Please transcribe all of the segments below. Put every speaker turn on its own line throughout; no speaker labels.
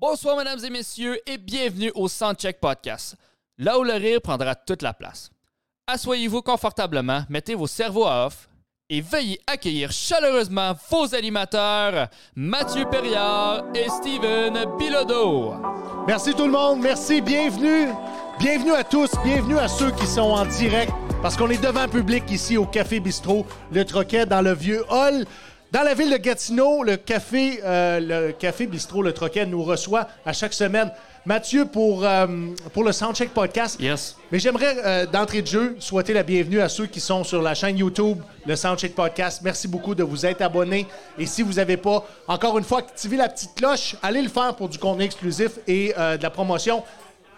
Bonsoir, mesdames et messieurs, et bienvenue au Soundcheck Podcast, là où le rire prendra toute la place. Assoyez-vous confortablement, mettez vos cerveaux à off et veuillez accueillir chaleureusement vos animateurs, Mathieu Perriard et Steven Bilodeau.
Merci tout le monde, merci, bienvenue. Bienvenue à tous, bienvenue à ceux qui sont en direct, parce qu'on est devant public ici au Café Bistrot, le Troquet, dans le vieux hall. Dans la ville de Gatineau, le café, euh, le café Bistrot, le Troquet, nous reçoit à chaque semaine. Mathieu, pour, euh, pour le Soundcheck Podcast.
Yes.
Mais j'aimerais, euh, d'entrée de jeu, souhaiter la bienvenue à ceux qui sont sur la chaîne YouTube, le Soundcheck Podcast. Merci beaucoup de vous être abonnés. Et si vous n'avez pas, encore une fois, activé la petite cloche, allez le faire pour du contenu exclusif et de la promotion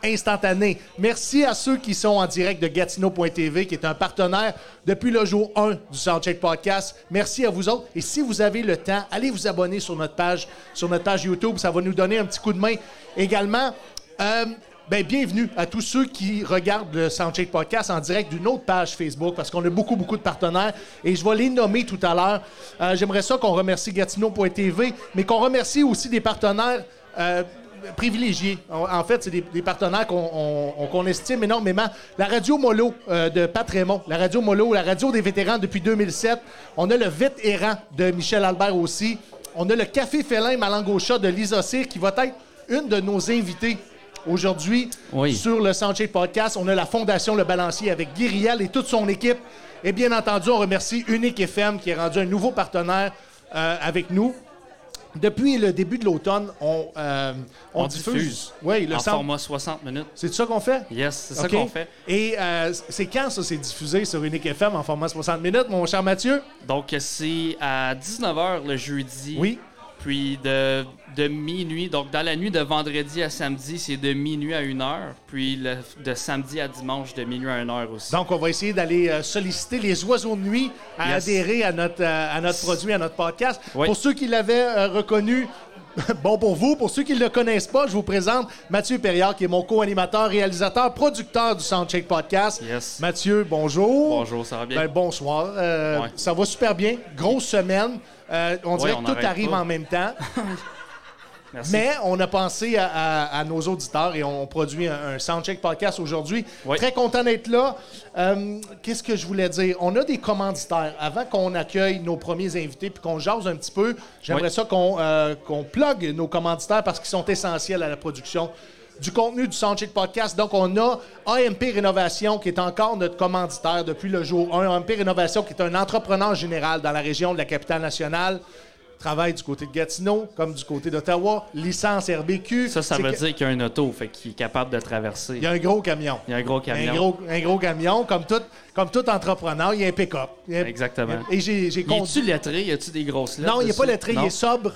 instantanée. Merci à ceux qui sont en direct de Gatineau.tv, qui est un partenaire depuis le jour 1 du Soundcheck Podcast. Merci à vous autres. Et si vous avez le temps, allez vous abonner sur notre page, sur notre page YouTube. Ça va nous donner un petit coup de main également. Euh, ben, bienvenue à tous ceux qui regardent le Soundcheck Podcast en direct d'une autre page Facebook parce qu'on a beaucoup, beaucoup de partenaires et je vais les nommer tout à l'heure. Euh, J'aimerais ça qu'on remercie Gatineau.tv, mais qu'on remercie aussi des partenaires euh, privilégiés. En, fait, c'est des, des partenaires qu'on on- on- qu'on estime énormément. La radio Molo euh, de Pat Raymond, la radio Molo, la radio des vétérans depuis 2007. On a le vétéran de Michel Albert aussi. On a le Café Félin Malangocha de Lisa Cyr qui va être une de nos invités aujourd'hui
Oui.
sur le Soundcheck Podcast. On a la Fondation Le Balancier avec Guy Riel et toute son équipe. Et bien entendu, on remercie Unique FM qui est rendu un nouveau partenaire euh, avec nous. Depuis le début de l'automne, on, euh, on,
On
diffuse.
diffuse.
Oui, le
en format 60 minutes.
C'est ça qu'on fait?
Yes, c'est ça qu'on fait.
Et euh, c'est quand ça s'est diffusé sur Unique FM en format 60 minutes, mon cher Mathieu?
Donc, c'est à 19h le jeudi.
Oui.
Puis de, de minuit, donc dans la nuit de vendredi à samedi, c'est de minuit à 1h. Puis le- de samedi à dimanche, de minuit à 1h aussi.
Donc, on va essayer d'aller euh, solliciter les oiseaux de nuit à
Yes.
adhérer à notre, euh, à notre produit, à notre podcast.
Oui.
Pour ceux qui l'avaient euh, reconnu, bon pour vous. Pour ceux qui ne le connaissent pas, je vous présente Mathieu Perriard, qui est mon co-animateur, réalisateur, producteur du Soundcheck Podcast.
Yes.
Mathieu, bonjour.
Bonjour, ça va bien?
Ben, bonsoir. Euh,
Ouais.
Ça va super bien. Grosse semaine. Euh, on dirait
Ouais, on
que tout arrive
pas.
en même temps.
Merci.
Mais on a pensé à, à- à nos auditeurs et on produit un, un Soundcheck Podcast aujourd'hui.
Oui.
Très content d'être là. Euh, Qu'est-ce que je voulais dire? On a des commanditaires. Avant qu'on accueille nos premiers invités puis qu'on jase un petit peu, j'aimerais
Oui.
ça qu'on euh, plug nos commanditaires parce qu'ils sont essentiels à la production du contenu du Soundcheck Podcast. Donc, on a AMP Rénovation qui est encore notre commanditaire depuis le jour 1. AMP Rénovation qui est un entrepreneur général dans la région de la capitale nationale. Travaille du côté de Gatineau comme du côté d'Ottawa. Licence RBQ.
ça, ça veut
que-
dire qu'il y a un auto, fait qu'il est capable de traverser.
Il y a un gros camion.
Il y a un gros camion.
Un gros, un gros camion, comme tout, comme tout entrepreneur, il y a un pick-up. Y a-
Exactement.
Et j'ai j'ai
Y
conduit-
a-tu lettré? Y a-tu des grosses lettres?
Non, il n'est pas lettré, il est sobre.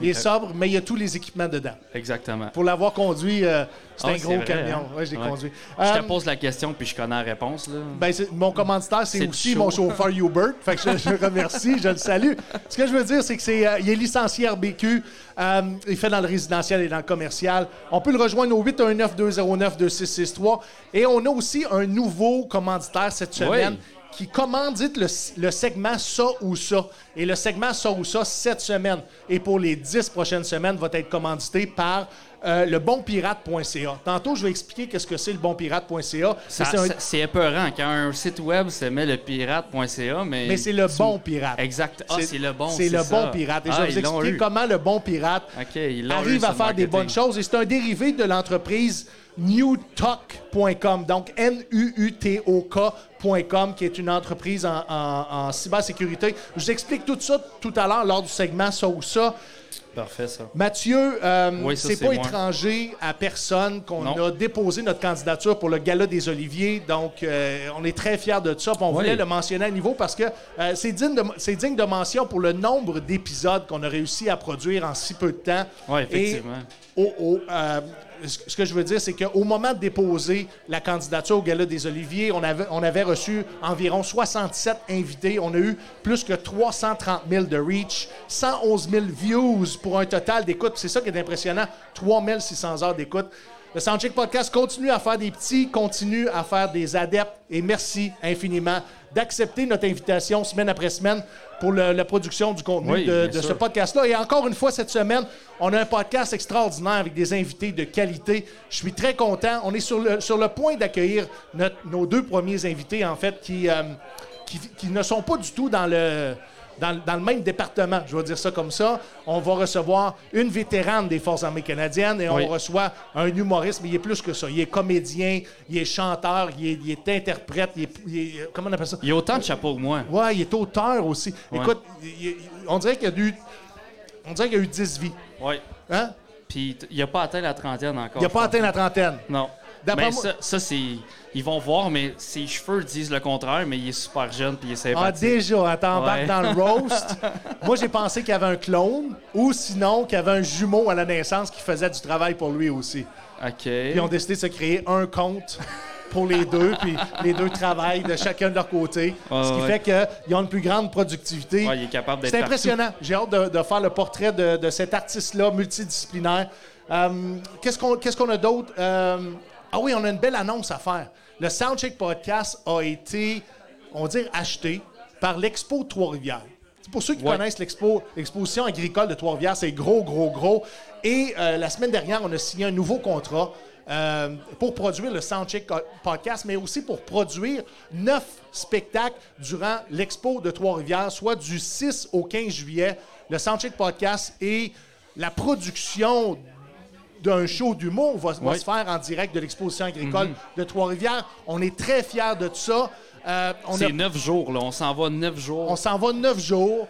Il est sobre, mais il y a tous les équipements dedans.
Exactement.
Pour l'avoir conduit, euh, c'est
Ah,
un gros
vrai,
camion.
hein?
Ouais, je l'ai
Ouais.
conduit.
Je te
Euh,
pose la question, puis je connais la réponse. Là.
Ben, mon commanditaire, c'est aussi mon chauffeur Hubert. Fait que je, je le remercie, je le salue. Ce que je veux dire, c'est que c'est, euh, il est licencié RBQ. euh, il fait dans le résidentiel et dans le commercial. On peut le rejoindre au 819-209-2663. Et on a aussi un nouveau commanditaire cette semaine.
Oui.
Qui commandite le, le segment ça ou ça. Et le segment ça ou ça, cette semaine et pour les dix prochaines semaines, va être commandité par euh, le bonpirate.ca. Tantôt, je vais expliquer qu'est-ce que c'est le bonpirate.ca.
Ça-
Mais c'est un-
épeurant quand un site web se met le pirate.ca, mais.
Mais c'est le
tu-
bon pirate.
Exact. Ah, c'est le bon.
C'est le
ça.
bon pirate. Et
Ah,
je vais vous expliquer comment le bon pirate arrive à faire des bonnes choses. Et c'est un dérivé de l'entreprise newtalk.com. Donc, N-U-U-T-O-K.com, qui est une entreprise en, en- en cybersécurité. Je vous explique tout ça tout à l'heure lors du segment ça ou ça.
Parfait, ça.
Mathieu, euh,
Oui,
c'est pas
moi.
étranger à personne qu'on a déposé notre candidature pour le Gala des Oliviers. Donc, euh, on est très fiers de ça. on
Oui.
voulait le mentionner à niveau parce que euh, c'est digne, digne de mention pour le nombre d'épisodes qu'on a réussi à produire en si peu de temps.
Oui,
Et
effectivement.
au- au, euh, ce que je veux dire, c'est qu'au moment de déposer la candidature au Gala des Oliviers, on avait, on avait reçu environ 67 invités. On a eu plus que 330 000 de reach, 111 000 views pour un total d'écoute. C'est ça qui est impressionnant, 3600 heures d'écoute. Le Soundcheck Podcast continue à faire des petits, continue à faire des adeptes. Et merci infiniment d'accepter notre invitation semaine après semaine pour le- la production du contenu
Oui,
de, ce podcast-là. Et encore une fois, cette semaine, on a un podcast extraordinaire avec des invités de qualité. Je suis très content. On est sur le, sur le point d'accueillir nos deux premiers invités, en fait, qui, euh, qui, qui ne sont pas du tout dans le, dans, le- dans le même département. Je vais dire ça comme ça. On va recevoir une vétérane des Forces armées canadiennes et
Oui.
on reçoit un humoriste, mais il est plus que ça. Il est comédien, il est chanteur, il est, il est interprète, il est, il est- Comment on appelle ça?
Il a autant de chapeaux que moi.
Ouais, il est auteur aussi.
Ouais.
Écoute, il- on dirait qu'il y a eu. On dirait qu'il y a eu 10 vies.
Oui.
Hein?
Puis il a pas atteint la trentaine encore.
Il n'a pas atteint la trentaine.
Non.
Moi-
ça, ça, c'est. Ils vont voir, mais ses cheveux disent le contraire, mais il est super jeune puis il est
Ah,
sympathique.
déjà, t'embarques
Ouais.
dans le roast. Moi, j'ai pensé qu'il y avait un clone ou sinon qu'il y avait un jumeau à la naissance qui faisait du travail pour lui aussi.
OK.
Puis ils ont décidé de se créer un compte pour les deux, puis les deux travaillent de chacun de leur côté. Ce qui
ouais.
fait qu'ils ont une plus grande productivité.
Ouais, il est capable d'être
C'est impressionnant. J'ai hâte de, de faire le portrait de, de cet artiste-là, multidisciplinaire. Euh, Qu'est-ce qu'on qu'est-ce qu'on a d'autre? Euh, ah oui, on a une belle annonce à faire. Le Soundcheck Podcast a été, on va dire, acheté par l'Expo de Trois-Rivières. C'est Pour ceux qui
Ouais.
connaissent l'expo, l'exposition agricole de Trois-Rivières, c'est gros, gros, gros. Et euh, la semaine dernière, on a signé un nouveau contrat euh, pour produire le Soundcheck Podcast, mais aussi pour produire neuf spectacles durant l'expo de Trois-Rivières, soit du 6 au 15 juillet. Le Soundcheck Podcast et la production d'un show d'humour va, va
Oui. Mhm.
se faire en direct de l'exposition agricole de Trois-Rivières. On est très fiers de ça. Euh, on,
C'est neuf jours, là. On s'en va neuf jours.
on s'en va neuf jours.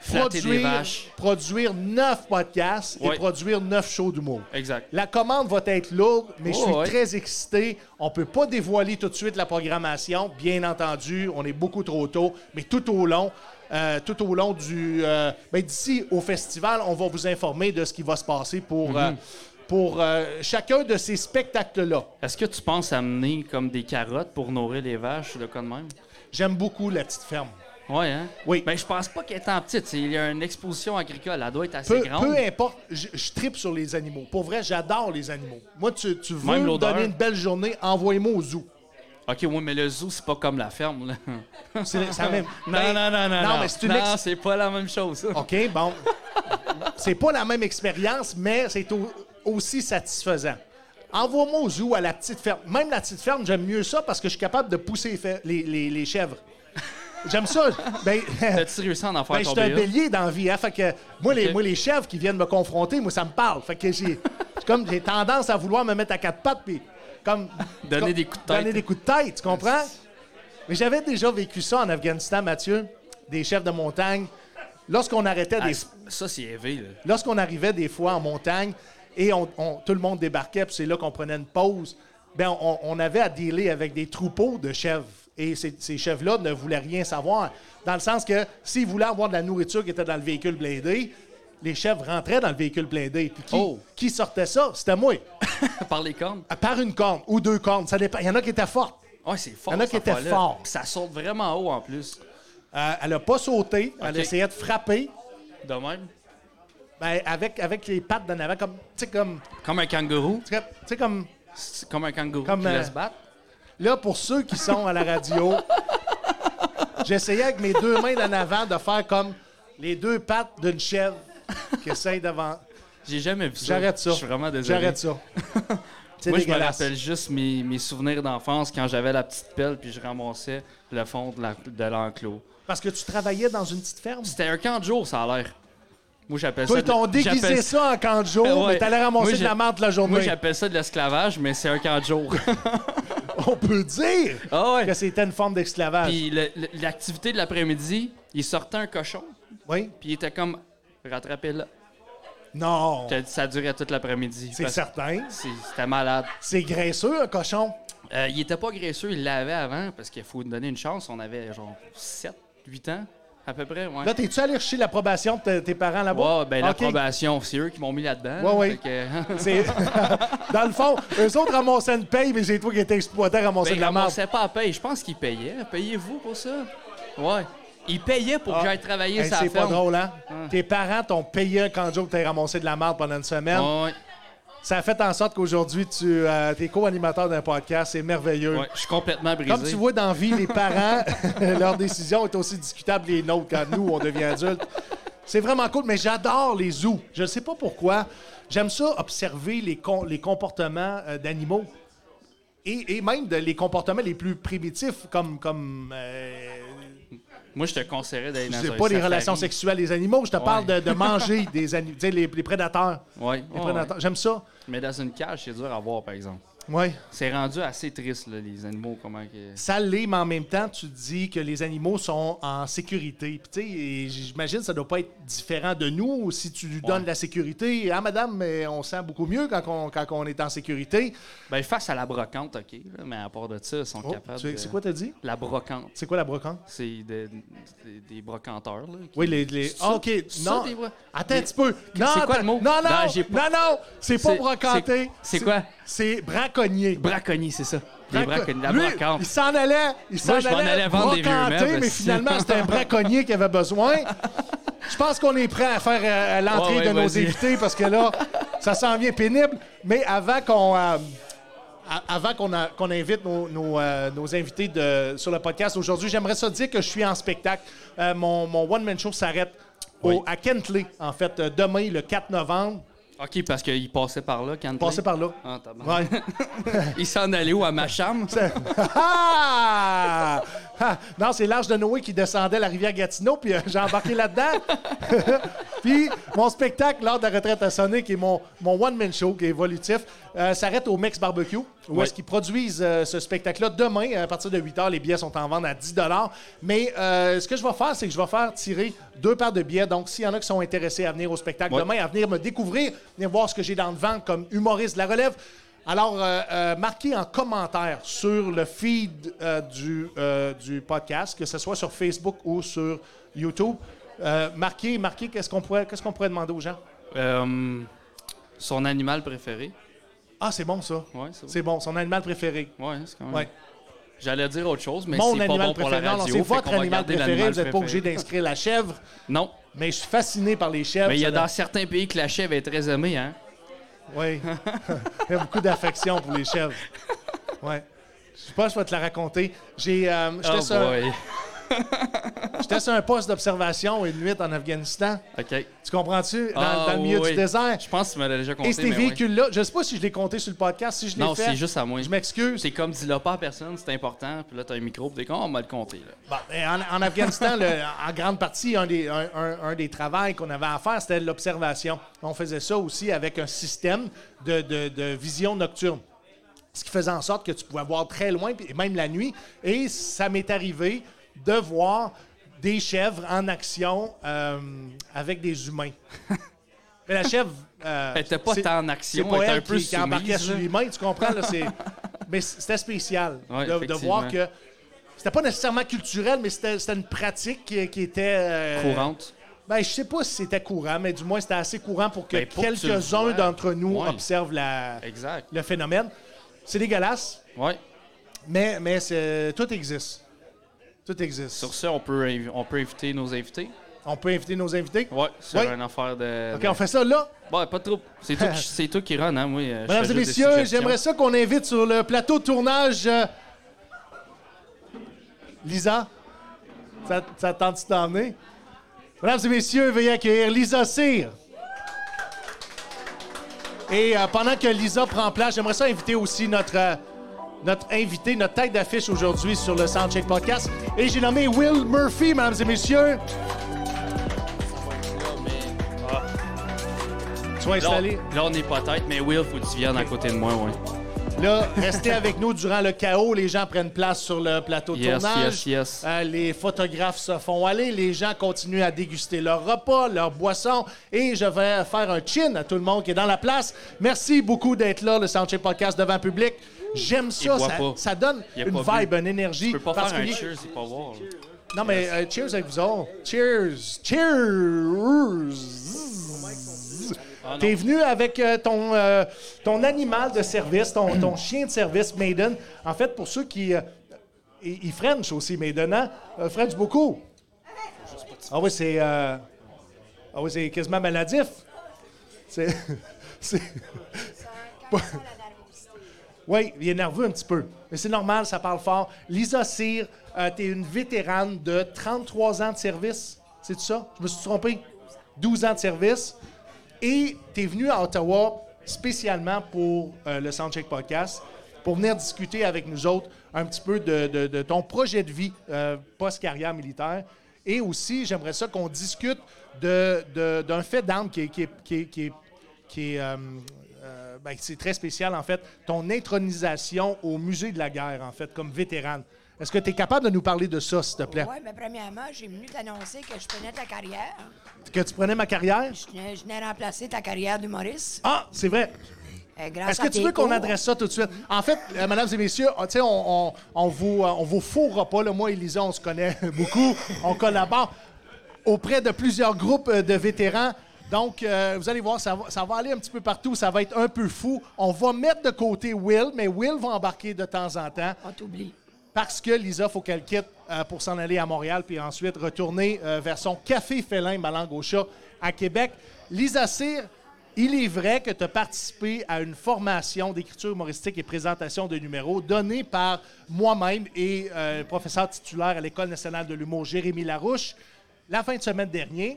Flatter des
produire,
vaches.
produire neuf podcasts et produire neuf shows d'humour.
Exact.
La commande va être lourde, mais je suis très excité. On peut pas dévoiler tout de suite la programmation, bien entendu. On est beaucoup trop tôt, mais tout au long, euh, tout au long du, euh, ben, d'ici au festival, on va vous informer de ce qui va se passer pour
Mhm.
euh, pour chacun de ces spectacles-là.
Est-ce que tu penses amener comme des carottes pour nourrir les vaches ou le cas de même?
J'aime beaucoup la petite ferme.
Ouais, hein?
Oui.
Ben, je pense pas qu'elle est en petite. Il y a une exposition agricole. Elle doit être assez
Peu,
grande.
peu importe, je, je tripe sur les animaux. Pour vrai, j'adore les animaux. Moi, tu, tu veux me donner une belle journée, envoie-moi au zoo.
OK, oui, mais le zoo, c'est pas comme la ferme, là.
C'est la même.
Non,
Ben,
non, non, non.
Non, mais c'est une
Non,
ex-
c'est pas la même chose. ça.
OK, bon. c'est pas la même expérience, mais c'est au- aussi satisfaisant. Envoie-moi au zoo à la petite ferme. Même la petite ferme, j'aime mieux ça parce que je suis capable de pousser les, les- les- les chèvres. J'aime ça. Ben,
T'as-tu réussi à en faire
ben, je suis un bélier dans la vie. Hein? Fait que moi, les, moi, les chèvres qui viennent me confronter, moi, ça me parle. Fait que j'ai j'ai comme j'ai tendance à vouloir me mettre à quatre pattes puis comme
Donner
comme-
des coups de tête.
Donner des coups de tête, tu comprends? Mais j'avais déjà vécu ça en Afghanistan, Mathieu, des chefs de montagne. Lorsqu'on arrêtait
Ah,
des
c- ça, c'est élevé,
lorsqu'on arrivait des fois en montagne et on, on- tout le monde débarquait, puis c'est là qu'on prenait une pause, ben on, on avait à dealer avec des troupeaux de chèvres. Et ces, ces chèvres-là ne voulaient rien savoir. Dans le sens que s'ils voulaient avoir de la nourriture qui était dans le véhicule blindé, les chèvres rentraient dans le véhicule blindé. Puis qui,
Oh.
qui sortait ça? C'était moi.
Par les cornes?
À Par une corne ou deux cornes. Ça dépend. Il y en a qui étaient fortes.
Ouais, c'est fort.
Il y en a qui étaient.
Puis Ça saute vraiment haut, en plus.
Euh, elle n'a pas sauté. Elle essayait de frapper
De même?
ben, avec, avec les pattes d'en avant. Comme, tu sais, comme,
Comme un kangourou?
tu sais, comme
Comme un kangourou
Comme,
qui
euh,
laisse battre?
Là, pour ceux qui sont à la radio, j'essayais avec mes deux mains en avant de faire comme les deux pattes d'une chèvre qui essaye devant.
J'ai jamais vu ça.
J'arrête ça.
Je suis vraiment désolé.
J'arrête ça. C'est
Moi, je me rappelle juste mes, mes souvenirs d'enfance quand j'avais la petite pelle puis je ramassais le fond de l'enclos.
Parce que tu travaillais dans une petite ferme?
C'était un camp de jour, ça a l'air. Moi, j'appelle
Toi,
ça.
ils t'ont déguisé ça en camp de jour,
Ouais.
mais t'allais ramasser
Moi,
de la menthe la
Moi,
journée.
j'appelle ça de l'esclavage, mais c'est un camp de jour.
On peut dire
ah ouais.
que c'était une forme d'esclavage.
Puis l'activité de l'après-midi, il sortait un cochon,
Oui?
puis il était comme rattrapé-le.
Non.
Ça- Ça durait toute l'après-midi.
C'est
Parce-
certain.
c'est- C'était malade.
C'est graisseux, un cochon.
Euh, il était pas graisseux, il l'avait avant, parce qu'il faut nous donner une chance. On avait genre 7, 8 ans, à peu près. Ouais.
Là, t'es-tu allé chercher l'approbation de tes- tes parents là-bas?
Ouais, ben
OK.
l'approbation, c'est eux qui m'ont mis là-dedans.
Ouais, ouais.
Fait que-
C'est... Dans le fond, eux autres ramassaient une paye, mais c'est toi qui étais exploité à ramasser
Ben,
de la
ils
merde.
ramassaient pas à paye. Je pense qu'ils payaient. Payez-vous pour ça? Ouais. Ils payaient pour que
Ah.
j'aille travailler
Hey,
sa
c'est pas
ferme.
drôle, hein?
Ah.
Tes parents t'ont payé un canjo que t'aies ramassé de la merde pendant une semaine.
Ouais, ouais.
Ça a fait en sorte qu'aujourd'hui, tu euh, es co-animateur d'un podcast. C'est merveilleux.
Ouais, je suis complètement brisé.
Comme tu vois dans la vie, les parents, leurs décisions est aussi discutable que les nôtres quand nous, on devient adultes. C'est vraiment cool, mais j'adore les zoos. Je ne sais pas pourquoi. J'aime ça, observer les, com- les comportements euh, d'animaux. Et, et même de- les comportements les plus primitifs, comme. comme euh,
Moi, je te conseillerais d'aller dans un
pas les
safari.
relations sexuelles des animaux, je te parle de, manger des animaux. Les, les prédateurs.
Ouais,
Les prédateurs.
ouais.
J'aime ça.
Mais dans une cage, c'est dur à voir, par exemple.
Oui.
C'est rendu assez triste, là, les animaux, comment que...
Ça l'est, mais en même temps, tu dis que les animaux sont en sécurité. J'imagine que ça doit pas être différent de nous si tu lui donnes
Ouais.
la sécurité. Ah, madame, mais on sent beaucoup mieux quand on, quand on est en sécurité.
Ben, face à la brocante, OK, là, mais à part de ça, ils sont
Oh,
capables
tu-
de-
c'est quoi t'as dit?
La brocante.
C'est quoi la brocante?
C'est de- des- des brocanteurs, là. qui-
Oui, les. les... Ah, OK.
ça,
Non.
des
Attends un petit peu. Non,
C'est quoi le mot?
Non, non.
Non,
Non, non. C'est pas
C'est-
brocanté.
c'est- c'est quoi?
C'est braconnier.
Braconnier, c'est ça. Braconniers, la
Lui,
brocante.
Il s'en allait. Il s'en
Moi, je m'en
allait,
allais vendre des vieux
brocanter,
meubles,
mais finalement, c'était un braconnier qui avait besoin. Je pense qu'on est prêt à faire euh, l'entrée
Ouais, ouais,
de nos
vas-y.
invités parce que là, ça s'en vient pénible. Mais avant qu'on. euh, a- avant qu'on a- qu'on invite nos, nos, euh, nos invités de- sur le podcast aujourd'hui, j'aimerais ça dire que je suis en spectacle. Euh, mon mon one-man show s'arrête au-
Oui.
à Kentley, en fait, euh, demain, le 4 novembre.
OK, parce qu'il passait par là, quand
Passez par là.
Ah.
Ouais.
Il s'en allait où, à ma chambre?
Ah! Non, c'est l'Arche de Noé qui descendait la rivière Gatineau, puis euh, j'ai embarqué là-dedans. puis mon spectacle, lors de la retraite à qui est mon, mon one-man show, qui est évolutif, euh, s'arrête au Mex Barbecue, où
Oui.
est-ce qu'ils produisent euh, ce spectacle-là demain, à partir de 8 h. Les billets sont en vente à 10 Mais ce que je vais faire, c'est que je vais faire tirer deux paires de billets. Donc, s'il y en a qui sont intéressés à venir au spectacle
Oui.
demain, à venir me découvrir, venir voir ce que j'ai dans le ventre comme humoriste de la relève, alors, euh, euh, marquez en commentaire sur le feed euh, du, du podcast, que ce soit sur Facebook ou sur YouTube. Marquez, marquez qu'est-ce qu'on pourrait, qu'est-ce qu'on pourrait demander aux gens?
Son animal préféré.
Ah, c'est bon ça.
Ouais, c'est bon.
C'est bon, son animal préféré.
Ouais, c'est quand même...
Ouais.
J'allais dire autre chose, mais
Mon
c'est pas
animal
bon pour la
préféré. Non,
radio.
c'est votre animal préféré. Vous n'êtes pas obligé d'inscrire la chèvre,
Non,
mais je suis fasciné par les chèvres.
mais il y a dans certains pays que la chèvre est très aimée, hein?
Oui. il y a beaucoup d'affection pour les chèvres. Ouais. Je sais pas, je vais te la raconter. J'ai, euh, j'étais
Oh
sur-
boy.
J'étais sur un poste d'observation une nuit en Afghanistan.
OK.
Tu comprends-tu? Dans,
Ah,
dans le milieu
oui.
du désert.
Je pense que tu m'as déjà compté,
Et ces véhicules-là, je sais pas si je l'ai compté sur le podcast, si je l'ai
Non,
fait.
c'est juste à moi.
Je m'excuse.
C'est comme dis-le pas à personne, c'est important. Puis là, t'as un micro, puis t'es comme, on m'a le compté. Là.
Bon, en, en Afghanistan, le- en grande partie, un des, un, un- un des travails qu'on avait à faire, c'était l'observation. On faisait ça aussi avec un système de, de- de vision nocturne. Ce qui faisait en sorte que tu pouvais voir très loin, même la nuit. Et ça m'est arrivé de voir des chèvres en action euh, avec des humains. Mais la chèvre. euh,
Elle était pas
c'est-
tant en
c'est
action,
pas
elle un peu
qui, qui embarquait
soumise,
sur
là.
l'humain, tu comprends? Là, c'est... mais c'était spécial
Ouais,
de- voir que c'était pas nécessairement culturel, mais c'était, c'était une pratique qui, qui était... euh,
Courante.
Ben, je sais pas si c'était courant, mais du moins, c'était assez courant pour que
Ben,
quelques-uns d'entre nous
Ouais.
observent la-
Exact.
le phénomène. C'est dégueulasse,
Ouais.
mais, mais c'est- tout existe. Tout existe.
Sur ça, on peut, on peut inviter nos invités.
On peut inviter nos invités?
Ouais, sur
Ouais.
une affaire de.
OK,
de-
on fait ça là?
Ouais, pas trop. C'est toi, qui- c'est toi qui run, hein, moi. euh,
Mesdames et messieurs, j'aimerais ça qu'on invite sur le plateau de tournage euh, Lisa. Ça, ça te tente-tu d'emmener? Mesdames et messieurs, veuillez accueillir Lisa Cyr. Et euh, pendant que Lisa prend place, j'aimerais ça inviter aussi notre, euh, notre invité, notre tête d'affiche aujourd'hui sur le Soundcheck Podcast. Et j'ai nommé Will Murphy, mesdames et messieurs. Sois
Là,
installé.
là, on est pas tête, mais Will, faut que tu viennes à côté de moi, ouais.
Là, restez avec nous durant le chaos. Les gens prennent place sur le plateau de
Yes,
tournage.
yes, yes.
Euh, les photographes se font aller. Les gens continuent à déguster leur repas, leur boisson. Et je vais faire un chin à tout le monde qui est dans la place. Merci beaucoup d'être là, le Soundcheck Podcast devant public. J'aime ça. Ça, donne une vibe,
bu.
une énergie.
Tu peux pas faire un cheers, c'est pas voir.
Non, mais euh, cheers avec vous autres. Cheers. Cheers.
Ah.
T'es venu avec euh, ton, euh, ton animal de service, ton, ton chien de service, Maiden. En fait, pour ceux qui. euh, ils French aussi, Maiden, hein? Euh, French beaucoup. Ah oui, c'est. euh, ah oui, c'est quasiment maladif. C'est. c'est- Oui, il est nerveux un petit peu. Mais c'est normal, ça parle fort. Lisa Cyr, euh, tu es une vétérane de 33 ans de service. C'est ça? Je me suis trompé? 12 ans de service. Et tu es venu à Ottawa spécialement pour euh, le Soundcheck Podcast, pour venir discuter avec nous autres un petit peu de, ton projet de vie euh, post-carrière militaire. Et aussi, j'aimerais ça qu'on discute d'un fait d'armes qui est, qui euh, ben, c'est très spécial, en fait, ton intronisation au musée de la guerre, en fait, comme vétérane. Est-ce que tu es capable de nous parler de ça, s'il te plaît?
Oui, mais premièrement, j'ai venu t'annoncer que je prenais ta carrière.
Que tu prenais ma carrière?
Je venais, remplacer ta carrière d'humoriste.
Ah, c'est vrai. Euh, Est-ce que tu veux qu'on adresse ça tout de suite? En fait, euh, mesdames et messieurs, on, on, on, vous, euh, on vous fourra pas. Là. Moi et Lisa, on se connaît beaucoup. On collabore auprès de plusieurs groupes de vétérans. Donc, vous allez voir, ça va, ça va, aller un petit peu partout. Ça va être un peu fou. On va mettre de côté Will, mais Will va embarquer de temps en temps.
On t'oublie
parce que Lisa, faut qu'elle quitte euh, pour s'en aller à Montréal, puis ensuite retourner euh, vers son café félin, ma langue au chat, à Québec. Lisa Cyr, il est vrai que tu as participé à une formation d'écriture humoristique et présentation de numéros donnée par moi-même et euh, le professeur titulaire à l'École nationale de l'humour, Jérémy Larouche, la fin de semaine dernière,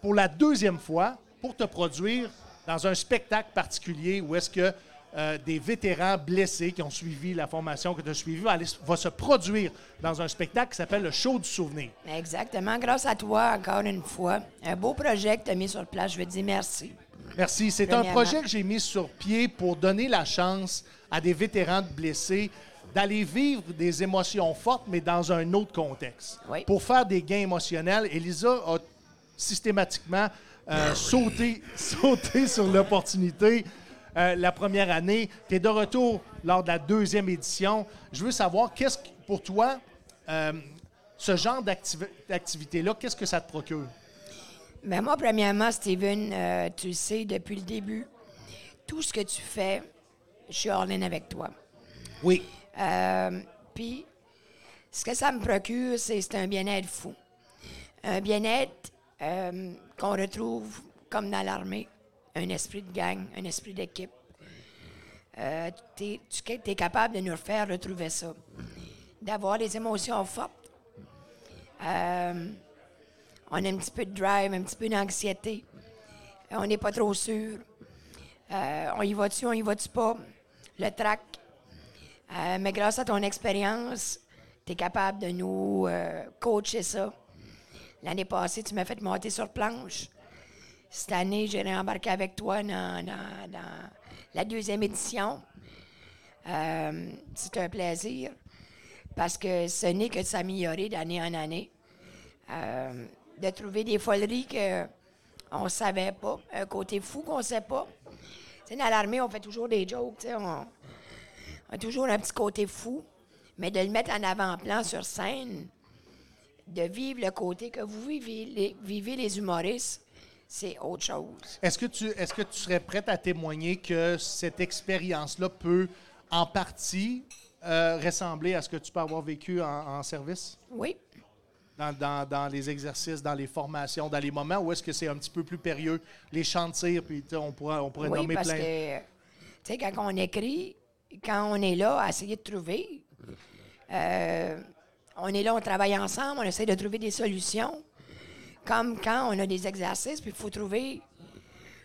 pour la deuxième fois, pour te produire dans un spectacle particulier où est-ce que euh, des vétérans blessés qui ont suivi la formation que tu as suivie va, se produire dans un spectacle qui s'appelle le Show du souvenir.
Exactement. Grâce à toi, encore une fois. Un beau projet que tu as mis sur place. Je veux te dire merci.
Merci. C'est un projet que j'ai mis sur pied pour donner la chance à des vétérans blessés d'aller vivre des émotions fortes, mais dans un autre contexte. Pour faire des gains émotionnels, Elisa a systématiquement euh, sauté, sauté sur l'opportunité euh, la première année. Tu es de retour lors de la deuxième édition. Je veux savoir, qu'est-ce que, pour toi, euh, ce genre d'activité-là, qu'est-ce que ça te procure?
Bien, moi, premièrement, Steven, euh, tu sais, depuis le début, tout ce que tu fais, je suis en ligne avec toi.
Oui.
Puis, ce que ça me procure, c'est un bien-être fou. Un bien-être qu'on retrouve comme dans l'armée un esprit de gang, un esprit d'équipe. Euh, tu es, capable de nous faire retrouver ça. D'avoir des émotions fortes. Euh, on a un petit peu de drive, un petit peu d'anxiété. On n'est pas trop sûr. Euh, on y va-tu, on y va-tu pas? Le trac. mais grâce à ton expérience, tu es capable de nous coacher ça. L'année passée, tu m'as fait monter sur planche. Cette année, j'ai réembarqué avec toi dans, la deuxième édition. Euh, c'est un plaisir parce que ce n'est que de s'améliorer d'année en année. Euh, de trouver des foleries qu'on ne savait pas, un côté fou qu'on ne sait pas. dans l'armée, on fait toujours des jokes, on, a toujours un petit côté fou, mais de le mettre en avant-plan sur scène, de vivre le côté que vous vivez vivez les humoristes, c'est autre chose.
Est-ce que, tu, est-ce que tu serais prête à témoigner que cette expérience-là peut, en partie, euh, ressembler à ce que tu peux avoir vécu en, service?
Oui.
Dans, les exercices, dans les formations, dans les moments où est-ce que c'est un petit peu plus périlleux, les tir, puis on pourrait, on pourrait
oui,
nommer
parce
plein.
Que, tu sais, quand on écrit, quand on est là à essayer de trouver, euh, on est là, on travaille ensemble, on essaie de trouver des solutions. Comme quand on a des exercices, puis il faut trouver,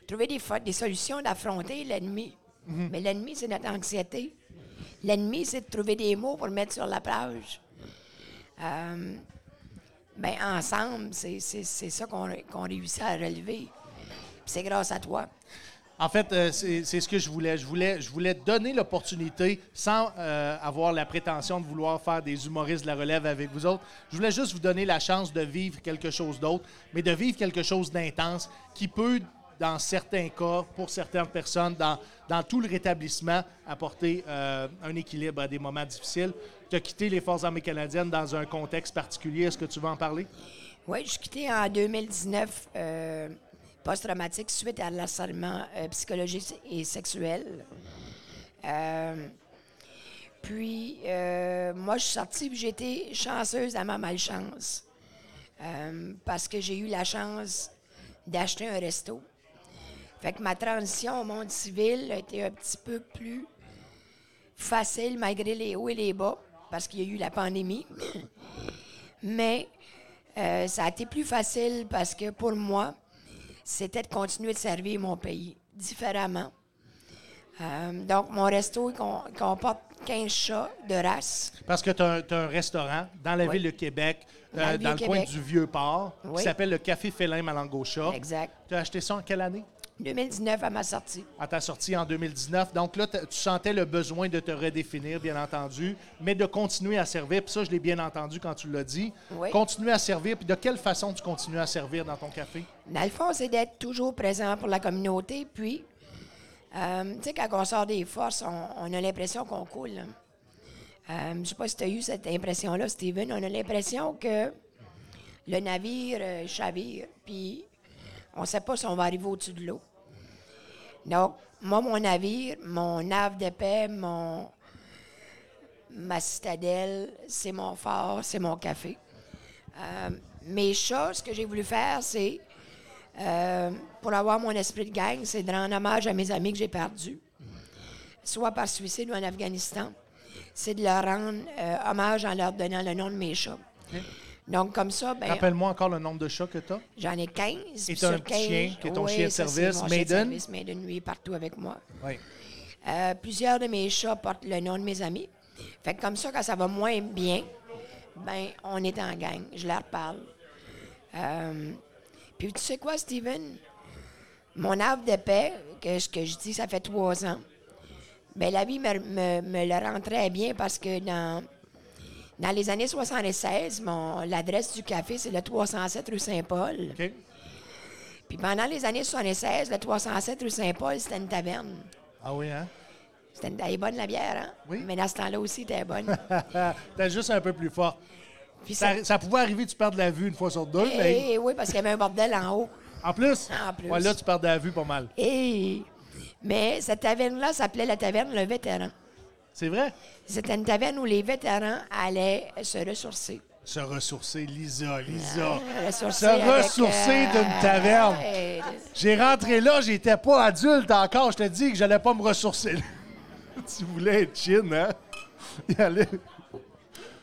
trouver des, des solutions d'affronter l'ennemi. Mhm. Mais l'ennemi, c'est notre anxiété. L'ennemi, c'est de trouver des mots pour le mettre sur la plage. Euh, ben, ensemble, c'est ça qu'on réussit à relever. C'est grâce à toi.
En fait, euh, c'est ce que je voulais. Je voulais, je voulais donner l'opportunité, sans euh, avoir la prétention de vouloir faire des humoristes de la relève avec vous autres. Je voulais juste vous donner la chance de vivre quelque chose d'autre, mais de vivre quelque chose d'intense qui peut, dans certains cas, pour certaines personnes, dans, dans tout le rétablissement, apporter euh, un équilibre à des moments difficiles. Tu as quitté les Forces armées canadiennes dans un contexte particulier. Est-ce que tu veux en parler?
Oui, je suis en 2019 post-traumatique suite à l'harcèlement euh, psychologique et sexuel. Euh, puis, euh, moi, je suis sortie j'ai été chanceuse à ma malchance. parce que j'ai eu la chance d'acheter un resto. Fait que ma transition au monde civil a été un petit peu plus facile malgré les hauts et les bas parce qu'il y a eu la pandémie. Mais ça a été plus facile parce que pour moi, c'était de continuer de servir mon pays différemment. Euh, donc, mon resto il comporte 15 chats de race.
Parce que tu as, un restaurant dans la
Oui.
ville de Québec,
Dans
euh, dans, le coin du Vieux-Port, qui s'appelle le Café Félin Malangosha.
Exact.
Tu as acheté ça en quelle année?
2019 à ma sortie.
À ta sortie en 2019. Donc là, tu sentais le besoin de te redéfinir, bien entendu, mais de continuer à servir. Puis ça, je l'ai bien entendu quand tu l'as dit.
Oui.
Continuer à servir. Puis de quelle façon tu continues à servir dans ton café?
Dans le fond, c'est d'être toujours présent pour la communauté. Puis, euh, tu sais, quand on sort des forces, on, on a l'impression qu'on coule. là. Euh, je ne sais pas si tu as eu cette impression-là, Steven. On a l'impression que le navire euh, chavire, puis on ne sait pas si on va arriver au-dessus de l'eau. Donc, moi, mon navire, mon nave de paix, mon, ma citadelle, c'est mon phare, c'est mon café. Euh, mes chats, ce que j'ai voulu faire, c'est, euh, pour avoir mon esprit de gang, c'est de rendre hommage à mes amis que j'ai perdus, soit par suicide ou en Afghanistan. C'est de leur rendre euh, hommage en leur donnant le nom de mes chats. Donc, comme ça, ben,
Rappelle-moi encore le nombre de chats que tu as.
j'en ai 15.
Et
puis
t'as un petit chien qui est ton chien de service,
mon chien de
Maiden?
service, Maiden, lui, est partout avec moi.
Oui.
Euh, plusieurs de mes chats portent le nom de mes amis. Fait que comme ça, quand ça va moins bien, ben on est en gang. Je leur parle. Euh, puis tu sais quoi, Steven? Mon havre de paix, que, ce que je dis, ça fait trois ans. Ben la vie me, me, me le rend très bien parce que dans, dans les années 76, mon, l'adresse du café, c'est le 307 rue Saint-Paul. Puis pendant les années 76, le 307 rue Saint-Paul, c'était une taverne.
Ah oui, hein?
C'était une- elle est bonne, la bière, hein?
Oui.
Mais dans ce temps-là aussi, elle était bonne.
T'es juste un peu plus fort.
Puis ça,
Ça, ça pouvait arriver tu perdes la vue une fois sur deux, mais
Eh, oui, parce qu'il y avait un bordel en haut.
en plus,
En plus.
ouais, là, tu perds la vue pas mal.
Et, mais cette taverne-là s'appelait la taverne Le Vétéran.
C'est vrai?
C'était une taverne où les vétérans allaient se ressourcer.
Se ressourcer, Lisa, Lisa.
Euh, ressourcer
Se ressourcer
euh,
d'une taverne.
euh,
J'ai rentré là, j'étais pas adulte encore. Je te dis que j'allais pas me ressourcer. tu voulais être chin, hein? Y aller.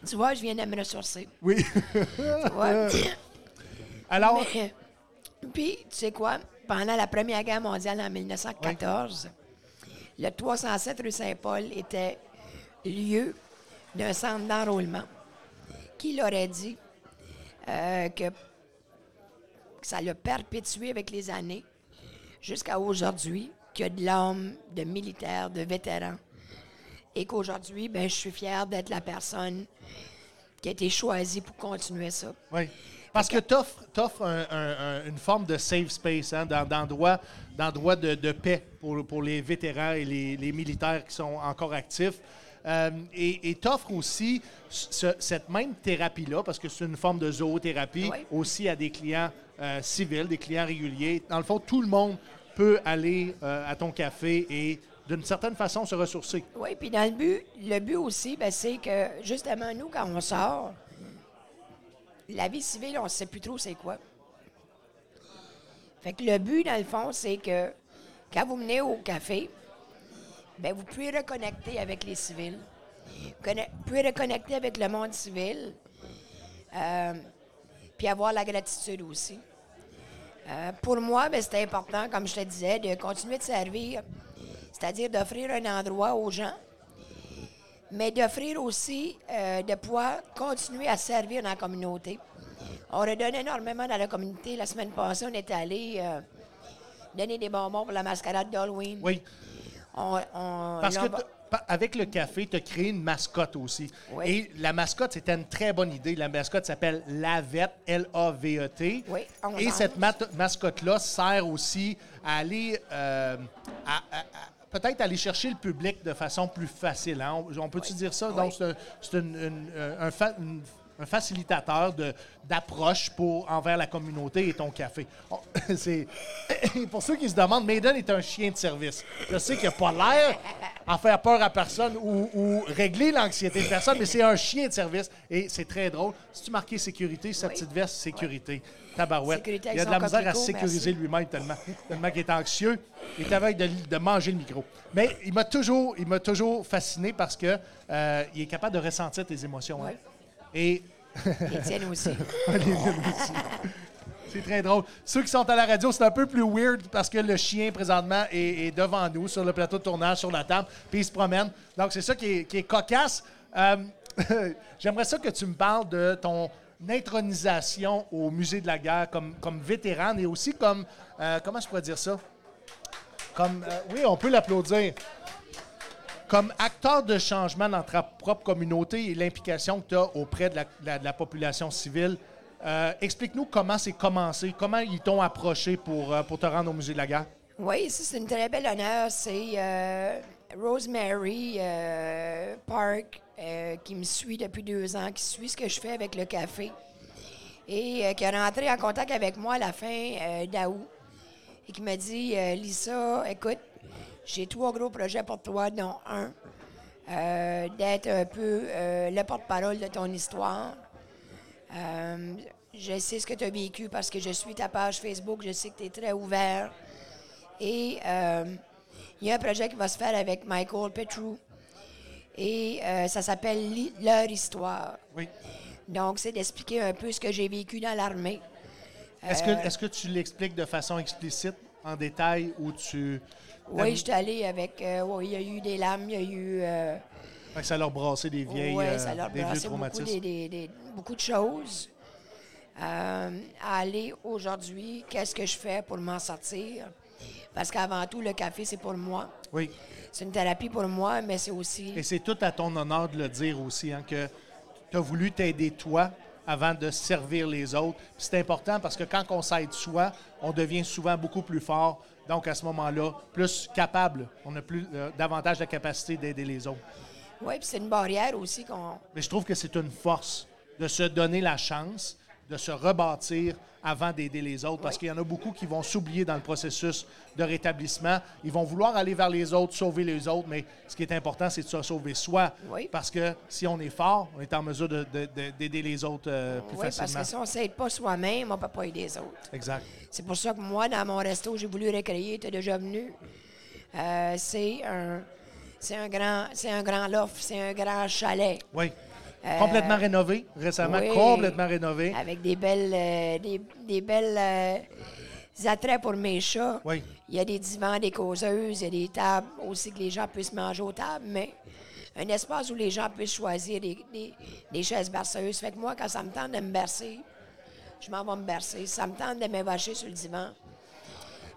tu vois, je viens de me ressourcer.
Oui.
Tu vois?
Alors,
Mais, puis, tu sais quoi? Pendant la Première Guerre mondiale en 1914, le 307 rue Saint-Paul était lieu d'un centre d'enrôlement. Qui l'aurait dit euh, que ça l'a perpétué avec les années jusqu'à aujourd'hui, qu'il y a de l'homme, de militaires, de vétérans. Et qu'aujourd'hui, ben, je suis fière d'être la personne qui a été choisie pour continuer ça.
oui. Parce que tu offres, une forme de safe space, hein, d'en- d'endroit d'endroit de, de paix pour, pour les vétérans et les, les militaires qui sont encore actifs. Euh, et tu offres aussi ce- cette même thérapie-là, parce que c'est une forme de zoothérapie,
Oui.
aussi à des clients euh, civils, des clients réguliers. Dans le fond, tout le monde peut aller euh, à ton café et d'une certaine façon se ressourcer.
Oui, puis dans le but, le but aussi, ben, c'est que justement, nous, quand on sort, la vie civile, on ne sait plus trop c'est quoi. Fait que le but, dans le fond, c'est que quand vous venez au café, ben, vous pouvez reconnecter avec les civils. Vous pouvez reconnecter avec le monde civil, euh, puis avoir la gratitude aussi. Euh, pour moi, ben, c'est important, comme je te disais, de continuer de servir, c'est-à-dire d'offrir un endroit aux gens, mais d'offrir aussi euh, de pouvoir continuer à servir dans la communauté. On redonne énormément dans la communauté. La semaine passée, on était allé euh, donner des bonbons pour la mascarade d'Halloween.
Oui.
On, on-
Parce que avec le café, tu as créé une mascotte aussi.
Oui.
Et la mascotte, c'était une très bonne idée. La mascotte s'appelle Lavette, L-A-V-E-T.
Oui,
Et cette mascotte-là sert aussi à aller, euh, à- à- à- peut-être aller chercher le public de façon plus facile. hein. On, on peut-tu
Oui.
dire ça?
Oui.
Donc, c'est un- une- une- un une un facilitateur d'approche pour envers la communauté et ton café. C'est pour ceux qui se demandent, Maiden est un chien de service. Je sais qu'il n'a pas l'air à faire peur à personne ou, ou régler l'anxiété de personne, mais c'est un chien de service et c'est très drôle. Si tu marquais sécurité, sa
Oui.
petite veste, sécurité. Tabarouette.
Sécurité
Il a de la misère à sécuriser lui-même tellement, tellement qu'il est anxieux. Il est de, de manger le micro. Mais il m'a toujours, il m'a toujours fasciné parce que euh, il est capable de ressentir tes émotions. hein. Et
Les tiennes aussi.
les miennes aussi. C'est très drôle. Ceux qui sont à la radio, c'est un peu plus weird parce que le chien, présentement, est, est devant nous sur le plateau de tournage, sur la table, puis il se promène. Donc, c'est ça qui est, qui est cocasse. Euh, J'aimerais ça que tu me parles de ton intronisation au Musée de la guerre comme, comme vétérane et aussi comme... euh, comment je pourrais dire ça? Comme... euh, oui, on peut l'applaudir comme acteur de changement dans ta propre communauté et l'implication que tu as auprès de la, population civile, euh, explique-nous comment c'est commencé, comment ils t'ont approché pour, euh, pour te rendre au Musée de la guerre?
Oui, c'est une très belle honneur. C'est euh, Rosemary Park qui me suit depuis deux ans, qui suit ce que je fais avec le café et qui est rentré en contact avec moi à la fin d'août et qui m'a dit Lisa, écoute, j'ai trois gros projets pour toi, dont un, euh, d'être un peu euh, le porte-parole de ton histoire. Euh, je sais ce que tu as vécu parce que je suis ta page Facebook, je sais que tu es très ouvert. Et il y a un projet qui va se faire avec Michael Petrou. Et ça s'appelle Leur histoire.
Oui.
Donc, c'est d'expliquer un peu ce que j'ai vécu dans l'armée.
Est-ce que, est-ce que tu l'expliques de façon explicite, en détail, ou tu...
Oui, je suis allée avec. euh, oui, il y a eu des lames, il y a eu. euh,
Fait que ça leur brassait des vieilles,
ouais,
euh,
ça leur
des
brassait beaucoup,
traumatismes.
des- des- des- beaucoup de choses. Euh, à aller aujourd'hui, qu'est-ce que je fais pour m'en sortir? Parce qu'avant tout, le café, c'est pour moi.
Oui.
C'est une thérapie pour moi, mais c'est aussi.
Et c'est tout à ton honneur de le dire aussi, hein, que tu as voulu t'aider toi avant de servir les autres. C'est important parce que quand on s'aide soi, on devient souvent beaucoup plus fort. Donc, à ce moment-là, plus capable. On a plus, euh, davantage la capacité d'aider les autres.
Oui, puis c'est une barrière aussi qu'on.
Mais je trouve que c'est une force de se donner la chance de se rebâtir avant d'aider les autres. Parce qu'il y en a beaucoup qui vont s'oublier dans le processus de rétablissement. Ils vont vouloir aller vers les autres, sauver les autres, mais ce qui est important, c'est de se sauver soi.
Oui.
Parce que si on est fort, on est en mesure de- de- de- d'aider les autres euh, plus
Oui, parce
facilement.
que si on ne s'aide pas soi-même, on ne peut pas aider les autres.
Exact.
C'est pour ça que moi, dans mon resto, j'ai voulu recréer, tu es déjà venu. Euh, c'est un. C'est un grand, c'est un grand loft, c'est un grand chalet
Oui. Complètement rénové récemment,
Euh, oui.
complètement rénové.
avec des belles, euh, des, des belles euh, attraits pour mes chats.
Oui.
Il y a des divans, des causeuses, il y a des tables aussi que les gens puissent manger aux tables, mais un espace où les gens puissent choisir des, des- des chaises berceuses. Fait que moi, quand ça me tente de me bercer, je m'en vais me bercer. Ça me tente de m'évacher sur le divan.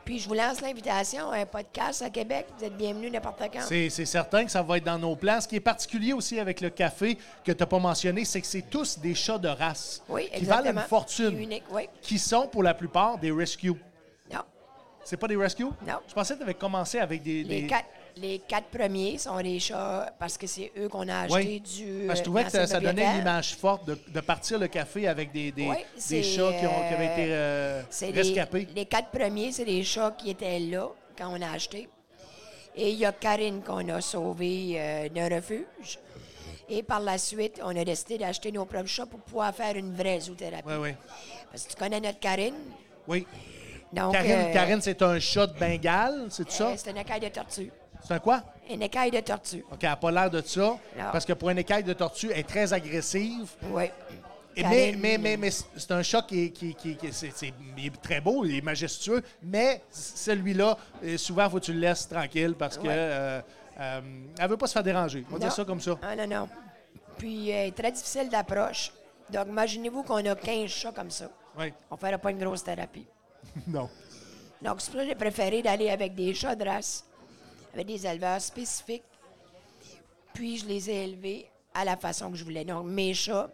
Puis je vous lance l'invitation à un podcast à Québec. Vous êtes bienvenus n'importe quand.
C'est certain que ça va être dans nos plans. Ce qui est particulier aussi avec le café que tu n'as pas mentionné, c'est que c'est tous des chats de race
Oui,
qui valent une fortune,
Unique, oui.
qui sont pour la plupart des rescues.
Non.
C'est pas des rescues?
Non.
Je pensais que tu avais commencé avec des.
Les,
des-
quatre, les quatre premiers sont des chats parce que c'est eux qu'on a achetés
Oui.
du.
Parce que je trouvais que ça, ça donnait une image forte de, de partir le café avec des, des,
Oui,
des
c'est,
chats qui, ont, qui avaient
euh,
été euh,
les,
rescapés.
les quatre premiers, c'est des chats qui étaient là quand on a acheté. Et il y a Karine qu'on a sauvée euh, d'un refuge. Et par la suite, on a décidé d'acheter nos propres chats pour pouvoir faire une vraie zoothérapie.
Oui, oui.
Parce que tu connais notre Karine?
Oui.
Donc,
Karine,
euh,
Karine, c'est un chat de Bengale, c'est ça?
euh, c'est une écaille de tortue.
C'est un quoi?
Une écaille de tortue.
OK, elle n'a pas l'air de ça.
Non.
Parce que pour une écaille de tortue, elle est très agressive.
Oui.
Et mais, mais, mais, mais c'est un chat qui est, qui, qui- qui- c'est- c'est- il est très beau, il est majestueux, mais celui-là, euh, souvent, il faut que tu le laisses tranquille parce que
Ouais.
euh, euh, elle veut pas se faire déranger. On va dire ça comme ça.
Ah non, non. Puis, euh, très difficile d'approche. Donc, imaginez-vous qu'on a 15 chats comme ça.
Oui.
On ne ferait pas une grosse thérapie.
non.
Donc, c'est pour ça que j'ai préféré d'aller avec des chats de race, avec des éleveurs spécifiques. Puis, je les ai élevés à la façon que je voulais. Donc, mes chats,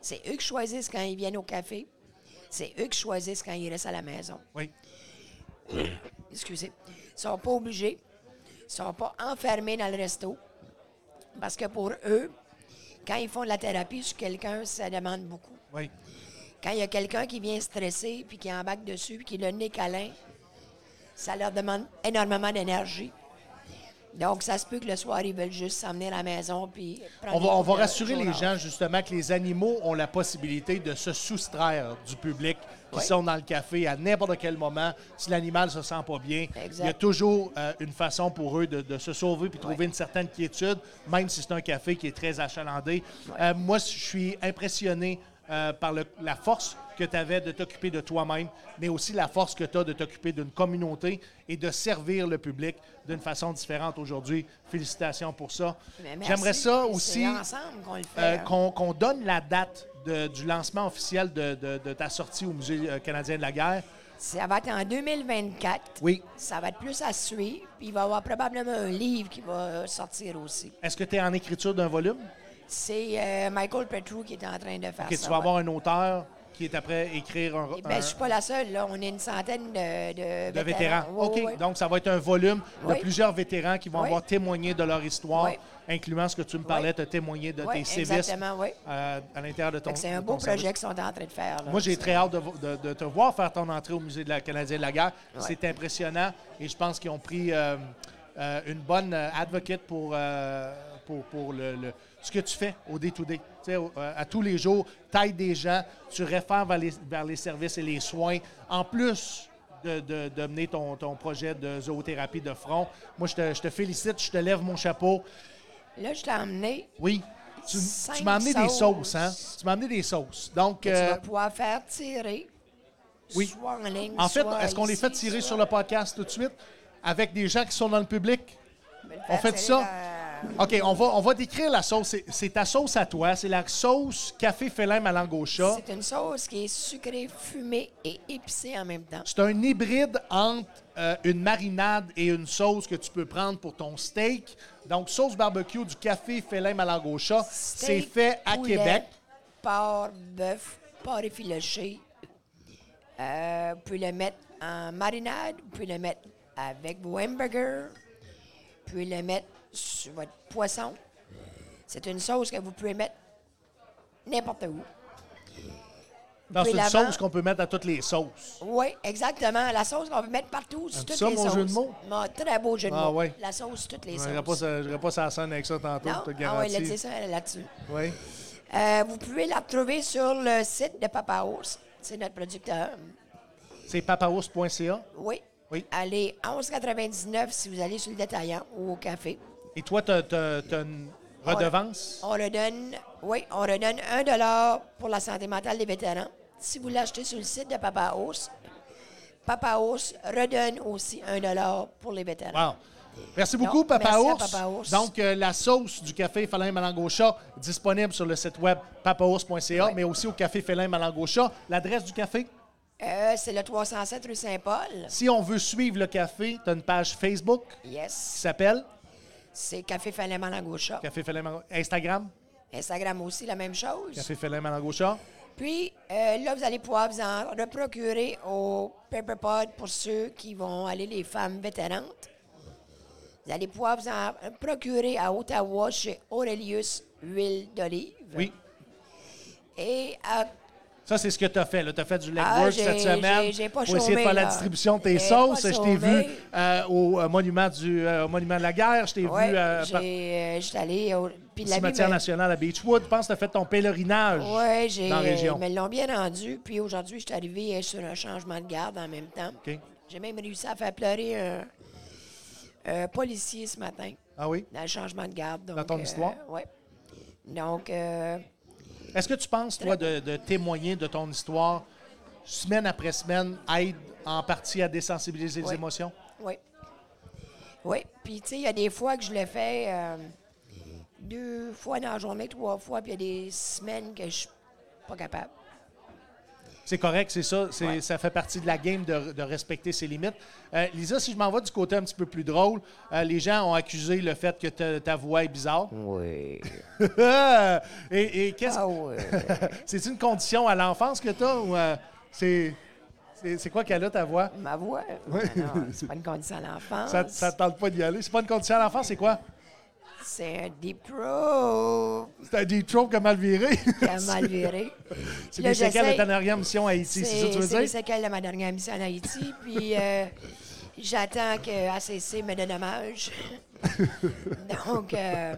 c'est eux qui choisissent quand ils viennent au café. C'est eux qui choisissent quand ils restent à la maison.
Oui.
Excusez. Ils ne sont pas obligés. Ils ne sont pas enfermés dans le resto. Parce que pour eux, quand ils font de la thérapie sur quelqu'un, ça demande beaucoup.
Oui.
Quand il y a quelqu'un qui vient stresser, puis qui embarque dessus, puis qui a le nez câlin, ça leur demande énormément d'énergie. Donc, ça se peut que le soir, ils veulent juste s'emmener à la maison, puis prendre
On va, on va rassurer les gens justement que les animaux ont la possibilité de se soustraire du public qui
Oui.
sont dans le café à n'importe quel moment. Si l'animal se sent pas bien,
Exact.
il y a toujours euh, une façon pour eux de, de se sauver puis trouver une certaine quiétude, même si c'est un café qui est très achalandé. Euh, moi, je suis impressionné euh, par le- la force que tu avais de t'occuper de toi-même, mais aussi la force que tu as de t'occuper d'une communauté et de servir le public d'une façon différente aujourd'hui. Félicitations pour ça. J'aimerais ça aussi
qu'on
euh, qu'on donne la date de- du lancement officiel de, de- de ta sortie au Musée euh, canadien de la guerre.
Ça va être en 2024.
Oui.
Ça va être plus à suivre. Puis il va y avoir probablement un livre qui va sortir aussi.
Est-ce que tu es en écriture d'un volume?
C'est euh, Michael Petrou qui est en train de faire
OK,
ça.
tu vas
ouais.
avoir un auteur qui est après écrire un,
ben,
un-
je suis pas la seule. Là. On est une centaine de, de,
de vétérans. OK, donc ça va être un volume de plusieurs vétérans qui vont
Oui.
avoir témoigné de leur histoire, incluant ce que tu me parlais, te témoigner de tes
oui.
euh, à l'intérieur de ton
C'est un
de
beau
service.
projet qu'ils sont en train de faire. là.
Moi, j'ai très hâte de, de- de te voir faire ton entrée au Musée de la Canadien de la guerre. C'est impressionnant et je pense qu'ils ont pris euh, euh, une bonne advocate pour, pour, pour le, le- ce que tu fais au day-to-day. Tu sais, au- euh, à tous les jours, t'aides des gens, tu réfères vers les, vers les services et les soins. En plus de, de, de mener ton, ton projet de zoothérapie de front, moi, je te, je te félicite, je te lève mon chapeau.
Là, je t'ai emmené.
Oui. Tu, tu m'as amené des
sauces.
hein? Tu m'as amené des sauces. Donc,
tu
euh,
vas pouvoir faire tirer.
oui.
Soit en ligne.
En fait, est-ce qu'on les fait tirer
soit-
sur le podcast tout de suite avec des gens qui sont dans le public? On fait ça? OK, on va, on va décrire la sauce. C'est- ta sauce à toi. C'est la sauce café félin malangocha.
C'est une sauce qui est sucrée, fumée et épicée en même temps.
C'est un hybride entre euh, une marinade et une sauce que tu peux prendre pour ton steak. Donc, sauce barbecue du café félin malangocha. C'est fait à
poulet,
Québec.
Porc, bœuf, porc effiloché. Euh, vous pouvez le mettre en marinade, vous pouvez le mettre avec vos hamburgers, vous pouvez le mettre sur votre poisson. C'est une sauce que vous pouvez mettre n'importe où.
Dans une sauce qu'on peut mettre à toutes les sauces.
Oui, exactement. La sauce qu'on peut mettre partout sur toutes
ça,
les
mon
sauces.
jeu de mots?
Mon très beau jeu de
Ah
mots.
ouais.
La sauce toutes les
Je n'irai
sauces.
pas, sur la scène avec ça tantôt,
non?
je te le
Ah oui,
garantis.
c'est ça là-dessus.
Oui.
Euh, vous pouvez la retrouver sur le site de Papa Ours. C'est notre producteur.
C'est papaours.ca.
Oui.
Oui.
Allez, 11,99 si vous allez sur le détaillant ou au café.
Et toi, tu as, une redevance?
On redonne, oui, on redonne 1 dollar pour la santé mentale des vétérans. Si vous l'achetez sur le site de Papa Ours, Papa Ours redonne aussi 1 dollar pour les vétérans.
Wow. Merci beaucoup, Papa,
merci
Ours.
Papa Ours.
Donc, euh, la sauce du café Félin Malangocha disponible sur le site web papaours.ca, mais aussi au café Félin Malangocha. L'adresse du café?
Euh, c'est le 307 rue Saint-Paul.
Si on veut suivre le café, tu as une page Facebook qui
Yes.
s'appelle
C'est Café Fallait Malangosha.
Café Malangocha. Instagram,
Instagram aussi, la même chose.
Café Félin Malangocha.
Puis euh, là, vous allez pouvoir vous en reprocurer au Paper Pod pour ceux qui vont aller, les femmes vétérantes. Vous allez pouvoir vous en procurer à Ottawa chez Aurelius Huile d'Olive.
Oui.
Et à
Ça, c'est ce que tu as fait. Tu as fait du
Ah,
legwork
j'ai-
cette semaine
j'ai- j'ai pas
pour essayer de faire la distribution de tes sauces. Je t'ai vu euh, au, euh, monument du, euh, au monument de la guerre. Je t'ai
ouais,
vu euh,
j'ai, j'étais allée au puis la
cimetière
me-
national à Beechwood. Je pense que tu as fait ton pèlerinage
Ouais, j'ai,
dans la région.
me l'ont bien rendu. Puis aujourd'hui, je suis arrivée sur un changement de garde en même temps. J'ai même réussi à faire pleurer un, un policier ce matin
Ah oui?
dans le changement de garde. Donc,
Dans ton histoire?
Oui. Donc, euh,
Est-ce que tu penses, toi, de, de témoigner de ton histoire semaine après semaine aide en partie à désensibiliser les émotions?
oui. Oui. Puis, tu sais, il y a des fois que je le fais euh, deux fois dans la journée, trois fois, puis il y a des semaines que je suis pas capable.
C'est correct, c'est ça.
Ouais.
Ça fait partie de la game de, de respecter ses limites. Euh, Lisa, si je m'en vais du côté un petit peu plus drôle, euh, les gens ont accusé le fait que ta- ta voix est bizarre.
Oui.
et et qu'est-ce
Ah oui.
C'est une condition à l'enfance que tu as ou euh, c'est, c'est, quoi qu'elle a ta voix?
Ma voix, non, c'est pas une condition à l'enfance.
Ça, ça te tente pas d'y aller? C'est pas une condition à l'enfance, c'est quoi?
C'est un deep throat
C'est un deep throat qui a mal viré.
qui a mal viré.
c'est
Là,
des séquelles de ta dernière mission à Haïti, c'est ça que tu veux
C'est les
dire?
séquelles de ma dernière mission en Haïti. Puis euh, j'attends que ACC me dédommage. Donc, euh,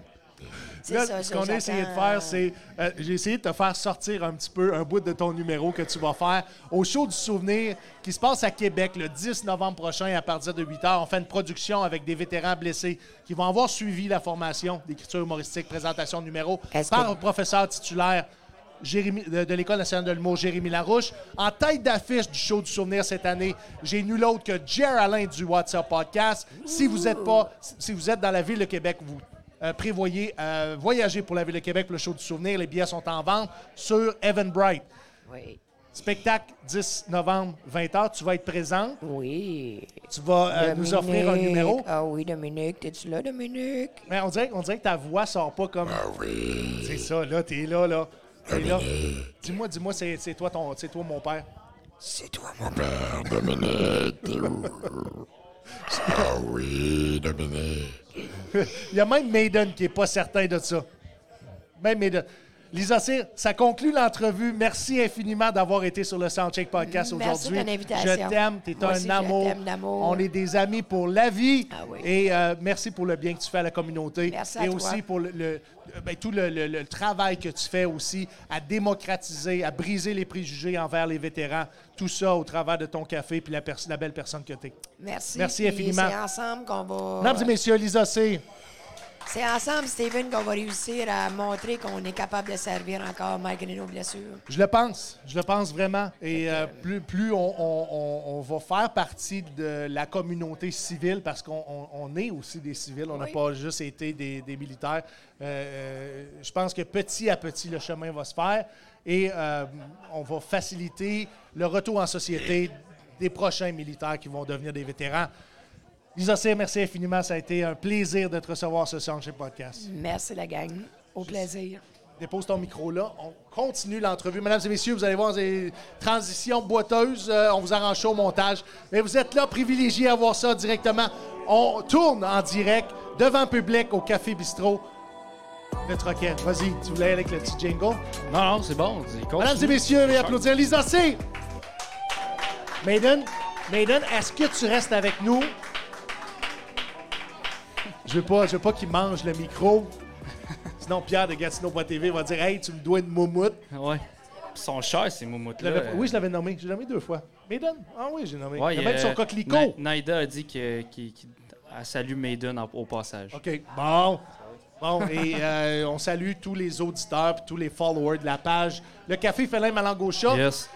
Là,
ça.
ce qu'on a essayé de faire, c'est. euh, j'ai essayé de te faire sortir un petit peu un bout de ton numéro que tu vas faire au show du souvenir qui se passe à Québec le 10 novembre prochain à partir de 8 h. On fait une production avec des vétérans blessés qui vont avoir suivi la formation d'écriture humoristique, présentation de numéro par
que-
un professeur titulaire. Jérémy- de, de l'École nationale de l'humour, Jérémy Larouche. En tête d'affiche du show du souvenir cette année, j'ai nul autre que Jer Alain du WhatsApp Podcast. Si vous êtes pas, si vous êtes dans la ville de Québec, vous prévoyez euh, voyager pour la ville de Québec pour le show du souvenir. Les billets sont en vente sur Evan Bright.
Oui.
Spectacle 10 novembre, 20h. Tu vas être présent.
Oui.
Tu vas euh, nous offrir un
Dominique.
numéro.
Ah oui, Dominique. T'es-tu là, Dominique?
Mais on dirait, on dirait que ta voix sort pas comme. Ah oui. C'est ça, là, t'es là, là. T'es là. Dis-moi, dis-moi, c'est c'est toi, ton, c'est toi mon père.
C'est toi, mon père.
Ah oui, Dominique.
Il y a même Maiden qui est pas certain de ça. Même Maiden. Lisa Cyr, ça conclut l'entrevue. Merci infiniment d'avoir été sur le Soundcheck Podcast
Merci
aujourd'hui.
de ton invitation.
Je t'aime, tu es un
aussi,
amour. On est des amis pour la vie.
Ah oui.
Et euh, merci pour le bien que tu fais à la communauté.
Merci à
Et
toi.
aussi pour le, le- ben, tout le, le- le travail que tu fais aussi à démocratiser, à briser les préjugés envers les vétérans. Tout ça au travers de ton café puis la, belle personne que tu es.
Merci.
Merci infiniment.
C'est ensemble qu'on va.
Mesdames et messieurs, Lisa Cyr.
C'est ensemble, Steven, qu'on va réussir à montrer qu'on est capable de servir encore malgré nos blessures.
Je le pense, je le pense vraiment. Et euh, plus, plus on, on- on- on va faire partie de la communauté civile, parce qu'on on- on est aussi des civils, on n'a
Oui.
pas juste été des, des militaires. Euh, euh, je pense que petit à petit, le chemin va se faire et euh, on va faciliter le retour en société des prochains militaires qui vont devenir des vétérans. Lisa Cyr, merci infiniment. Ça a été un plaisir de te recevoir ce soir chez Podcast.
Merci, la gang. Au plaisir.
Dépose ton micro là. On continue l'entrevue. Mesdames et messieurs, vous allez voir des transitions boiteuses. Euh, on vous arrange ça au montage. Mais vous êtes là, privilégiés à voir ça directement. On tourne en direct devant le public au Café Bistrot. Le Troquet. Vas-y, tu voulais aller avec le petit jingle?
Non, non, c'est bon.
Mesdames et messieurs, et applaudir Lisa C. Maiden, Maiden, est-ce que tu restes avec nous? Je veux pas, je veux pas qu'il mange le micro. Sinon, Pierre de Gatineau.tv va dire Hey, tu me dois une moumoute.
Ouais. Puis son cher, ces
Je
moumoutes-là.
l'avais-
euh,
oui, je l'avais nommé. Je l'ai nommé deux fois. Maiden? Ah oui, j'ai nommé.
ouais,
Il y a même
euh,
son coquelicot.
Na- Naida a dit que- qu'il qu'il- elle salue Maiden en- au passage.
OK. Bon. Bon, et euh, on salue tous les auditeurs et tous les followers de la page. Le Café Félin Malangocha.
Yes.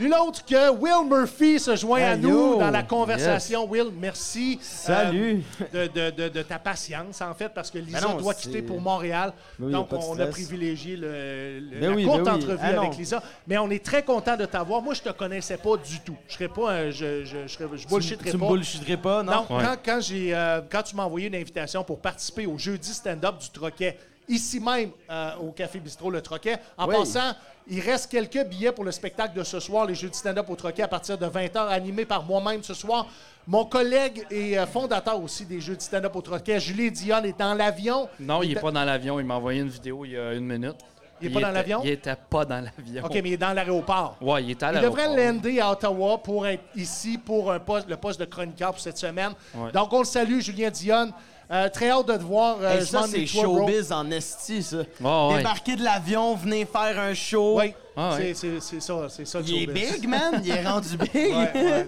Nul autre que Will Murphy se joint à nous
yo!
dans la conversation. Will, merci.
Salut.
euh, de, de- de- de ta patience, en fait, parce que Lisa
Ben non,
doit quitter pour Montréal.
Ben oui,
Donc,
a pas
on a privilégié le, le-
Ben
la
oui,
courte
oui.
entrevue
Ah
avec Lisa. Mais on est très content de t'avoir. Moi, je te connaissais pas du tout. Je serais pas un- je, je, je, bullshitterais
Tu me
pas.
bullshitterais pas, non?
Non,
Ouais.
quand, quand j'ai, euh, quand tu m'as envoyé une invitation pour participer au jeudi stand-up du Troquet, ici même euh, au Café Bistrot Le Troquet, en
Oui.
passant, il reste quelques billets pour le spectacle de ce soir, les jeudis stand-up au Troquet, à partir de 20h, animé par moi-même ce soir. Mon collègue et euh, fondateur aussi des jeudis stand-up au Troquet, Julie Dion, est dans l'avion.
Non, il n'est pas dans l'avion. Il m'a envoyé une vidéo il y a une minute.
Il est pas dans l'avion?
Il était pas dans l'avion.
OK, mais il est dans l'aéroport.
Ouais, il était à
Il devrait
l'aéroport.
lander à Ottawa pour être ici pour un poste, le poste de chroniqueur pour cette semaine.
Ouais.
Donc, on le salue, Julien Dion. Euh, très hâte de te voir. Euh,
Hey, ça, c'est
toi, bro.
showbiz en esti, ça.
ouais.
Débarquer de l'avion, venir faire un show.
Oui,
Ah,
c'est-
ouais.
c'est c'est ça, c'est ça. le
Il est
showbiz.
big, man. Il est rendu big.
Ouais, ouais,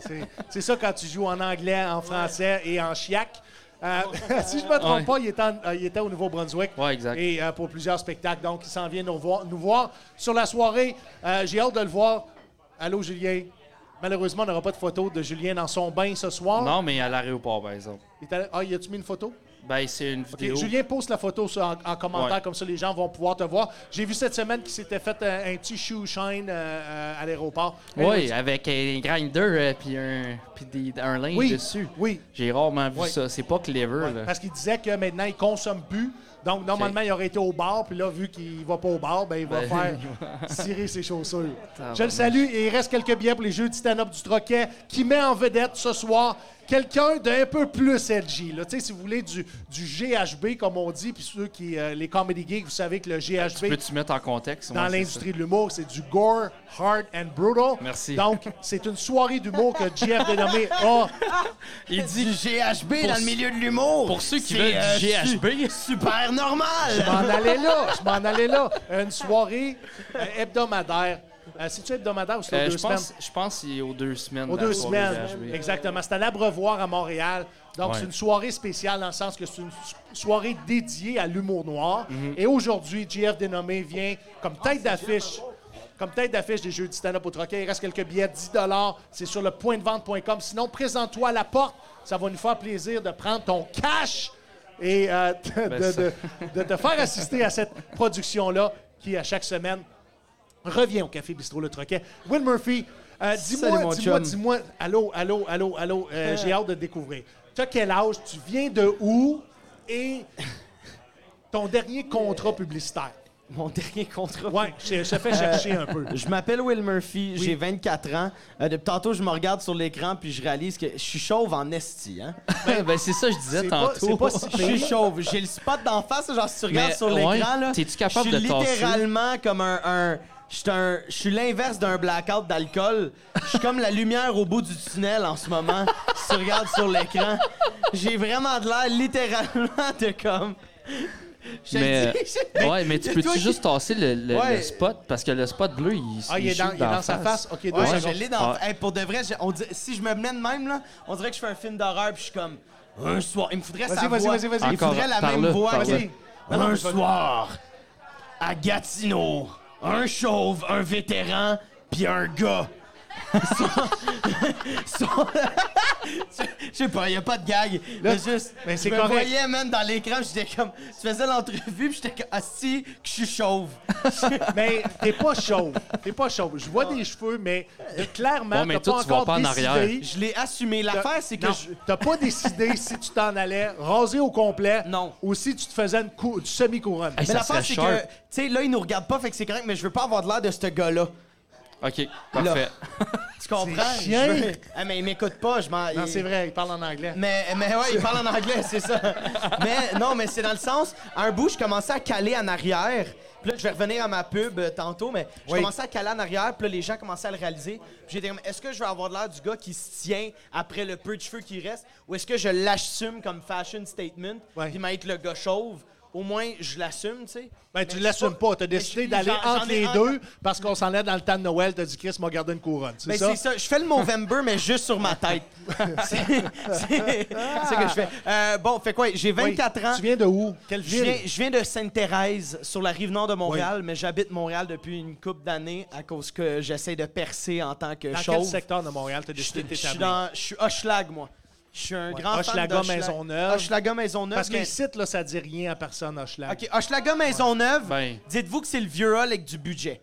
c'est- ça quand tu joues en anglais, en français et en chiac. Euh, si je ne me trompe
Ouais.
pas, il était, en- euh, il était au Nouveau-Brunswick.
Ouais, exact.
Et euh, pour plusieurs spectacles. Donc, il s'en vient nous voir, nous voir sur la soirée. Euh, J'ai hâte de le voir. Allô, Julien. Malheureusement, on n'aura pas de photo de Julien dans son bain ce soir.
Non, mais à l'aéroport, par exemple.
Il Ah, y a-tu mis une photo?
Ben, c'est une vidéo.
Julien, poste la photo sur- en, en commentaire,
Ouais.
comme ça les gens vont pouvoir te voir. J'ai vu cette semaine qu'il s'était fait un, un petit shoe shine euh, euh, à l'aéroport.
Oui, avec un grinder euh, puis un, des- un linge
Oui,
dessus.
oui.
J'ai rarement vu ça. C'est pas clever, là.
Parce qu'il disait que maintenant, il consomme plus. Donc, normalement, il aurait été au bar. Puis là, vu qu'il va pas au bar, ben, il va
Ben,
faire cirer ses chaussures. Je le salue. Et il reste quelques billets pour les Jeux de stand-up du Troquet qui met en vedette ce soir quelqu'un d'un peu plus edgy. Là. Tu sais, Si vous voulez du, du GHB, comme on dit. Puis ceux qui, euh, les comedy geeks, vous savez que le GHB,
Peux-tu mettre en contexte?
dans l'industrie de l'humour, c'est du gore, hard and brutal.
Merci.
Donc, c'est une soirée d'humour que JF dénommé a.
ça. Il dit
Du GHB
Pour-
dans le milieu de l'humour.
Pour ceux qui veulent
euh,
du GHB.
su- super
Je
normal.
m'en allais là, je m'en allais là. Une soirée euh, hebdomadaire. Euh, C'est-tu hebdomadaire ou c'est aux
Euh,
deux
je
semaines?
pense, je pense qu'il est aux deux semaines.
Aux deux semaines. Exactement. C'est à l'Abreuvoir à Montréal. Donc,
Ouais.
c'est une soirée spéciale dans le sens que c'est une so- soirée dédiée à l'humour noir.
Mhm.
Et aujourd'hui, JF Dénommé vient comme tête d'affiche. Comme tête d'affiche des jeux du stand-up au Troquet. Il reste quelques billets, 10 C'est sur le pointdevente.com. Sinon, présente-toi à la porte. Ça va nous faire plaisir de prendre ton cash et euh, de,
Ben,
de- de- de te faire assister à cette production-là qui, à chaque semaine, revient au Café Bistrot Le Troquet. Will Murphy, euh, dis-moi, dis-moi, dis-moi, allô, allô, allô, allô, euh, j'ai hâte de te découvrir. Tu as quel âge, tu viens de où? Et ton dernier contrat publicitaire?
Mon dernier contrat.
Ouais, je, je te fais chercher un peu.
Je m'appelle Will Murphy, j'ai 24 ans. Euh, depuis tantôt, je me regarde sur l'écran puis je réalise que je suis chauve en esti. Hein?
ben, c'est ça que je disais
C'est pas-
tantôt.
c'est pas si
Je suis chauve. J'ai le spot d'en face, genre si tu regardes
Mais,
sur
ouais,
l'écran, là.
t'es-tu capable
je suis
de tasser?
littéralement comme un. un- je suis l'inverse d'un blackout d'alcool. Je suis comme la lumière au bout du tunnel en ce moment. si tu regardes sur l'écran, j'ai vraiment de l'air littéralement de comme. Je
Mais,
dis, je-
ouais, mais tu peux-tu
qui-
juste tasser le, le-
Ouais.
le spot? Parce que le spot bleu, il,
Ah, il est dans,
shoot
il est dans
la
sa face? OK, deux
Ouais, je l'ai dans.
Ah.
Hey, pour de vrai, j'ai- on dit- si je me mets de même, là, on dirait que je fais un film d'horreur puis je suis comme. Un soir. Il me faudrait
Vas-y,
sa
vas-y,
voix.
vas-y, vas-y.
Il faudrait la
Encore,
même
parle-le,
voix.
parle-le.
Vas-y. Non, non,
Un soir, à Gatineau, un chauve, un vétéran, puis un gars. Sont- Je sais pas, y a pas de gag.
Là,
mais juste,
mais c'est
je me
correct.
voyais même dans l'écran, j'étais comme, tu faisais l'entrevue, puis j'étais comme, ah si, que je suis chauve.
Mais t'es pas chauve. T'es pas chauve. Je vois des cheveux, mais euh, clairement,
Ouais, mais
t'as
toi,
pas
tu vois
encore
pas en
décidé.
arrière.
Je l'ai assumé. L'affaire, c'est que
Non,
je,
t'as pas décidé si tu t'en allais raser au complet
Non.
ou si tu te faisais une cou- du semi-couronne.
Hey,
Mais
ça
l'affaire,
serait
c'est
sharp.
que, tu sais, là, ils nous regardent pas, fait que c'est correct, mais je veux pas avoir de l'air de ce gars-là.
OK, parfait.
Tu comprends?
C'est chien.
Je veux- Ah, mais il m'écoute pas, je m'en.
Non,
il-
c'est vrai, il parle en anglais.
Mais, mais ouais, il parle en anglais, c'est ça. Mais non, mais c'est dans le sens, à un bout, je commençais à caler en arrière. Puis là, je vais revenir à ma pub euh, tantôt, mais je
Oui.
commençais à caler en arrière, puis là, les gens commençaient à le réaliser. Puis j'étais comme, est-ce que je vais avoir l'air du gars qui se tient après le peu de cheveux qui reste, ou est-ce que je l'assume comme fashion statement,
Ouais.
puis m'être le gars chauve? Au moins, je l'assume, tu sais.
Ben, tu l'assumes pas. T'as
mais
décidé d'aller entre les deux parce qu'on s'en est dans le temps de Noël. T'as dit, Chris m'a gardé une couronne. C'est
Ben,
ça?
c'est ça. Je fais le Movember, mais juste sur ma tête. c'est ce que je fais. Euh, bon, fait quoi? J'ai
Oui.
24 ans.
Tu viens de où? Quelle
Je viens, je viens de Sainte-Thérèse, sur la rive nord de Montréal, mais j'habite Montréal depuis une couple d'années à cause que j'essaie de percer en tant que
Dans
chauve.
quel secteur de Montréal t'as décidé de
je suis
t'établir?
dans, je suis Hochelag, moi. Je suis un grand fan
Hochelaga,
d'Hochelag.
Maisonneuve.
Hochelaga Maisonneuve.
Parce que
mais-
ici, là, ça dit rien à personne, Hochelag.
OK, Hochelaga Maisonneuve,
Ben.
dites-vous que c'est le vieux hall avec du budget.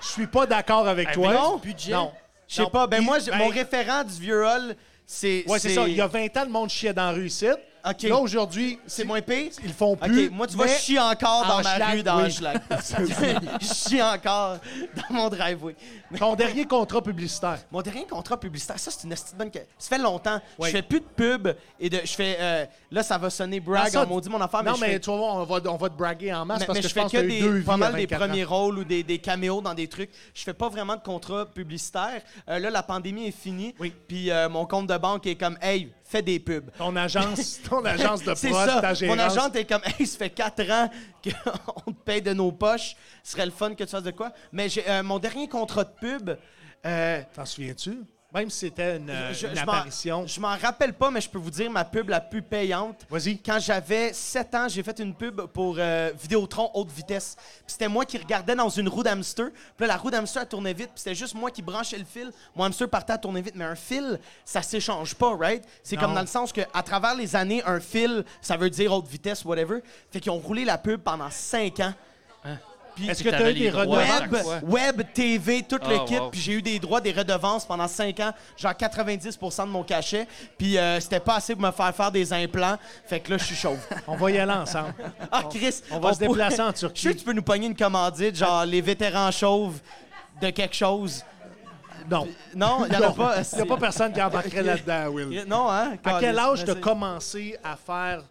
Je suis pas d'accord avec toi.
non?
Budget? Non.
Je sais pas, ben moi, j'ai-
ben,
mon référent du vieux hall, c'est...
Ouais, c'est ça. Il y a 20 ans, le monde chiait dans la rue ici.
OK.
Là, aujourd'hui,
C'est moins pire?
ils le font
OK,
plus.
moi, tu vois,
mais-
je chie encore
en
dans ma rue, dans
oui.
Je chie encore dans mon driveway.
Ton dernier contrat publicitaire.
Mon dernier contrat publicitaire, ça, c'est une esti de bonne... que- Ça fait longtemps.
Oui.
Je fais plus de pub et de... Je fais... euh, là, ça va sonner brag,
Ah, ça,
on maudit mon affaire, mais
non,
je
mais
fais...
tu vas voir, on va, on va te braguer en masse
mais,
parce
mais
que
je fais
pense
que
deux
des, pas mal des
24 ans.
premiers rôles ou des, des caméos dans des trucs. Je fais pas vraiment de contrat publicitaire. Euh, là, la pandémie est finie.
Oui.
Puis euh, mon compte de banque est comme, hey, fais des pubs.
Ton agence, ton agence de prod,
ça.
ta
Mon
gérance.
agente est comme, hey, ça fait 4 ans qu'on te paye de nos poches. Ce serait le fun que tu fasses de quoi? Mais j'ai euh, mon dernier contrat de pub. euh,
T'en souviens-tu? Même si c'était une,
je,
une
je m'en-
apparition.
Je m'en rappelle pas, mais je peux vous dire ma pub la plus payante.
Vas-y.
Quand j'avais 7 ans, j'ai fait une pub pour euh, Vidéotron haute vitesse. Puis c'était moi qui regardais dans une roue d'hamster. Puis là, la roue d'hamster elle tournait vite. Puis c'était juste moi qui branchais le fil. Mon hamster partait à tourner vite. Mais un fil, ça s'échange pas, right? C'est comme dans le sens que à travers les années, un fil, ça veut dire haute vitesse, whatever. Fait qu'ils ont roulé la pub pendant 5 ans.
Est-ce que tu as eu des redevances?
Web, TV, tout le kit.
wow.
Puis j'ai eu des droits, des redevances pendant 5 ans, genre 90% de mon cachet. Puis euh, c'était pas assez pour me faire faire des implants. Fait que là, je suis chauve.
On va y aller ensemble.
Ah, Chris,
on va se
pourrait-
déplacer en
Je
Turquie.
sûr que tu peux nous pogner une commandite, genre les vétérans chauves de quelque chose.
Non.
Non, il n'y a pas.
Il n'y a pas personne qui embarquerait là-dedans, Will.
Non, hein?
À quel âge
tu
t'as commencé à faire,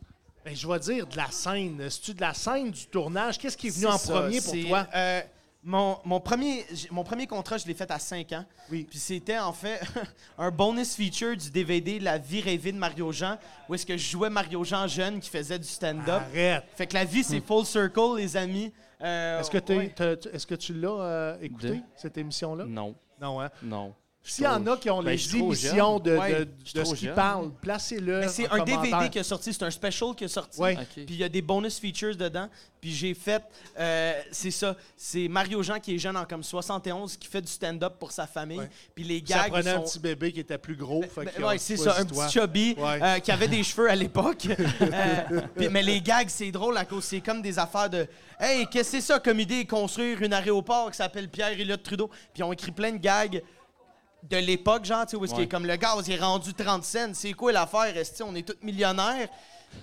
ben, je vais dire, de la scène? C'est-tu de la scène, du tournage? Qu'est-ce qui est venu en premier pour toi?
euh, mon, mon, premier, j- mon premier contrat, je l'ai fait à 5 ans.
Oui.
Puis c'était en fait un bonus feature du DVD La vie rêvée de Mario Jean, où est-ce que je jouais Mario Jean jeune qui faisait du stand-up.
Arrête.
Fait que la vie, c'est full circle, les amis. Euh,
Est-ce que, t'es-
ouais.
t'as- est-ce que tu l'as euh, écouté,
De-
cette émission-là?
Non,
Non, hein?
non.
S'il y en a qui ont
Ben,
les émissions de,
Ouais,
de- ce qu'ils parlent, placez-le.
Mais c'est un DVD qui est sorti, c'est un special qui est sorti.
Ouais.
Puis il y a des bonus features dedans. Puis j'ai fait, euh, c'est ça, c'est Mario Jean qui est jeune en comme 71 qui fait du stand-up pour sa famille.
Ouais.
Puis les
Ça
gags
prenait un petit bébé qui était plus gros. fait
Ben, ouais,
ont
c'est ça, un petit chubby
Ouais.
euh, qui avait des cheveux à l'époque. Euh, mais les gags, c'est drôle à cause c'est comme des affaires de Hey, qu'est-ce que c'est ça comme idée construire une aéroport qui s'appelle Pierre Elliott Trudeau? Puis ils ont écrit plein de gags de l'époque, genre, tu sais, où est-ce qu'il
Ouais.
est comme le gaz, il est rendu 30 cents. C'est quoi l'affaire? Esti? On est tous millionnaires?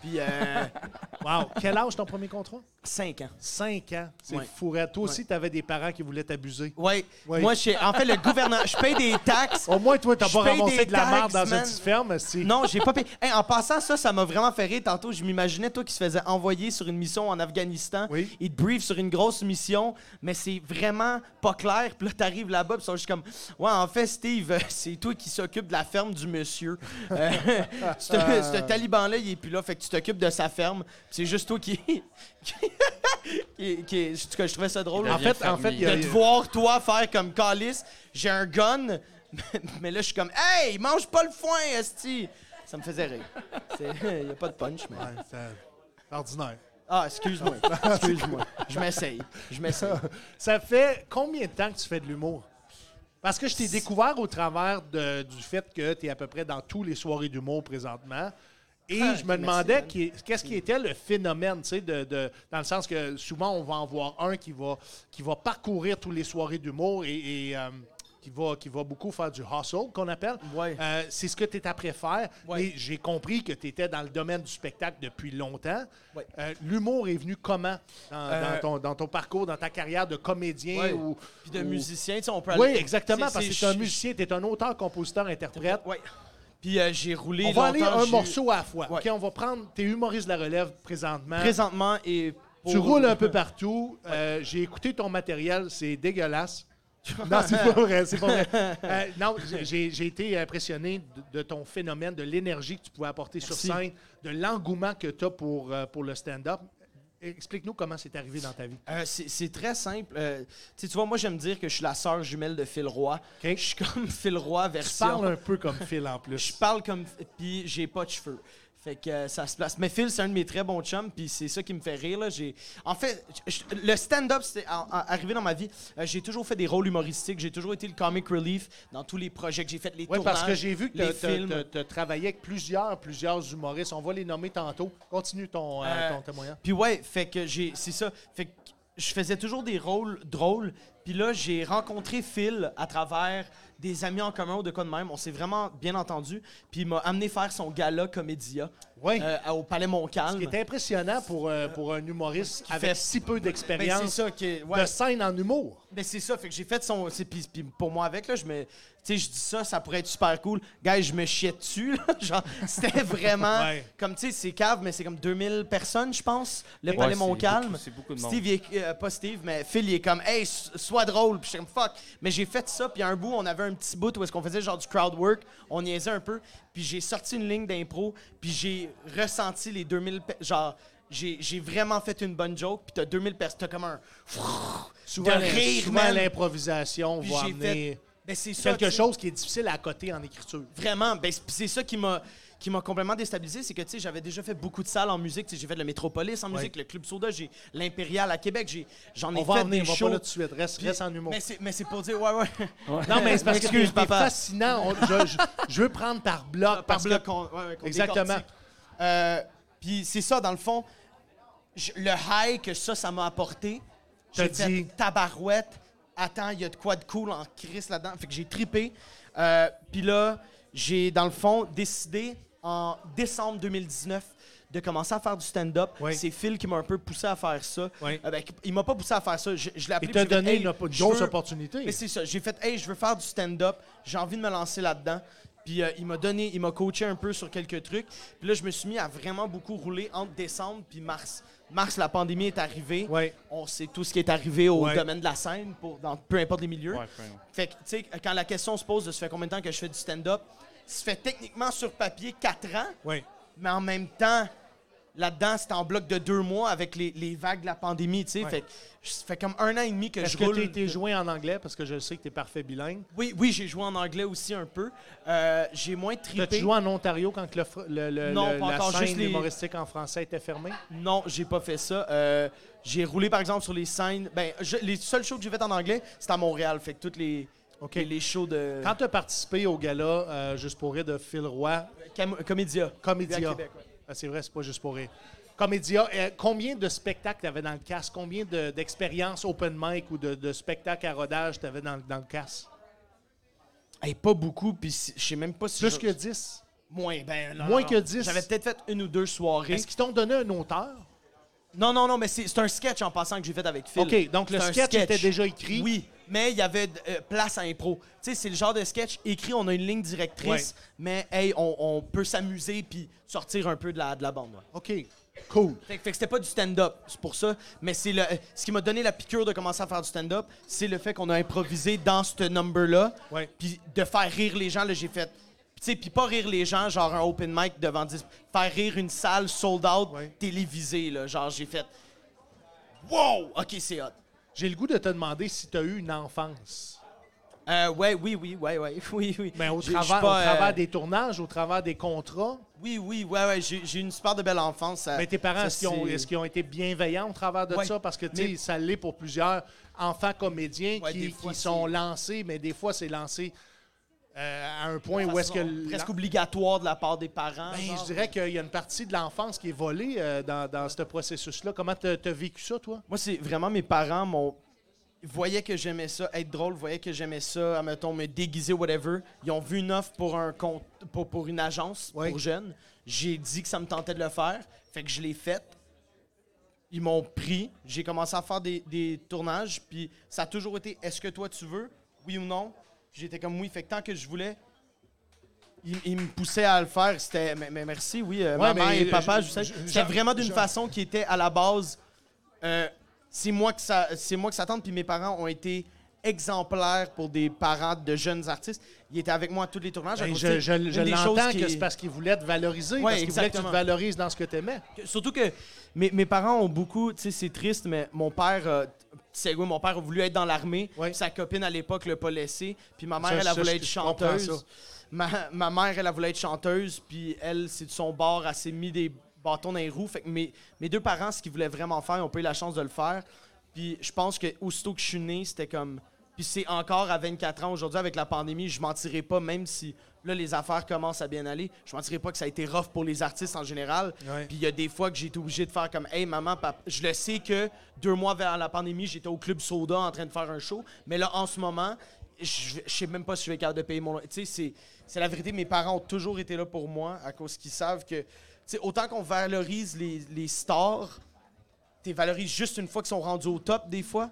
Puis euh,
Wow. Quel âge ton premier contrat?
5 ans.
5 ans. C'est
Ouais.
fourré. Toi aussi, tu avais des parents qui voulaient t'abuser.
Ouais.
Ouais.
Moi, en fait, le gouvernement, je paye des taxes.
Au moins, toi, t'as pas ramassé de la merde dans une
man.
petite ferme. si.
Non, j'ai pas payé. Hey, en passant, ça, ça m'a vraiment fait rire. Tantôt, je m'imaginais, toi, qui se faisait envoyer sur une mission en Afghanistan.
Oui.
Il te brief sur une grosse mission, mais c'est vraiment pas clair. Puis là, t'arrives là-bas, puis ils sont juste comme Ouais, en fait, Steve, c'est toi qui s'occupe de la ferme du monsieur. Euh, ce ce taliban-là, il est plus là, fait que tu t'occupes de sa ferme. C'est juste toi qui. qui, qui, qui- en tout cas, je trouvais ça drôle.
En fait, en fait, il y a-
de te voir, toi, faire comme Calis, j'ai un gun, mais là, je suis comme, hey, mange pas le foin, Esti! Ça me faisait rire. Il n'y a pas de punch, mais.
Ouais, c'est c'est ordinaire.
Ah, excuse-moi. Excuse-moi. Je m'essaye. Je m'essaye.
Ça fait combien de temps que tu fais de l'humour? Parce que je t'ai découvert au travers de- du fait que tu es à peu près dans tous les soirées d'humour présentement. Et
Ah,
je me demandais qu'est-ce qui était le phénomène, tu sais, de, de- dans le sens que souvent on va en voir un qui va, qui va parcourir toutes les soirées d'humour et, et, euh, qui, va, qui va beaucoup faire du hustle, qu'on appelle.
Ouais.
Euh, c'est ce que tu es après faire.
Ouais.
Mais j'ai compris que tu étais dans le domaine du spectacle depuis longtemps.
Ouais.
Euh, L'humour est venu comment dans, dans ton, dans ton parcours, dans ta carrière de comédien ou,
Puis de
ou-
musicien, tu sais, on peut
Oui,
aller-
exactement,
c'est-
parce que tu es un musicien, tu es un auteur, compositeur, interprète.
Puis euh, j'ai roulé.
On va aller un morceau à la fois.
Ouais.
OK, on va prendre. T'es humoriste de la relève présentement.
Présentement et.
Tu roules un peu partout. Euh, J'ai écouté ton matériel, c'est dégueulasse. non, c'est pas vrai, c'est pas vrai. Euh, non, j'ai j'ai été impressionné de, de ton phénomène, de l'énergie que tu pouvais apporter sur scène, de l'engouement que tu as pour, pour le stand-up. Explique-nous comment c'est arrivé dans ta vie.
Euh, c'est très simple. Euh, tu tu vois, moi, j'aime dire que je suis la sœur jumelle de Phil Roy. Je suis comme Phil Roy
Tu
version.
parles un peu comme Phil en plus.
Je parle comme. Puis j'ai pas de cheveux. Fait que euh, ça se place. Mais Phil, c'est un de mes très bons chums, puis c'est ça qui me fait rire. Là. J'ai... En fait, le stand-up, c'est arrivé dans ma vie. Euh, j'ai toujours fait des rôles humoristiques. J'ai toujours été le comic relief dans tous les projets que j'ai fait, les
Oui,
tournages,
parce que j'ai vu que
les
tu
films.
as travaillé avec plusieurs, plusieurs humoristes. On va les nommer tantôt. Continue ton, euh,
Euh,
ton témoignage.
Puis ouais, fait que j'ai, c'est ça. Fait que je faisais toujours des rôles drôles. Puis là, j'ai rencontré Phil à travers des amis en commun ou de quoi de même. On s'est vraiment bien entendu. Puis il m'a amené faire son gala Comédia
Oui.
euh, au Palais
Ce
Montcalm.
qui est impressionnant pour, euh, pour un humoriste avec
fait-
si peu
Ben,
d'expérience
c'est ça que ouais.
de scène en humour.
Ben, c'est ça, fait que j'ai fait son. Puis, puis pour moi, avec, là, je me. Tu sais, je dis ça, ça pourrait être super cool. Gars, je me chiais dessus, là. Genre, c'était vraiment.
Ouais.
Comme, tu sais, c'est cave, mais c'est comme 2000 personnes, je pense, le
Ouais,
Palais Montcalm.
c'est beaucoup de monde.
Steve, il est- euh, pas Steve, mais Phil, il est comme, hey, sois drôle. Puis je suis comme, fuck. Mais j'ai fait ça, puis à un bout, on avait un petit bout où est-ce qu'on faisait genre du crowd work. On niaisait un peu. Puis j'ai sorti une ligne d'impro, puis j'ai ressenti les 2000. pe- Genre, j'ai vraiment fait une bonne joke, puis t'as 2000 personnes. T'as comme un.
Souvent,
De rire,
souvent, l'improvisation va amener
fait- Ben, ça,
quelque chose qui est difficile à côté en écriture.
Vraiment, ben, c'est ça qui m'a qui m'a complètement déstabilisé, c'est que tu sais, j'avais déjà fait beaucoup de salles en musique, j'ai fait le Métropolis en musique, le Club Soda, j'ai l'Impérial à Québec, j'ai j'en ai
On va
fait
en venir,
des
on va
shows.
pas là tout de suite. Reste,
Puis-
reste en humour.
Mais c'est c'est pour dire ouais ouais.
Non, mais c'est parce que
papa.
fascinant. On- je, je- je veux prendre par bloc.
par
parce
bloc
que-
ouais, ouais,
Exactement.
Euh, puis c'est ça dans le fond, je- le high que ça ça m'a apporté.
T'as
J'ai
dit-
tabarouette. Attends, il y a de quoi de cool en crise là-dedans. Fait que j'ai tripé. Euh, Puis là, j'ai dans le fond décidé en décembre 2019 de commencer à faire du stand-up.
Oui.
C'est Phil qui m'a un peu poussé à faire ça.
Oui.
Euh, ben, il m'a pas poussé à faire ça. Je, je l'ai appelé
Il t'a
fait,
donné
Hey,
une, grosse
veux-
opportunité.
mais c'est ça. J'ai fait, hey, je veux faire du stand-up. J'ai envie de me lancer là-dedans. Puis euh, il m'a donné, il m'a coaché un peu sur quelques trucs. Puis là, je me suis mis à vraiment beaucoup rouler entre décembre puis mars. Mars, la pandémie est arrivée.
Ouais.
On sait tout ce qui est arrivé au
Ouais.
domaine de la scène, pour, dans peu importe les milieux.
Ouais,
Fait que, tu sais, quand la question se pose de ça fait combien de temps que je fais du stand-up, ça fait techniquement sur papier 4 ans,
Oui.
mais en même temps, là-dedans, c'était en bloc de deux mois avec les, les vagues de la pandémie, tu sais.
Ouais.
Fait que ça fait comme un an et demi que
Est-ce
je
que
roule.
tu été joué en anglais? Parce que je sais que tu es parfait bilingue.
Oui, oui, j'ai joué en anglais aussi un peu. Euh, j'ai moins
Tu
trippé.
joué en Ontario quand le, le- le-
Non,
le-
pas
la
encore,
scène
juste les-
humoristique en français était fermée?
Non, j'ai pas fait ça. Euh, j'ai roulé par exemple sur les scènes. Ben, je- les seuls shows que j'ai fait en anglais, c'était à Montréal. Fait que toutes les,
OK.
les, les shows de
Quand tu as participé au gala euh, Juste pour rire de Phil Roy,
Cam- Comédia.
Comédia.
À Québec, ouais.
Ah, c'est vrai, c'est pas juste pour rire. Comédia, euh, combien de spectacles tu avais dans le cast? Combien de- d'expériences open mic ou de, de spectacles à rodage tu avais dans, dans le cast?
Hey, pas beaucoup, puis si- je sais même pas si.
Plus
je-
que 10?
Moins, ben, non,
Moins
non,
que
non.
10?
J'avais peut-être fait une ou deux soirées.
Est-ce qu'ils t'ont donné un auteur?
Non, non, non, mais c'est un sketch en passant que j'ai fait avec Phil.
OK, donc le
un
sketch, était déjà écrit.
Oui, mais il y avait euh, place à impro. Tu sais, c'est le genre de sketch écrit, on a une ligne directrice,
Ouais.
mais hey, on, on peut s'amuser puis sortir un peu de la, de la bande. ouais.
OK, cool.
Fait, que- fait que c'était pas du stand-up, c'est pour ça. Mais c'est le, ce qui m'a donné la piqûre de commencer à faire du stand-up, c'est le fait qu'on a improvisé dans ce number-là. Puis de faire rire les gens, là, j'ai fait. Tu sais, puis pas rire les gens, genre un open mic devant 10. Faire rire une salle sold out,
Ouais.
télévisée, là. Genre, j'ai fait. Wow! Ok, c'est hot.
J'ai le goût de te demander si tu as eu une enfance.
Euh, ouais, oui, oui, ouais, ouais, oui, oui.
Mais au travers,
pas,
au travers
euh,
des tournages, au travers des contrats?
Oui, oui, ouais, ouais. J'ai j'ai une super de belle enfance. ça-
Mais tes parents, est-ce qu'ils ont, été bienveillants au travers de
Ouais.
ça? Parce que, tu sais,
Mais-
ça l'est pour plusieurs enfants comédiens
Ouais,
qui,
des fois,
qui sont lancés, mais des fois, c'est lancé euh, à un point où est-ce que...
presque obligatoire de la part des parents.
Ben, je dirais qu'il y a une partie de l'enfance qui est volée euh, dans, dans ce processus-là. Comment tu as vécu ça, toi?
Moi, c'est vraiment mes parents m'ont voyaient que j'aimais ça, être drôle, voyaient que j'aimais ça, admettons, me déguiser, whatever. Ils ont vu une offre pour un compte, pour, pour une agence
Oui.
pour jeunes. J'ai dit que ça me tentait de le faire, fait que je l'ai fait. Ils m'ont pris, j'ai commencé à faire des, des tournages, puis ça a toujours été est-ce que toi tu veux, oui ou non? J'étais comme oui, fait que tant que je voulais, ils, ils me poussaient à le faire. C'était mais, mais merci, oui, euh,
Ouais,
maman
mais
et papa,
je-
je, sais.
je-
C'était vraiment d'une façon qui était à la base. euh, c'est moi que ça, c'est moi que ça tente. Puis mes parents ont été exemplaires pour des parents de jeunes artistes. Ils étaient avec moi à tous les tournages.
Ben, je je, l'entends
qui
que
est-
c'est parce qu'ils voulaient te valoriser,
Ouais,
parce qu'ils voulaient que tu te valorises dans ce que tu aimais.
Surtout que mes, mes parents ont beaucoup, tu sais, c'est triste, mais mon père, c'est mon père a voulu être dans l'armée. Sa copine à l'époque l'a pas laissé. Puis ma mère,
Ça,
elle, a voulu
je-
être chanteuse. Ma, ma mère, elle, a voulu être chanteuse. Puis elle, c'est de son bord, elle s'est mis des bâtons dans les roues. Fait que mes, mes deux parents, ce qu'ils voulaient vraiment faire, ils ont pas eu la chance de le faire. Puis je pense que aussitôt que je suis né, c'était comme. Puis c'est encore à 24 ans aujourd'hui avec la pandémie, je mentirais pas, même si là les affaires commencent à bien aller, je mentirais pas que ça a été rough pour les artistes en général.
Ouais.
Puis il y a des fois que j'ai été obligé de faire comme Hey maman, papa, je le sais que deux mois vers la pandémie, j'étais au club soda en train de faire un show, mais là en ce moment, je je sais même pas si je vais être capable de payer mon. Tu sais, c'est- la vérité, mes parents ont toujours été là pour moi à cause qu'ils savent que. tu sais, autant qu'on valorise les, les stars, tu valorises juste une fois qu'ils sont rendus au top des fois.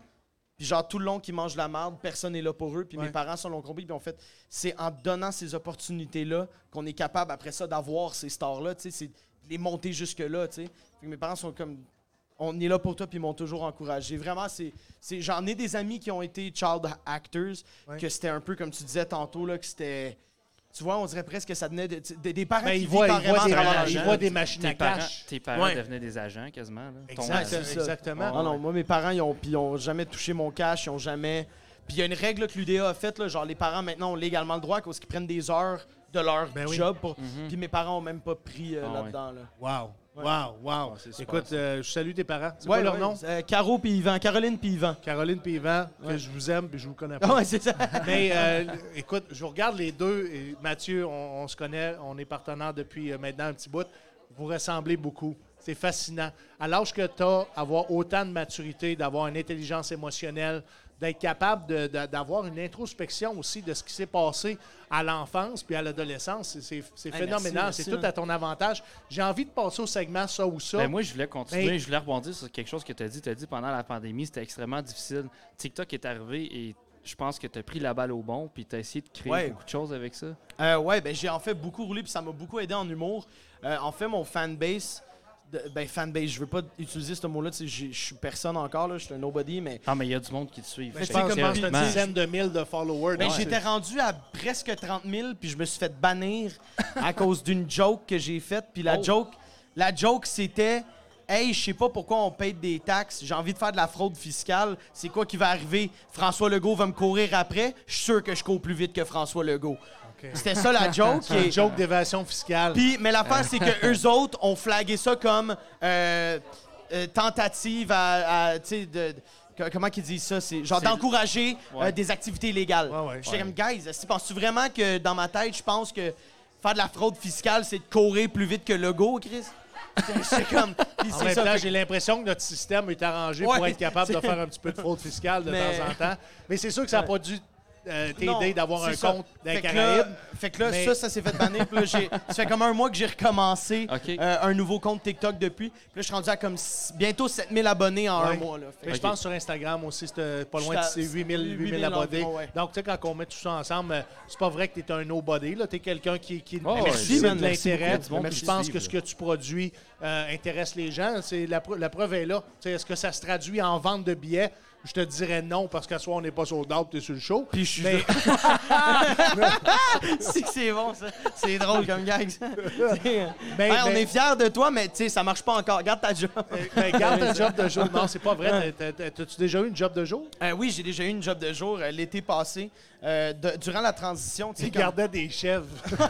Puis genre tout le long qu'ils mangent la merde, personne n'est là pour eux. Puis
Ouais.
mes parents sont l'ont compris. Puis en fait, c'est en donnant ces opportunités-là qu'on est capable après ça d'avoir ces stars-là. Tu sais, c'est les monter jusque-là. Tu sais. Mes parents sont comme. On est là pour toi, puis ils m'ont toujours encouragé. Vraiment, c'est, c'est, j'en ai des amis qui ont été child actors,
Ouais.
que c'était un peu comme tu disais tantôt, là, que c'était. Tu vois, on dirait presque que ça venait de, des, des parents
Ben,
qui
voient,
vivent
ils voient
carrément
des,
gente.
voient des machines à
parents,
cash.
tes parents
Ouais.
devenaient des agents quasiment. Là.
Exact. exactement.
Ah non, moi, mes parents, ils ont, puis ils ont jamais touché mon cash, ils ont jamais. Puis il y a une règle que l'UDA a faite, là, genre les parents maintenant ont légalement le droit, parce qu'ils prennent des heures de leur
Ben oui.
job. Pour... Puis mes parents ont même pas pris euh,
Ah ouais.
là-dedans. Là.
Wow.
Ouais.
Wow, wow.
super,
Écoute, euh, je salue tes parents. C'est
Ouais,
quoi leur
ouais,
nom?
euh, Caro puis Yvan, Caroline puis Yvan.
Caroline et Yvan, que
Ouais.
je vous aime puis je vous connais pas.
Ah ouais, c'est ça.
Mais euh, écoute, je vous regarde les deux. Et Mathieu, on, on se connaît, on est partenaires depuis euh, maintenant un petit bout. Vous ressemblez beaucoup. C'est fascinant. À l'âge que tu as, avoir autant de maturité, d'avoir une intelligence émotionnelle, d'être capable de- de- d'avoir une introspection aussi de ce qui s'est passé à l'enfance puis à l'adolescence, c'est- c'est c'est
Hey,
phénoménal.
merci,
C'est tout à ton avantage. J'ai envie de passer au segment ça ou ça.
Ben, moi, je voulais continuer.
Mais-
Je voulais rebondir sur quelque chose que tu as dit. Tu as dit pendant la pandémie, c'était extrêmement difficile. TikTok est arrivé et je pense que tu as pris la balle au bon puis tu as essayé de créer
Ouais.
beaucoup de choses avec ça.
Euh, ouais, ben j'ai en fait beaucoup roulé puis ça m'a beaucoup aidé en humour. Euh, en fait, mon fanbase, de- ben fanbase, je veux pas utiliser ce mot-là, tu sais, j'ai- je suis personne encore, là, je suis un nobody, mais
Ah, mais il y a du monde qui te suit.
Ben, je pense
comme
une dizaine de mille de followers.
Ben, j'étais rendu à presque 30 000, puis je me suis fait bannir à cause d'une joke que j'ai faite. Puis la
Oh.
joke, la joke c'était Hey, je sais pas pourquoi on paye des taxes, j'ai envie de faire de la fraude fiscale. C'est quoi qui va arriver? François Legault va me courir après. Je suis sûr que je cours plus vite que François Legault. C'était ça la joke.
C'est joke d'évasion fiscale.
puis, mais l'affaire, c'est que eux autres ont flagué ça comme euh, euh, tentative à, à, tu sais, de, de- comment qu'ils disent ça? C'est genre d'encourager euh,
Ouais.
des activités illégales.
Ouais, ouais.
J'étais comme, guys, est-ce que penses-tu vraiment que dans ma tête, je pense que faire de la fraude fiscale, c'est de courir plus vite que Legault, Chris? C'est comme. puis
En
c'est
même
ça.
temps,
Fait-
j'ai l'impression que notre système est arrangé
Ouais,
pour être capable de
c'est-
faire un petit peu de fraude fiscale de
Mais-
temps en temps. Mais c'est sûr que ça n'a pas dû euh, t'aider d'avoir
c'est
un
ça.
compte dans les
Fait que là, fait que là,
Mais-
ça, ça s'est fait bannir. Puis là, j'ai- ça fait comme un mois que j'ai recommencé
OK.
euh, un nouveau compte TikTok depuis. Puis là, je suis rendu à comme s- bientôt 7000 abonnés en
Ouais.
un mois. Là. Fait
Mais
que-
je pense sur Instagram aussi, c'était pas loin de
suis à
8000
8000
8000 abonnés.
environ, ouais.
Donc, tu sais, quand on met tout ça ensemble, euh, c'est pas vrai que tu es un nobody. Tu es quelqu'un qui, qui
Oh,
merci, de
man, merci
l'intérêt.
Du monde
Mais
qui
Je
te
pense que ce que tu produis euh, intéresse les gens. C'est la, preu- la preuve est là. Tu sais, Est-ce que ça se traduit en vente de billets? Je te dirais non, parce qu'à soi, on n'est pas sold out, tu es sur le show.
Puis je suis
Mais-
c'est que c'est bon, ça. C'est drôle comme gag, ça. C'est-
Ben,
on
ben-
est fiers de toi, mais tu sais, ça marche pas encore. Garde ta job.
Ben, garde un job de jour. Non, c'est pas vrai. T'as- t'as- T'as-tu déjà eu une job de jour?
Euh, oui, j'ai déjà eu une job de jour euh, l'été passé. Euh, de- durant la transition, tu sais,
Tu
quand-
gardais des chèvres.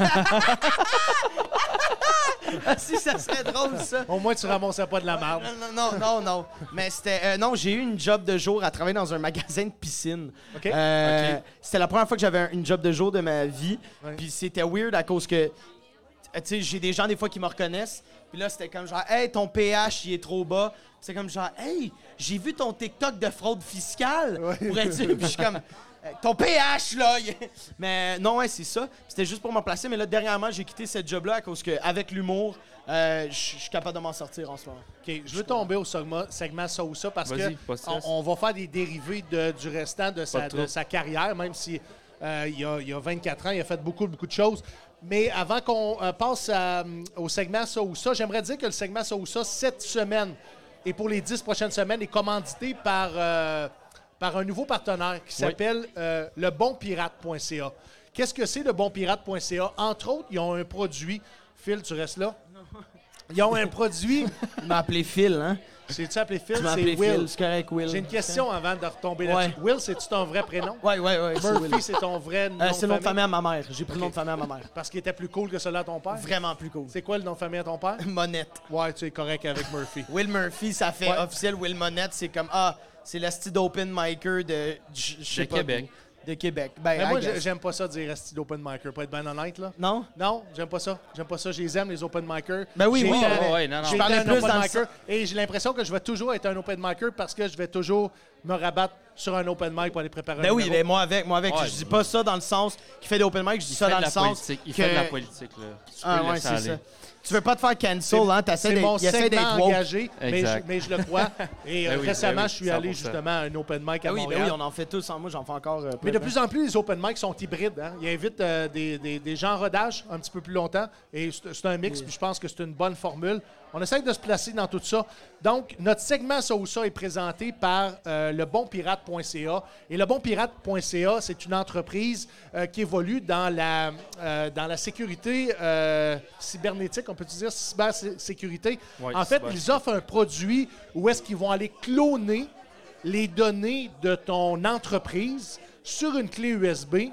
Ah, si, ça serait drôle, ça.
Au moins, tu ramassais pas de la merde.
Non, non, non, non. Mais c'était. euh, non, j'ai eu une job de jour à travailler dans un magasin de piscine. Euh,
OK.
C'était la première fois que j'avais un- une job de jour de ma vie.
Ouais.
Puis c'était weird à cause que. euh, Tu sais, j'ai des gens des fois qui me reconnaissent. Puis là, c'était comme genre, hey, ton PH, il est trop bas. C'est comme genre, hey, j'ai vu ton TikTok de fraude fiscale. Pourrais-tu? Puis je suis comme. Euh, Ton PH, là! Mais non, ouais, c'est ça. C'était juste pour me placer. Mais là, dernièrement, j'ai quitté cette job-là à cause que, avec l'humour, euh, je suis capable de m'en sortir en ce moment.
OK, je veux tomber au segment, segment ça ou ça parce que on, va faire des dérivés de- du restant de sa,
de trouble.
de sa carrière, même si euh, il, y a, il y a 24 ans, il a fait beaucoup, beaucoup de choses. Mais avant qu'on euh, passe à, au segment ça ou ça, j'aimerais dire que le segment ça ou ça, cette semaine et pour les 10 prochaines semaines, est commandité par, euh, par un nouveau partenaire qui s'appelle euh, lebonpirate.ca. Qu'est-ce que c'est le bonpirate.ca? Entre autres, ils ont un produit. Phil, tu restes là? Ils ont un produit.
Il m'a appelé Phil, hein?
C'est-tu appelé Phil?
Tu
C'est
appelé
Will.
Phil, c'est correct, Will.
J'ai une question avant de retomber
Ouais.
là-dessus. Will, c'est-tu ton vrai prénom?
Ouais. c'est Will.
Murphy, c'est ton vrai nom
Euh,
de
c'est le nom de
famille?
à ma mère. J'ai pris le nom de famille à ma mère.
Parce qu'il était plus cool que celui à ton père?
Vraiment plus cool.
C'est quoi le nom de famille à ton père?
Monette.
Ouais, tu es correct avec Murphy.
Will Murphy, ça fait
Ouais.
officiel. Will Monette, c'est comme, ah, c'est style d'open micer de... je- je
De
pas
Québec.
De Québec. Ben,
Mais moi, j'aime pas ça dire resti d'open micer, pour être bien honnête, là.
Non?
Non, j'aime pas ça. J'aime pas ça. Je les aime, les open micers.
Ben oui, oui,
été
ouais,
non, non.
Je parlais plus
open
dans le
micer et j'ai l'impression que je vais toujours être un open micer parce que je vais toujours me rabattre sur un open mic pour aller préparer
Ben
un
oui,
numéro.
ben moi avec, moi avec.
Ouais.
je dis pas ça dans le sens qui fait des open mic, je dis ça dans le sens
politique. Il
que...
fait de la politique, là. Tu peux
Ah ouais, c'est ça. Tu veux pas te faire cancel, hein? T'essaies
C'est
d'être,
mon
d'être
engagé, mais je,
Exact.
mais je le crois. Et euh,
Ben oui,
récemment,
ben oui,
je suis allé
100%.
justement à un open mic à
Ah oui, ben
Montréal.
oui, on en fait tous. hein. Moi, j'en fais encore. euh,
Mais de plus en plus, les open mic sont hybrides. Hein? Ils invitent euh, des, des- des gens en rodage un petit peu plus longtemps. Et c'est c'est un mix, puis je pense que c'est une bonne formule. On essaie de se placer dans tout ça. Donc, notre segment Ça ou ça est présenté par euh, lebonpirate.ca. Et lebonpirate.ca, c'est une entreprise euh, qui évolue dans la, euh, dans la sécurité cybernétique, on peut dire cybersécurité? En fait, ils offrent un produit où est-ce qu'ils vont aller cloner les données de ton entreprise sur une clé USB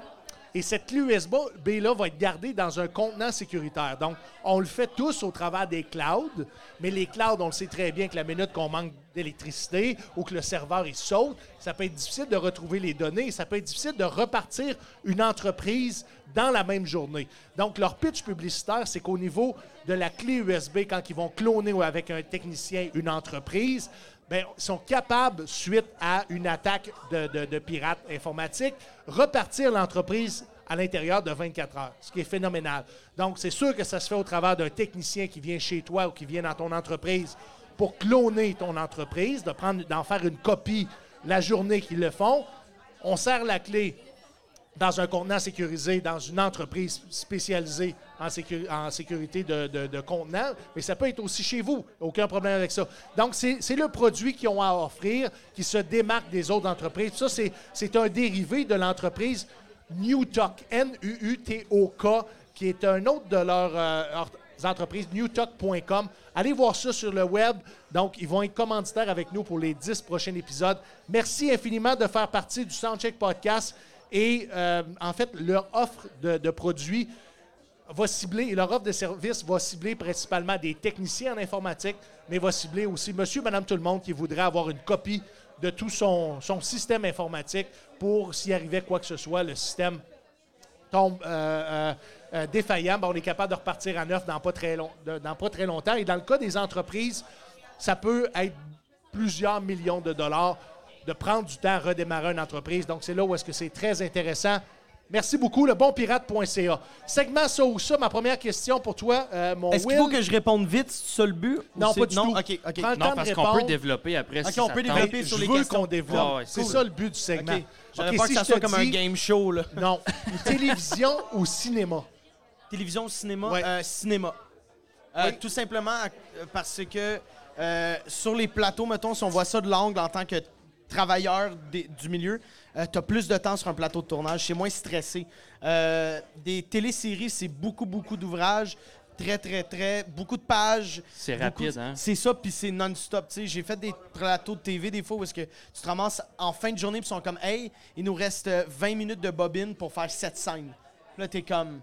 Et cette clé USB-là va être gardée dans un contenant sécuritaire. Donc, on le fait tous au travers des clouds, mais les clouds, on le sait très bien que la minute qu'on manque d'électricité ou que le serveur il saute, ça peut être difficile de retrouver les données ça peut être difficile de repartir une entreprise dans la même journée. Donc, leur pitch publicitaire, c'est qu'au niveau de la clé USB, quand ils vont cloner ou avec un technicien une entreprise, ils sont capables, suite à une attaque de, pirates informatiques, repartir l'entreprise à l'intérieur de 24 heures, ce qui est phénoménal. Donc, c'est sûr que ça se fait au travers d'un technicien qui vient chez toi ou qui vient dans ton entreprise pour cloner ton entreprise, d'en faire une copie la journée qu'ils le font. On serre la clé dans un contenant sécurisé, dans une entreprise spécialisée en, sécu- en sécurité de, de, mais ça peut être aussi chez vous. Aucun problème avec ça. Donc, c'est le produit qu'ils ont à offrir qui se démarque des autres entreprises. Ça, c'est- un dérivé de l'entreprise Newtok, N-U-U-T-O-K, qui est un autre de leurs euh, entreprises, newtok.com. Allez voir ça sur le web. Donc, ils vont être commanditaires avec nous pour les 10 prochains épisodes. Merci infiniment de faire partie du Soundcheck Podcast. Et euh, en fait, leur offre de, produits va cibler, et leur offre de services va cibler principalement des techniciens en informatique, mais va cibler aussi monsieur, madame, tout le monde qui voudrait avoir une copie de tout son, système informatique pour s'y arrivait quoi que ce soit, le système tombe euh, euh, euh, défaillant, on est capable de repartir à neuf dans pas, très long, dans pas très longtemps. Et dans le cas des entreprises, ça peut être plusieurs millions de dollars de prendre du temps à redémarrer une entreprise. Donc, c'est là où est-ce que c'est très intéressant. Merci beaucoup, lebonpirate.ca. Segment ça ou ça, ma première question pour toi, euh, mon
Est-ce qu'il faut que je réponde vite, c'est ça le but? ou
Non, pas du
non?
tout.
OK, OK.
Prends le
Non,
temps
parce qu'on peut développer après.
Ok,
si
on
ça
peut
tente.
développer. Sur
je
les
veux
questions.
qu'on développe.
Ouais,
c'est
cool.
ça le but du segment.
J'aurais peur
si
que ça soit comme un game show, là.
Non. Télévision ou cinéma?
Télévision, cinéma,
Ouais.
euh, cinéma. Euh,
Oui.
Tout simplement euh, parce que euh, sur les plateaux, mettons, si on voit ça de l'angle en tant que travailleur des- du milieu, tu as plus de temps sur un plateau de tournage, c'est moins stressé. Euh, des téléséries, c'est beaucoup, beaucoup d'ouvrages, très, très, très, beaucoup de pages.
C'est rapide,
de-
hein?
C'est ça, puis c'est non-stop. J'ai fait des plateaux de TV des fois où est-ce que tu te ramasses en fin de journée puis ils sont comme « Hey, il nous reste euh, 20 minutes de bobine pour faire cette scène. » Puis Là, t'es comme...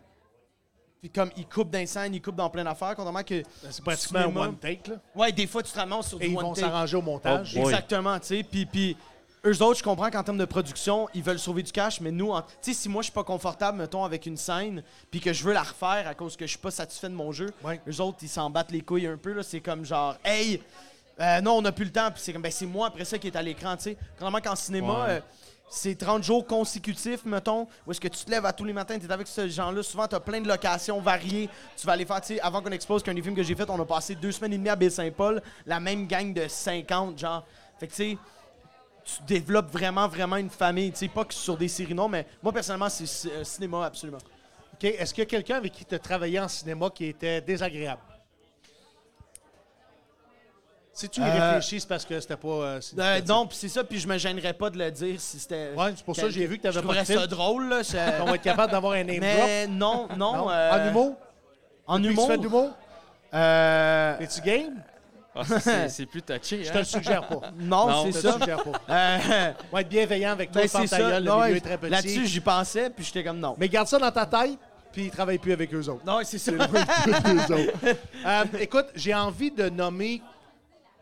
Puis comme, ils coupent d'un scène, ils coupent dans plein d'affaires, contrairement que...
C'est pratiquement un one take. Là.
Ouais, des fois, tu te ramasses sur
Et
du
ils
one
vont
take.
s'arranger au montage.
Oh.
Exactement, tu sais. Puis, puis eux autres, je comprends qu'en termes de production, ils veulent sauver du cash, mais nous, en- tu sais, si moi, je suis pas confortable, mettons, avec une scène, puis que je veux la refaire à cause que je suis pas satisfait de mon jeu,
Ouais.
eux autres, ils s'en battent les couilles un peu, là. C'est comme genre, hey, euh, non, on n'a plus le temps, puis c'est comme, ben, c'est moi après ça qui est à l'écran, tu sais. Contrairement qu'en cinéma,
Ouais.
euh, c'est 30 jours consécutifs, mettons, où est-ce que tu te lèves à tous les matins, tu es avec ce gens-là. Souvent, tu as plein de locations variées. Tu vas aller faire, tu sais, avant qu'on expose qu'un des films que j'ai fait, on a passé deux semaines et demie à Baie-Saint-Paul, la même gang de 50, genre. Fait que, tu sais, tu développes vraiment, vraiment une famille. Tu sais, pas que sur des séries, non, mais moi, personnellement, c'est euh, cinéma, absolument.
OK. Est-ce qu'il y a quelqu'un avec qui tu as travaillé en cinéma qui était désagréable? Si tu y
Euh,
réfléchis, c'est parce que c'était pas. euh,
Euh,
significatif.
non, puis c'est ça, puis je me gênerais pas de le dire si c'était.
Ouais, c'est pour ça que j'ai vu que t'avais
Je
pas de
trouverais ça drôle, là. je-
On va être capable d'avoir un name drop.
Mais non, non.
Non?
euh,
En humour?
En
Puis
humour.
Tu fais de l'humour?
Euh,
Es-tu game?
Ah, ça, c'est- plus touché.
Je
hein?
te le suggère pas.
non,
Non,
Je
c'est
te le
ça.
suggère pas.
Euh,
On va être bienveillant avec toi,
ben, c'est
ta
ça.
gueule, le milieu est très petit.
Là-dessus, j'y pensais, puis j'étais comme non.
Mais garde ça dans ta tête, puis travaille plus avec eux autres.
Non, c'est ça.
Eux autres. Euh, écoute, j'ai envie de nommer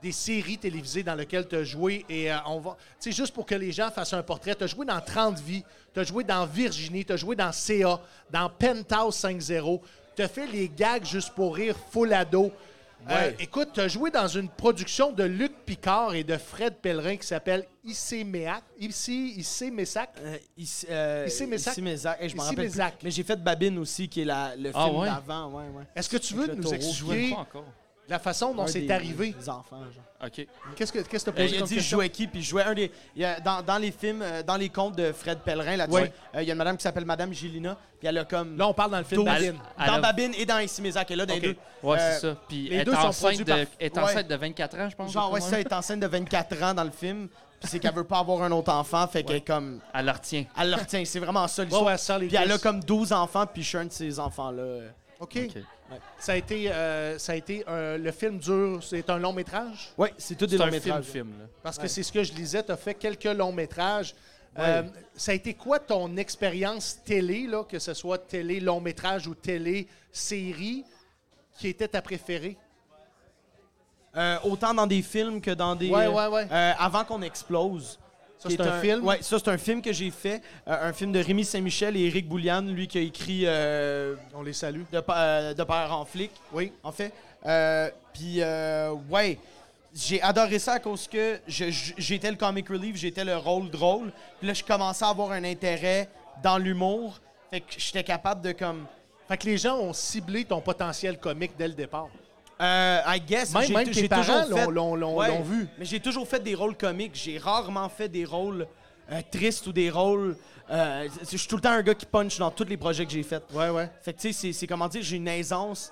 des séries télévisées dans lesquelles tu as joué et euh, on va. Tu sais, juste pour que les gens fassent un portrait, tu as joué dans 30 vies, tu as joué dans Virginie, tu as joué dans CA, dans Penthouse 5-0, tu as fait les gags juste pour rire, full ado. Euh,
Ouais.
écoute, tu as joué dans une production de Luc Picard et de Fred Pellerin qui s'appelle Ici Méac. Ici, Ici Messac.
Euh, ici, euh,
Ici Mésac.
Ici Mésac. Je m'en
Ici
rappelle
Mésac.
plus. Mais j'ai fait Babine aussi, qui est la, le
Ah
film
ouais?
d'avant. Ouais, ouais.
Est-ce que tu veux nous
taureau,
Je jouais
expliquer
pas encore.
La façon dont c'est arrivé?
Des enfants, genre.
OK.
Qu'est-ce que tu as
Euh,
posé
il a
comme
dit je
question?
jouais qui, puis je jouais un des. il y a- dans, dans les films, euh, dans les contes de Fred Pellerin, là-dessus,
Ouais.
euh, il y a une madame qui s'appelle Madame Gélina, puis elle a comme.
Là, on parle dans le film Babine.
Elle
Dans
a-
Babine et dans Ici Mésac, et là, dans les deux.
Ouais,
Euh,
c'est ça. Puis
les
elle est
deux sont
enceinte
produits
de,
par-
elle est
Ouais.
enceinte de 24 ans, je pense.
Genre, ouais,
quand
ça, elle est enceinte de 24 ans dans le film, puis c'est qu'elle veut pas avoir un autre enfant, fait qu'elle est comme.
Elle leur tient.
Elle le retient, c'est vraiment ça
Ouais,
l'histoire.
ouais, elle sort les
Puis elle a
cuisses.
comme 12 enfants, puis je suis un de ces enfants-là.
OK.
OK.
Ça a été, euh, ça a été euh, le film dure, c'est un long métrage?
Ouais, c'est tout des longs
film,
métrages.
film.
Parce que
Ouais.
c'est ce que je lisais, tu as fait quelques longs métrages. Euh, ça a été quoi ton expérience télé, là, que ce soit télé long métrage ou télé série, qui était ta préférée?
Euh, autant dans des films que dans des.
Ouais, ouais, ouais.
euh, avant qu'on explose.
Ça, c'est
est
un film?
Ça, c'est un film que j'ai fait. euh, un film de Rémi Saint-Michel et Éric Boulian, lui qui a écrit euh,
On les salue.
de, euh, de Père en flic,
Oui.
en fait. Euh, Puis, ouais, j'ai adoré ça à cause que j'étais le comic relief, j'étais le rôle drôle. Puis là, je commençais à avoir un intérêt dans l'humour. Fait que j'étais capable de, comme.
Fait que les gens ont ciblé ton potentiel comique dès le départ.
Euh, I guess.
Même-
j'ai
même
t-
tes
j'ai
parents
toujours fait-
l'ont- l'ont- l'ont vu.
Mais j'ai toujours fait des rôles comiques. J'ai rarement fait des rôles euh, tristes ou des rôles. euh, je suis tout le temps un gars qui punch dans tous les projets que j'ai faits.
Ouais, ouais.
Fait que tu sais, c'est- c'est comment dire, j'ai une aisance.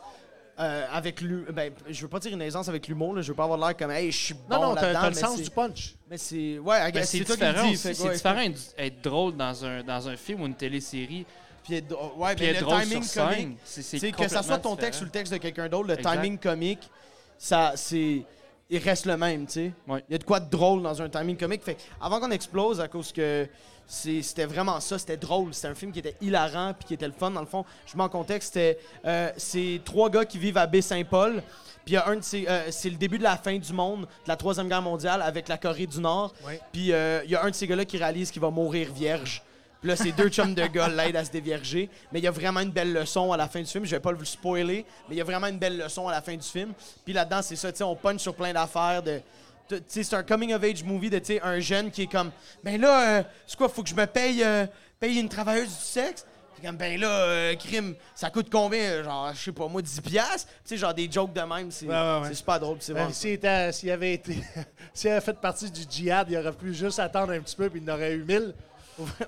euh, avec l'humour, ben, je veux pas dire une aisance avec l'humour, là, je veux pas avoir l'air comme, hey, je suis bon
Non, non, t'as le sens
c'est-
du punch.
Mais c'est, ouais, I
Ben,
guess,
c'est différent aussi.
fait
C'est
ouais,
différent d'être- être drôle dans un, dans un film ou une télésérie.
Puis être, ouais,
Puis
mais
être
le
drôle
timing
sur
comique,
c'est
que ça soit ton texte ou le texte de quelqu'un d'autre, le
Exact.
timing comique, ça, c'est. Il reste le même, tu sais.
Ouais.
Il y a de quoi de drôle dans un timing comique. Fait avant qu'on explose, à cause que c'était vraiment ça, c'était drôle. C'était un film qui était hilarant puis qui était le fun. Dans le fond, je mets en contexte, c'était. euh, c'est trois gars qui vivent à Baie-Saint-Paul. Puis il y a un de ces- euh, c'est le début de la fin du monde, de la Troisième Guerre mondiale avec la Corée du Nord. Puis euh, il y a un de ces gars-là qui réalise qu'il va mourir vierge. Puis là, ces deux chums de gars l'aident à se dévierger. Mais il y a vraiment une belle leçon à la fin du film. Je vais pas le spoiler, mais il y a vraiment une belle leçon à la fin du film. Puis là-dedans, c'est ça, tu sais, on punch sur plein d'affaires. De, de- tu sais, c'est un coming of age movie de tu sais, un jeune qui est comme, ben là, euh, c'est quoi, faut que je me paye, euh, paye une travailleuse du sexe? Puis comme, ben là, euh, crime, ça coûte combien? Genre, je sais pas, moi, 10 piastres? Tu sais, genre des jokes de même, c'est
Ouais, ouais, ouais.
c'est super drôle. C'est
Ben. S'il avait été. S'il avait fait partie du djihad, il aurait pu juste attendre un petit peu puis il en aurait eu 1000.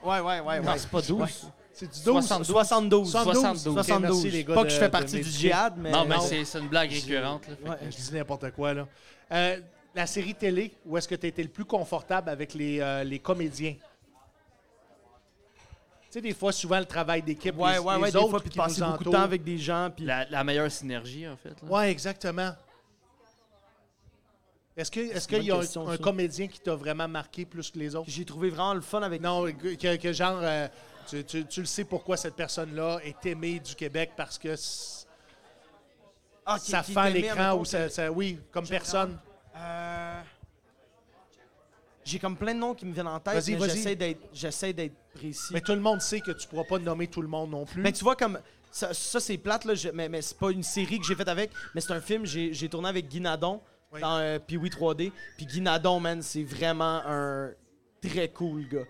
Ouais, ouais, ouais.
Non,
ouais.
c'est pas 12.
C'est du 12.
72.
72.
72.
72.
Ok, merci, les gars
pas
de-
que je fais partie du djihad, mais.
Non, mais
non.
c'est c'est une blague récurrente. là. Fait
Ouais.
Je dis n'importe quoi, là. Euh, la série télé, où est-ce que tu étais le plus confortable avec les, euh, les comédiens? Tu sais, des fois, souvent, le travail d'équipe,
Ouais,
les,
ouais,
les
ouais, des
autres
fois, puis de
qui
passer beaucoup de temps avec des gens, puis...
La, la meilleure synergie, en fait.
Ouais, exactement. Est-ce que- est-ce
une
qu'il y a un, comédien qui t'a vraiment marqué plus que les autres?
J'ai trouvé vraiment le fun avec...
Non, que, que genre, euh, tu, tu- tu le sais pourquoi cette personne-là est aimée du Québec parce que
Ah, qui-
ça
qui
fait à
t'aimait,
l'écran ou ça, ça- Oui, comme personne.
Euh, J'ai comme plein de noms qui me viennent en tête,
Vas-y,
mais j'essaie d'être, précis.
Mais tout le monde sait que tu pourras pas nommer tout le monde non plus.
Mais tu vois, comme... Ça, ça, c'est plate, là, je- mais, mais c'est pas une série que j'ai faite avec, mais c'est un film, j'ai, j'ai tourné avec Guy Nadon
Oui.
dans euh, Pee-Wee 3D. Puis Guy Nadon, man, c'est vraiment un très cool gars.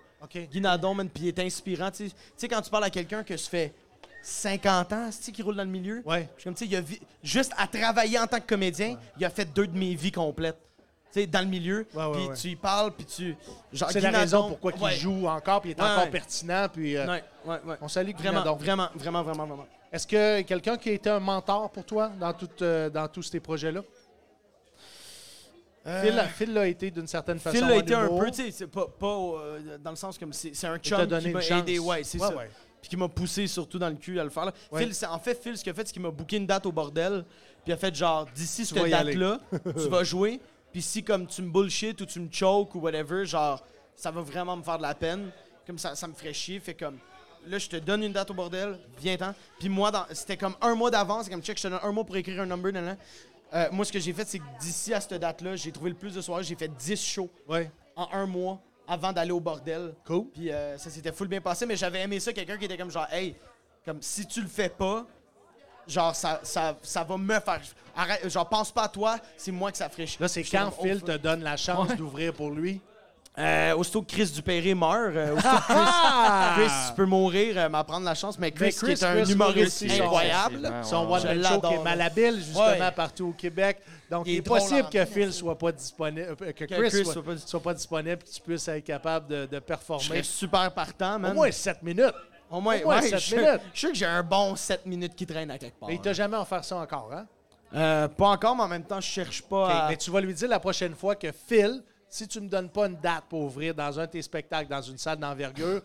Guy Nadon, man, puis il est inspirant. Tu sais- quand tu parles à quelqu'un que ça fait 50 ans, tu qui roule dans le milieu,
Ouais.
Je suis comme, tu sais, il a vi- juste à travailler en tant que comédien, il a fait deux de mes vies complètes. Tu sais, dans le milieu. Puis tu y parles, puis tu.
C'est la raison pourquoi il
ouais,
joue encore puis il est
Ouais,
encore
ouais.
pertinent. Puis, euh. On salue Guy
Vraiment, vraiment, vraiment, vraiment, vraiment.
Est-ce que quelqu'un qui a été un mentor pour toi dans, tout, euh, dans tous ces projets-là? Phil, Phil l'a été d'une certaine façon.
Euh, Phil a
en
été un peu, tu sais, c'est pas, pas euh, dans le sens comme c'est c'est un chum
donné
qui m'a aidé, ouais, c'est ça.
ouais.
Puis qui m'a poussé surtout dans le cul à le faire. là.
Ouais.
Phil, en fait, Phil, ce qu'il a fait, c'est qu'il m'a booké une date au bordel. Puis il a fait genre, d'ici cette date-là, tu vas jouer. Puis si comme tu me bullshit ou tu me choke ou whatever, genre, ça va vraiment me faire de la peine. Comme ça, ça me ferait chier. Fait comme, là, je te donne une date au bordel, viens-t'en. Puis moi, dans- c'était comme un mois d'avance. C'est comme, check, je te donne un mois pour écrire un number. nan, nan. Euh, moi, ce que j'ai fait, c'est que d'ici à cette date-là, j'ai trouvé le plus de soirées. J'ai fait 10 shows
Ouais.
en un mois avant d'aller au bordel.
Cool.
Puis euh, ça s'était full bien passé, mais j'avais aimé ça, quelqu'un qui était comme genre, hey, comme si tu le fais pas, genre ça, ça, ça va me faire. Arrête, genre pense pas à toi, c'est moi que ça ferait chier.
Là, c'est
J'étais
quand
comme,
Phil
oh,
te donne la chance d'ouvrir pour lui?
Euh, aussitôt que Chris Dupéré meurt, euh, aussitôt que Chris, Chris, tu peux mourir, euh, m'apprendre la chance, mais Chris,
Mais
qui est un
Chris,
humoriste incroyable.
Son one man show qui est malhabile, justement,
Ouais.
partout au Québec. Donc,
Il
il
est
possible
en
que Phil soit pas disponible, euh, que
Que
Chris,
Chris
soit,
soit pas-
soit pas disponible, que tu puisses être capable de, de
Je
performer.
serais super partant, man.
Au moins 7 minutes.
Au moins,
au moins
ouais,
sept
je suis-
minutes.
Je suis sûr que j'ai un bon 7 minutes qui traîne à quelque part.
Mais il t'a jamais offert ça encore, hein?
Euh, pas encore, mais en même temps, je cherche pas à...
Mais tu vas lui dire la prochaine fois que Phil, si tu me donnes pas une date pour ouvrir dans un de tes spectacles, dans une salle d'envergure,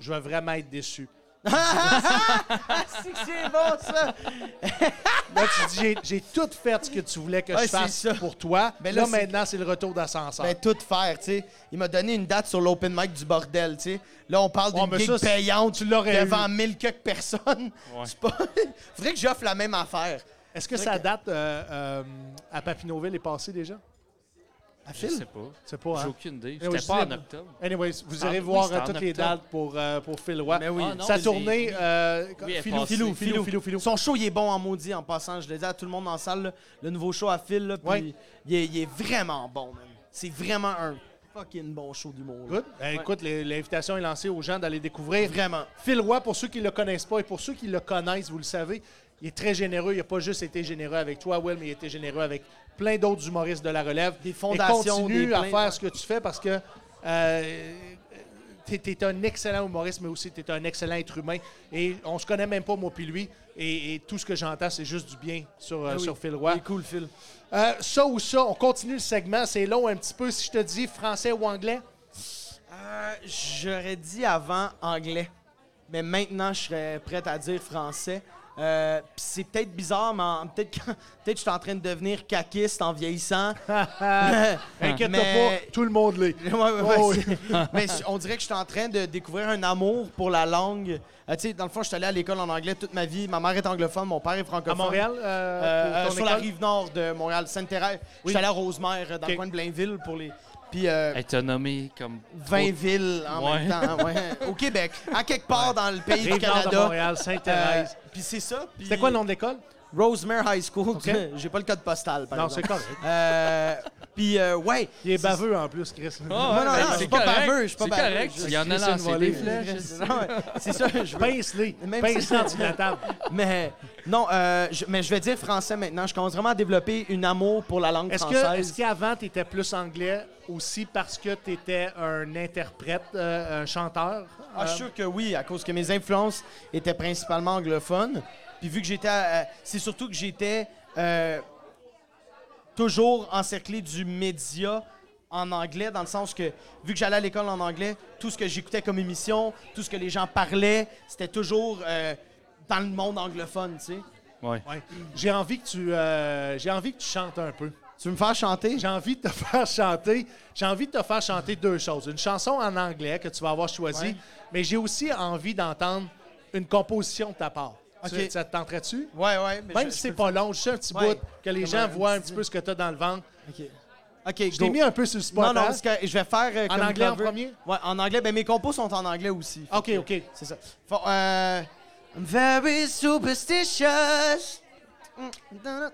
je vais vraiment être déçu.
c'est que c'est bon, ça!
Là, tu dis, j'ai- tout fait ce que tu voulais que
Ouais,
je fasse pour toi.
Ben
là,
là,
maintenant, c'est le retour d'ascenseur.
Ben, tout faire, tu sais. Il m'a donné une date sur l'open mic du bordel, tu sais. Là, on parle
Ouais,
d'une
mais
gig
ça,
payante
tu l'aurais
devant
eu.
mille quelques personnes. C'est pas... Faudrait que j'offre la même affaire.
Est-ce que sa date euh, euh, à Papineauville est passée déjà?
À
Je
Phil?
sais pas.
C'est pas,
J'ai
hein?
aucune idée.
Eh oui,
C'était pas
je
en
sais.
octobre.
Anyways, vous
Ah,
irez voir euh,
en
toutes les dates pour, euh, pour Phil Roy.
Mais oui.
Ah, non,
Sa
mais
tournée, euh,
Oui,
Filou,
passe.
Filou,
Filou,
Filou,
Filou,
Filou, Filou.
Son show, il est bon en maudit en passant. Je le dis à tout le monde la salle, là, le nouveau show à Phil, là,
Ouais.
il, est, il est vraiment bon, man. C'est vraiment un fucking bon show d'humour.
Good. Ben, Écoute, les- l'invitation est lancée aux gens d'aller découvrir.
Vraiment.
Phil Roy, pour ceux qui ne le connaissent pas et pour ceux qui le connaissent, vous le savez, il est très généreux. Il n'a pas juste été généreux avec toi, Will, mais il a été généreux avec plein d'autres humoristes de la relève.
Des fondations,
Et continue
des
à faire ce que tu fais parce que euh, tu es, un excellent humoriste, mais aussi tu es un excellent être humain. Et on se connaît même pas, moi puis lui. Et, et tout ce que j'entends, c'est juste du bien sur, euh,
Ah oui.
sur Phil Roy.
Cool, Phil.
Euh, ça ou ça, on continue le segment. C'est long un petit peu. Si je te dis français ou anglais,
Euh, J'aurais dit avant anglais, mais maintenant, je serais prête à dire français. Euh, pis c'est peut-être bizarre, mais peut-être que peut-être que je suis en train de devenir caquiste en vieillissant.
inquiète-toi
Mais-
pas, tout le monde l'est.
Ouais, ouais, ouais,
Oh,
c'est- mais je- on dirait que je suis en train de découvrir un amour pour la langue. Euh, tu sais, dans le fond, je suis allé à l'école en anglais toute ma vie. Ma mère est anglophone, mon père est
À
francophone.
Montréal, euh,
Euh, euh, sur la rive nord de Montréal, Sainte-Thérèse. Je
Oui.
suis allé à Rosemère, dans le coin de Blainville, pour les. Puis euh,
Elle t'a nommé comme.
20 villes en
Ouais.
même temps, ouais. Au Québec, à quelque part dans le pays du
Rive nord de
Canada.
Montréal,
Euh,
Sainte-Thérèse.
Puis c'est ça. puis-
C'était quoi le nom de l'école?
Rosemere High School. J'ai pas le code postal, par
Non, c'est
exemple.
correct.
Euh, Puis, euh, ouais.
Il est baveux en plus, Chris.
non, non,
ben,
je suis pas baveux, je suis pas
C'est
baveux.
correct.
Je-
Il y en a lancé des flèches.
Non, C'est ça, je
Pince-les.
Même
Pince-les en la table.
Mais non, euh, je, mais je vais dire français maintenant. Je commence vraiment à développer une amour pour la langue
Est-ce que,
française.
est-ce qu'avant, tu étais plus anglais aussi parce que tu étais un interprète, euh, un chanteur?
Ah, je suis
Euh,
sûr que oui, à cause que mes influences étaient principalement anglophones. Puis vu que j'étais. à- c'est surtout que j'étais euh, toujours encerclé du média en anglais, dans le sens que, vu que j'allais à l'école en anglais, tout ce que j'écoutais comme émission, tout ce que les gens parlaient, c'était toujours euh, dans le monde anglophone, tu sais.
Ouais.
ouais. J'ai envie que tu euh, j'ai envie que tu chantes un peu.
Tu veux me faire chanter?
J'ai envie de te faire chanter. J'ai envie de te faire chanter deux choses. Une chanson en anglais que tu vas avoir choisie,
Ouais.
mais j'ai aussi envie d'entendre une composition de ta part. Tu-
Ok.
ça te tenterait-tu?
Ouais. mais
Même
je-
si c'est pas long, juste un petit
Ouais.
bout, que les gens voient un
petit
peu ce que tu as dans le ventre.
OK. OK,
Je t'ai mis un peu sur le spot.
Non, non,
hein?
parce que je vais faire. euh,
En
comme
anglais en premier?
Ouais, en anglais. Ben, mes compos sont en anglais aussi.
OK,
que-
OK.
C'est ça. Faut, euh, I'm very superstitious. Mm, dun,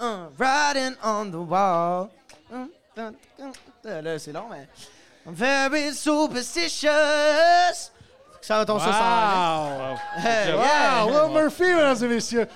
uh, Writing on the wall. Dun. Là, c'est long, mais. I'm very superstitious. Ça va ton ça sans
Wow!
Hey,
Wow!
yeah.
Will Murphy, mesdames et messieurs!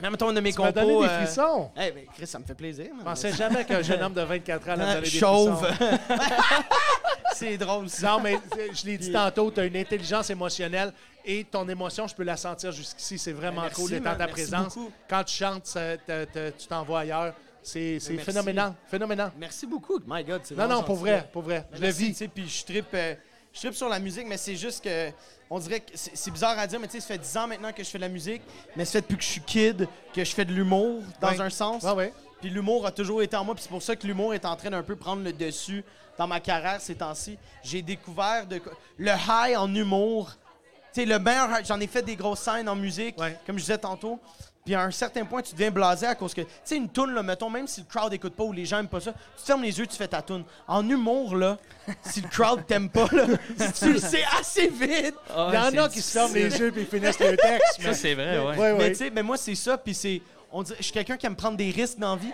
Mettons une de mes
Tu
compos.
donné des
euh,
frissons.
Eh ben, Chris, ça me fait plaisir. man.
Je pensais jamais qu'un jeune homme de 24 ans allait me donner des
Chauve.
frissons.
c'est drôle, ça.
Non, mais euh, je l'ai dit tantôt, tu as une intelligence émotionnelle et ton émotion, je peux la sentir jusqu'ici. C'est vraiment
Ben, merci,
cool d'être en ta présence.
beaucoup.
Quand tu chantes, ça- te- te- tu t'envoies ailleurs. C'est phénoménal. Phénoménal.
Merci beaucoup. My God, c'est
Non, non, pour vrai, pour vrai. Je le vis.
Puis je euh, je trippe sur la musique, mais c'est juste que. On dirait que c'est bizarre à dire, mais tu sais, ça fait 10 ans maintenant que je fais de la musique, mais ça fait depuis que je suis kid que je fais de l'humour, dans un sens.
Ouais, ouais.
Puis l'humour a toujours été en moi, puis c'est pour ça que l'humour est en train d'un peu prendre le dessus dans ma carrière ces temps-ci. J'ai découvert de, le high en humour. Sais, le meilleur J'en ai fait des grosses scènes en musique,
Ouais.
comme je disais tantôt. Puis à un certain point, tu deviens blasé à cause que, tu sais, une toune, là, mettons, même si le crowd écoute pas ou les gens aiment pas ça, tu fermes les yeux, tu fais ta toune. En humour, là, si le crowd t'aime pas, là, si tu le sais assez vite,
Ah,
Il y en a qui se ferment les yeux et finissent le texte.
Ça, c'est vrai, ouais.
Ouais,
Mais tu sais, mais moi, c'est ça. Puis c'est. On dirait, je suis quelqu'un qui aime prendre des risques dans la vie.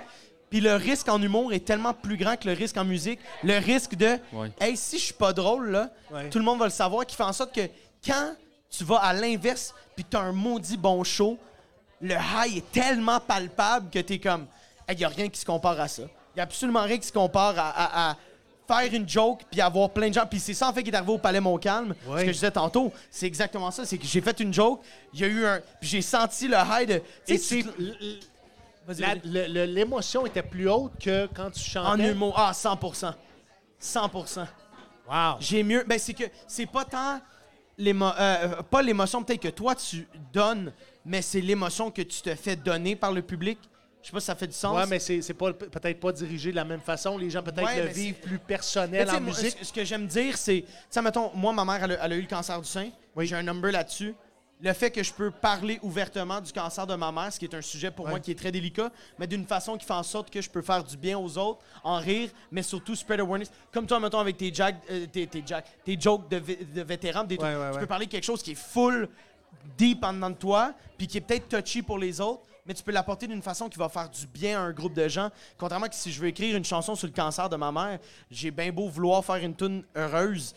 Puis le risque en humour est tellement plus grand que le risque en musique. Le risque de.
Ouais.
Hey, si je suis pas drôle, là,
Ouais.
tout le monde va le savoir, qui fait en sorte que quand tu vas à l'inverse, puis tu as un maudit bon show, le high est tellement palpable que tu es comme. Il n'y a rien qui se compare à ça. Il n'y a absolument rien qui se compare à. à- à faire une joke puis avoir plein de gens puis c'est ça en fait qui est arrivé au Palais Montcalm ce que je disais tantôt c'est exactement ça c'est que j'ai fait une joke il y a eu un puis j'ai senti le high de
Et c'est- L'émotion était plus haute que quand tu chantais?
en humour ah 100% 100%
Wow.
j'ai mieux ben c'est que c'est pas tant euh, pas l'émotion peut-être que toi tu donnes, mais c'est l'émotion que tu te fais donner par le public. Je sais pas si ça fait du sens.
Ouais, mais c'est c'est pas peut-être pas dirigé de la même façon. Les gens peut-être
Ouais,
le vivent plus personnel en
moi,
musique.
Ce ce que j'aime dire, c'est, tu sais, mettons, moi, ma mère, elle a, elle a eu le cancer du sein.
Oui.
J'ai un number là-dessus. Le fait que je peux parler ouvertement du cancer de ma mère, ce qui est un sujet pour
Ouais.
moi qui est très délicat, mais d'une façon qui fait en sorte que je peux faire du bien aux autres, en rire, mais surtout spread awareness. Comme toi, mettons, avec tes, jag- euh, tes, tes, jag- tes jokes de, de vétérans, des trucs,
Ouais, ouais,
tu peux parler de quelque chose qui est full deep en dedans de toi, puis qui est peut-être touchy pour les autres, mais tu peux l'apporter d'une façon qui va faire du bien à un groupe de gens. Contrairement que si je veux écrire une chanson sur le cancer de ma mère, j'ai bien beau vouloir faire une tune heureuse.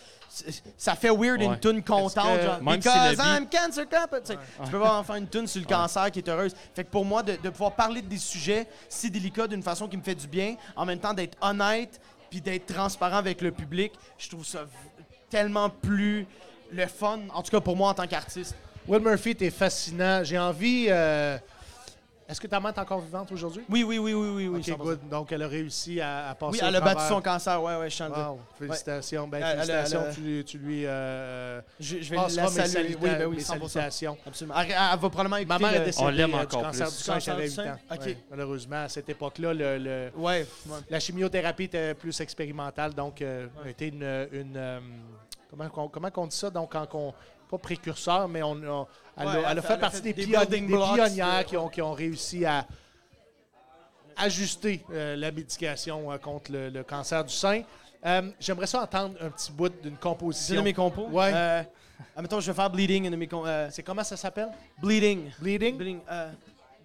Ça fait weird une
Ouais.
tune contente, genre
Même si
Because
le
I'm cancer couple. Tu peux pas en faire une tune sur le cancer qui est heureuse. Fait que pour moi, de, de pouvoir parler de des sujets si délicats d'une façon qui me fait du bien, en même temps d'être honnête puis d'être transparent avec le public, je trouve ça tellement plus le fun, en tout cas pour moi en tant qu'artiste.
Will Murphy, t'es fascinant. J'ai envie. euh, Est-ce que ta mère est encore vivante aujourd'hui?
Oui, oui, oui, oui, oui. oui
ok,
100%.
good. Donc, elle a réussi à, à passer
Oui, elle a battu son cancer, ouais, ouais, je sens
Wow, félicitations. Ben,
Elle- elle
félicitations.
elle a-
Tu, lui- tu lui. euh,
Je, je vais la saluer. Oui, ben oui,
mes
100%.
salutations.
Absolument. Elle, elle va probablement écouter
Ma mère est décédée
On l'aime
euh,
encore
du cancer
plus.
du sein quand elle avait 8
Cancer
ans.
du sein? Ok.
Ouais, malheureusement, à cette époque-là, le, le-
Ouais. ouais.
la chimiothérapie était plus expérimentale, donc euh, a été une... une, euh, comment, qu'on- comment qu'on dit ça? Donc, quand on... Pas précurseur, mais on, on- elle,
Ouais,
a, elle a
elle
fait partie
a
des,
fait des
pion-
building
des
blocks,
pionnières
euh,
qui ont, qui ont réussi à ajuster euh, la médication euh, contre le, le cancer du sein. Euh, J'aimerais ça entendre un petit bout d'une
C'est une
composition.
de mes compos? Euh, admettons, je vais faire Bleeding, une de mes.
C'est comment ça s'appelle?
bleeding.
Bleeding?
Bleeding.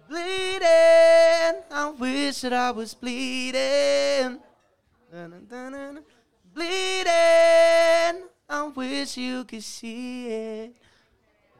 bleeding. I wish that I was bleeding. Bleeding. I wish you could see it.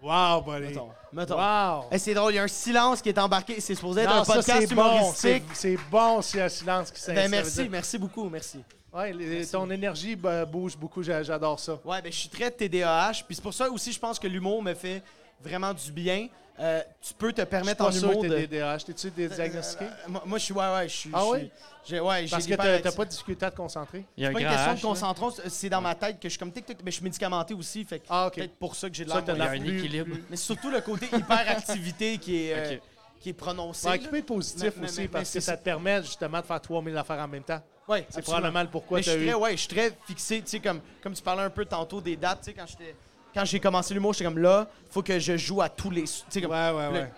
Wow, buddy.
Mettons. Mettons.
Wow.
Eh, c'est drôle, il y a un silence qui est embarqué. C'est supposé être
Non,
un
ça,
podcast
c'est bon. C'est
humoristique.
c'est bon s'il y a un silence qui s'installe.
Ben, merci, merci beaucoup, merci.
Ouais, les- ton énergie bah, bouge beaucoup, j'a- j'adore ça.
Ouais, ben je suis très TDAH, puis c'est pour ça aussi je pense que l'humour me fait vraiment du bien. Euh, tu peux te
Je suis
permettre en humour de.
t'es DDH. T'es-tu dé- diagnostiqué?
Euh, moi, moi, je suis ouais ouais, je suis.
Ah
je
oui?
suis- j'ai- ouais, j'ai
Parce que t'as pas de difficulté à te concentrer?
Il y a
pas une question
H,
de concentration, c'est dans ma tête que je suis comme mais je suis médicamenté aussi, fait que
Ah,
peut-être pour ça que j'ai de
Ça,
l'air.
t'as
Il y a
moins-
un
plus-
équilibre.
plus-
Mais c'est surtout le côté hyperactivité qui est euh, qui est prononcé.
Ouais, qui peut être positif aussi
mais-
parce
mais
que
c'est
ça te permet justement de faire 3000 affaires en même temps.
Ouais,
C'est
absolument.
probablement le pourquoi
je
tu as
suis
eu.
très, ouais, je suis très fixé, tu sais, comme, comme tu parlais un peu tantôt des dates, tu sais, quand j'étais. Quand j'ai commencé l'humour, j'étais comme là, faut que je joue à tous les. Tu sais, comme.
Ouais, ouais, ouais.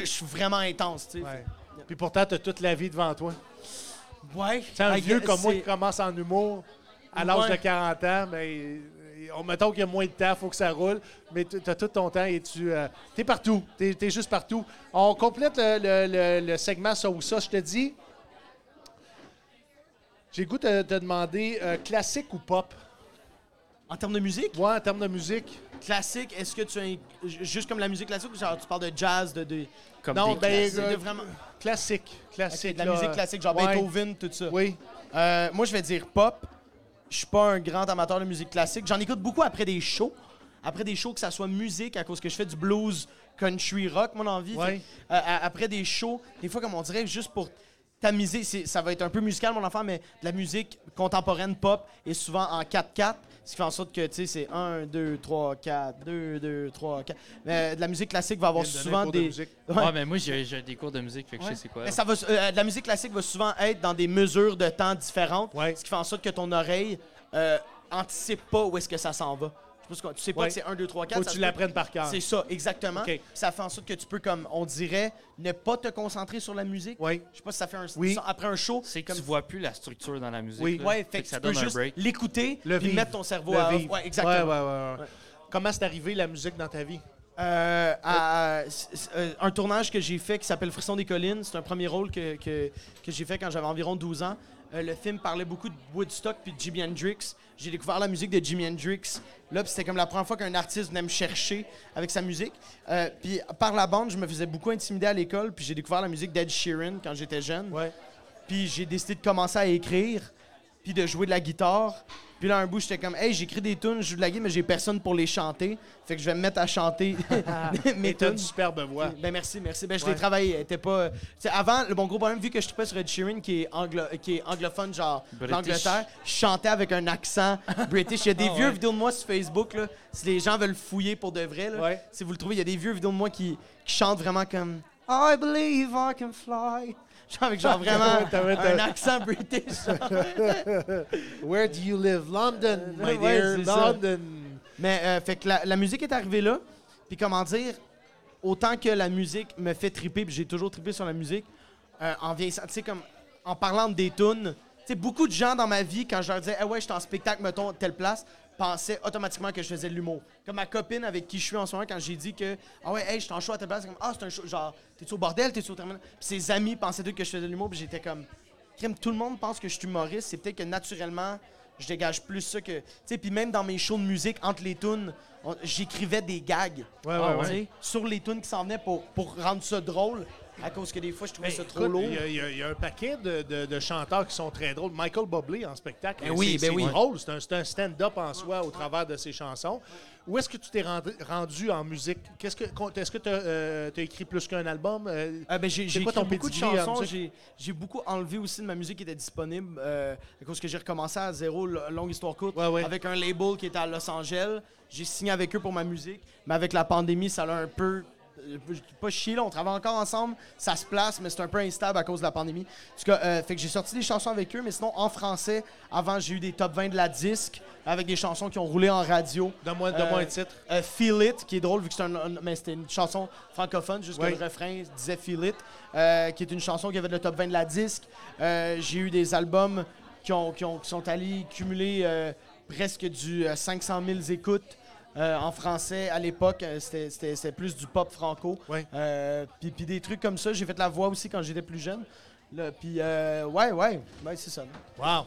Je suis vraiment intense, tu.
Ouais. Puis pourtant, t'as toute la vie devant toi.
Ouais.
Tu sais, un vieux comme moi
c'est-
qui commence en humour à l'âge de 40 ans, mais on mettons qu'il y a moins de temps, il faut que ça roule, mais tu as tout ton temps et tu es partout. Tu es, juste partout. On complète le, le- le- le segment ça ou ça. Je te dis, j'ai le goût de te demander euh, classique ou pop?
En termes de musique,
Ouais, en termes de musique.
classique, est-ce que tu as. Juste comme la musique classique ou genre tu parles de jazz, de. de,
Comme
Non,
des
ben,
classiques,
euh,
de vraiment.
Classique.
Ok,
Classique.
de la
là.
musique classique, genre
Ouais.
Beethoven, tout ça.
Oui.
Euh, moi, je vais dire pop. Je suis pas un grand amateur de musique classique. J'en écoute beaucoup après des shows. Après des shows, que ça soit musique, à cause que je fais du blues, country, rock, mon envie.
Ouais.
Fait, euh, à- après des shows, des fois, comme on dirait, juste pour t'amuser, c'est- ça va être un peu musical, mon enfant, mais de la musique contemporaine pop est souvent en 4-4. Ce qui fait en sorte que, tu sais, c'est 1, 2, 3, 4, 2, 2, 3, 4. Mais de la musique classique va avoir souvent
cours de
des.
musique.
Ouais.
Ouais, mais moi, j'ai j'ai des cours de musique, fait que
Ouais.
je sais c'est quoi.
Mais ça va, euh, de la musique classique va souvent être dans des mesures de temps différentes,
Ouais.
ce qui fait en sorte que ton oreille euh, anticipe pas où est-ce que ça s'en va. Je pense que tu sais pas
Ouais.
que c'est 1, 2, 3, 4.
Faut que tu l'apprennes par cœur.
C'est ça, exactement. Ça fait en sorte que tu peux, comme on dirait, ne pas te concentrer sur la musique.
Oui.
Je sais pas si ça fait un
Oui.
ça- après un show.
C'est
comme
tu vois plus la structure dans la musique.
Oui.
là.
Ouais, fait, que
ça
tu peux
donne un
juste
break.
l'écouter
Le
puis
vivre.
mettre ton cerveau
Le
à
vivre.
Ouais, exactement.
Ouais, ouais, ouais, ouais.
Ouais.
Comment c'est arrivé la musique dans ta vie?
Euh, à- euh, un tournage que j'ai fait qui s'appelle Frisson des collines. C'est un premier rôle que, que, que j'ai fait quand j'avais environ 12 ans. Euh, le film parlait beaucoup de Woodstock puis de Jimi Hendrix. J'ai découvert la musique de Jimi Hendrix. Là, c'était comme la première fois qu'un artiste venait me chercher avec sa musique. Euh, puis par la bande, je me faisais beaucoup intimider à l'école. Puis j'ai découvert la musique d'Ed Sheeran quand j'étais jeune.
Ouais.
Puis j'ai décidé de commencer à écrire, puis de jouer de la guitare. Puis là, un bout, j'étais comme, hey, j'écris des tunes, je joue de la guitare, mais j'ai personne pour les chanter. Fait que je vais me mettre à chanter mes tunes.
une superbe voix.
Ben merci, merci. Ben je
Ouais.
l'ai travaillé. Elle était pas. Tu sais, avant, le bon gros problème, vu que je tripais sur Ed Sheeran, qui est, anglo... qui est anglophone, genre l'Angleterre, je chantais avec un accent british. Il y a des
Ah
vieux
ouais.
vidéos de moi sur Facebook, là. Si les gens veulent fouiller pour de vrai, là.
Ouais.
Si vous le trouvez, il y a des vieux vidéos de moi qui, qui chantent vraiment comme I believe I can fly. Genre avec genre vraiment un accent british.
Where do you live? London, my dear. London.
Mais euh, fait que la, la musique est arrivée là. Puis comment dire, autant que la musique me fait triper, puis j'ai toujours trippé sur la musique, euh, en vieillissant, tu sais, comme en parlant des tunes, tu sais, beaucoup de gens dans ma vie, quand je leur disais, ah ouais, je suis en spectacle, mettons, telle place, pensaient automatiquement que je faisais de l'humour. Comme ma copine avec qui je suis en ce moment, quand j'ai dit que, ah ouais, hey, je suis en show à telle place, c'est comme, ah, c'est un show, genre, t'es-tu au bordel, t'es-tu au terminal? Puis ses amis pensaient tous que je faisais de l'humour, puis j'étais comme, crème, tout le monde pense que je suis humoriste, c'est peut-être que naturellement, je dégage plus ça que. Tu sais, puis même dans mes shows de musique, entre les tunes, j'écrivais des gags.
Ouais, ouais, ouais.
Sur les tunes qui s'en venaient pour, pour rendre ça drôle, à cause que des fois, je trouvais ça trop lourd.
Il y, a- y y un paquet de, de- de chanteurs qui sont très drôles. Michael Bublé en spectacle.
Ben oui,
c'est
ben oui.
drôle. C'est un, stand-up en soi au travers de ses chansons. Où est-ce que tu t'es rendu, rendu en musique? Qu'est-ce que, est-ce que tu as écrit plus qu'un album? Euh,
Ah, ben, j'ai beaucoup de chansons. J'ai beaucoup enlevé aussi de ma musique qui était disponible euh, à cause que j'ai recommencé à zéro, longue histoire courte,
Ouais, ouais.
avec un label qui était à Los Angeles. J'ai signé avec eux pour ma musique, mais avec la pandémie, ça l'a un peu. Pas chier, là, on travaille encore ensemble, ça se place, mais c'est un peu instable à cause de la pandémie. En tout cas, euh, fait que j'ai sorti des chansons avec eux, mais sinon, en français, avant, j'ai eu des top 20 de la disque, avec des chansons qui ont roulé en radio.
Donne-moi donne-moi
Euh,
un titre.
Euh, Feel It, qui est drôle vu que c'est un, un- mais c'était une chanson francophone, juste
Oui.
que le refrain disait Feel It, euh, qui est une chanson qui avait le top 20 de la disque. J'ai eu des albums qui, ont, qui, ont- qui sont allés cumuler presque du euh, 500 000 écoutes. Euh, en français, à l'époque, euh, c'était- c'était c'était plus du pop franco.
Oui.
Euh, puis, puis des trucs comme ça. J'ai fait la voix aussi quand j'étais plus jeune. Là, puis, euh, ouais, ouais, ouais, c'est ça.
Wow.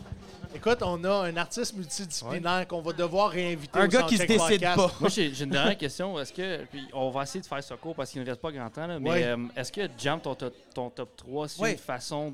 Écoute, on a un artiste multidisciplinaire qu'on va devoir réinviter
Un
au
gars qui se décide
Podcast.
pas.
Moi, j'ai une dernière question. Est-ce que. Puis on va essayer de faire ça court parce qu'il ne reste pas grand temps. là, mais
Ouais.
euh, est-ce que Jam, ton, top- ton top 3, c'est
Ouais.
une façon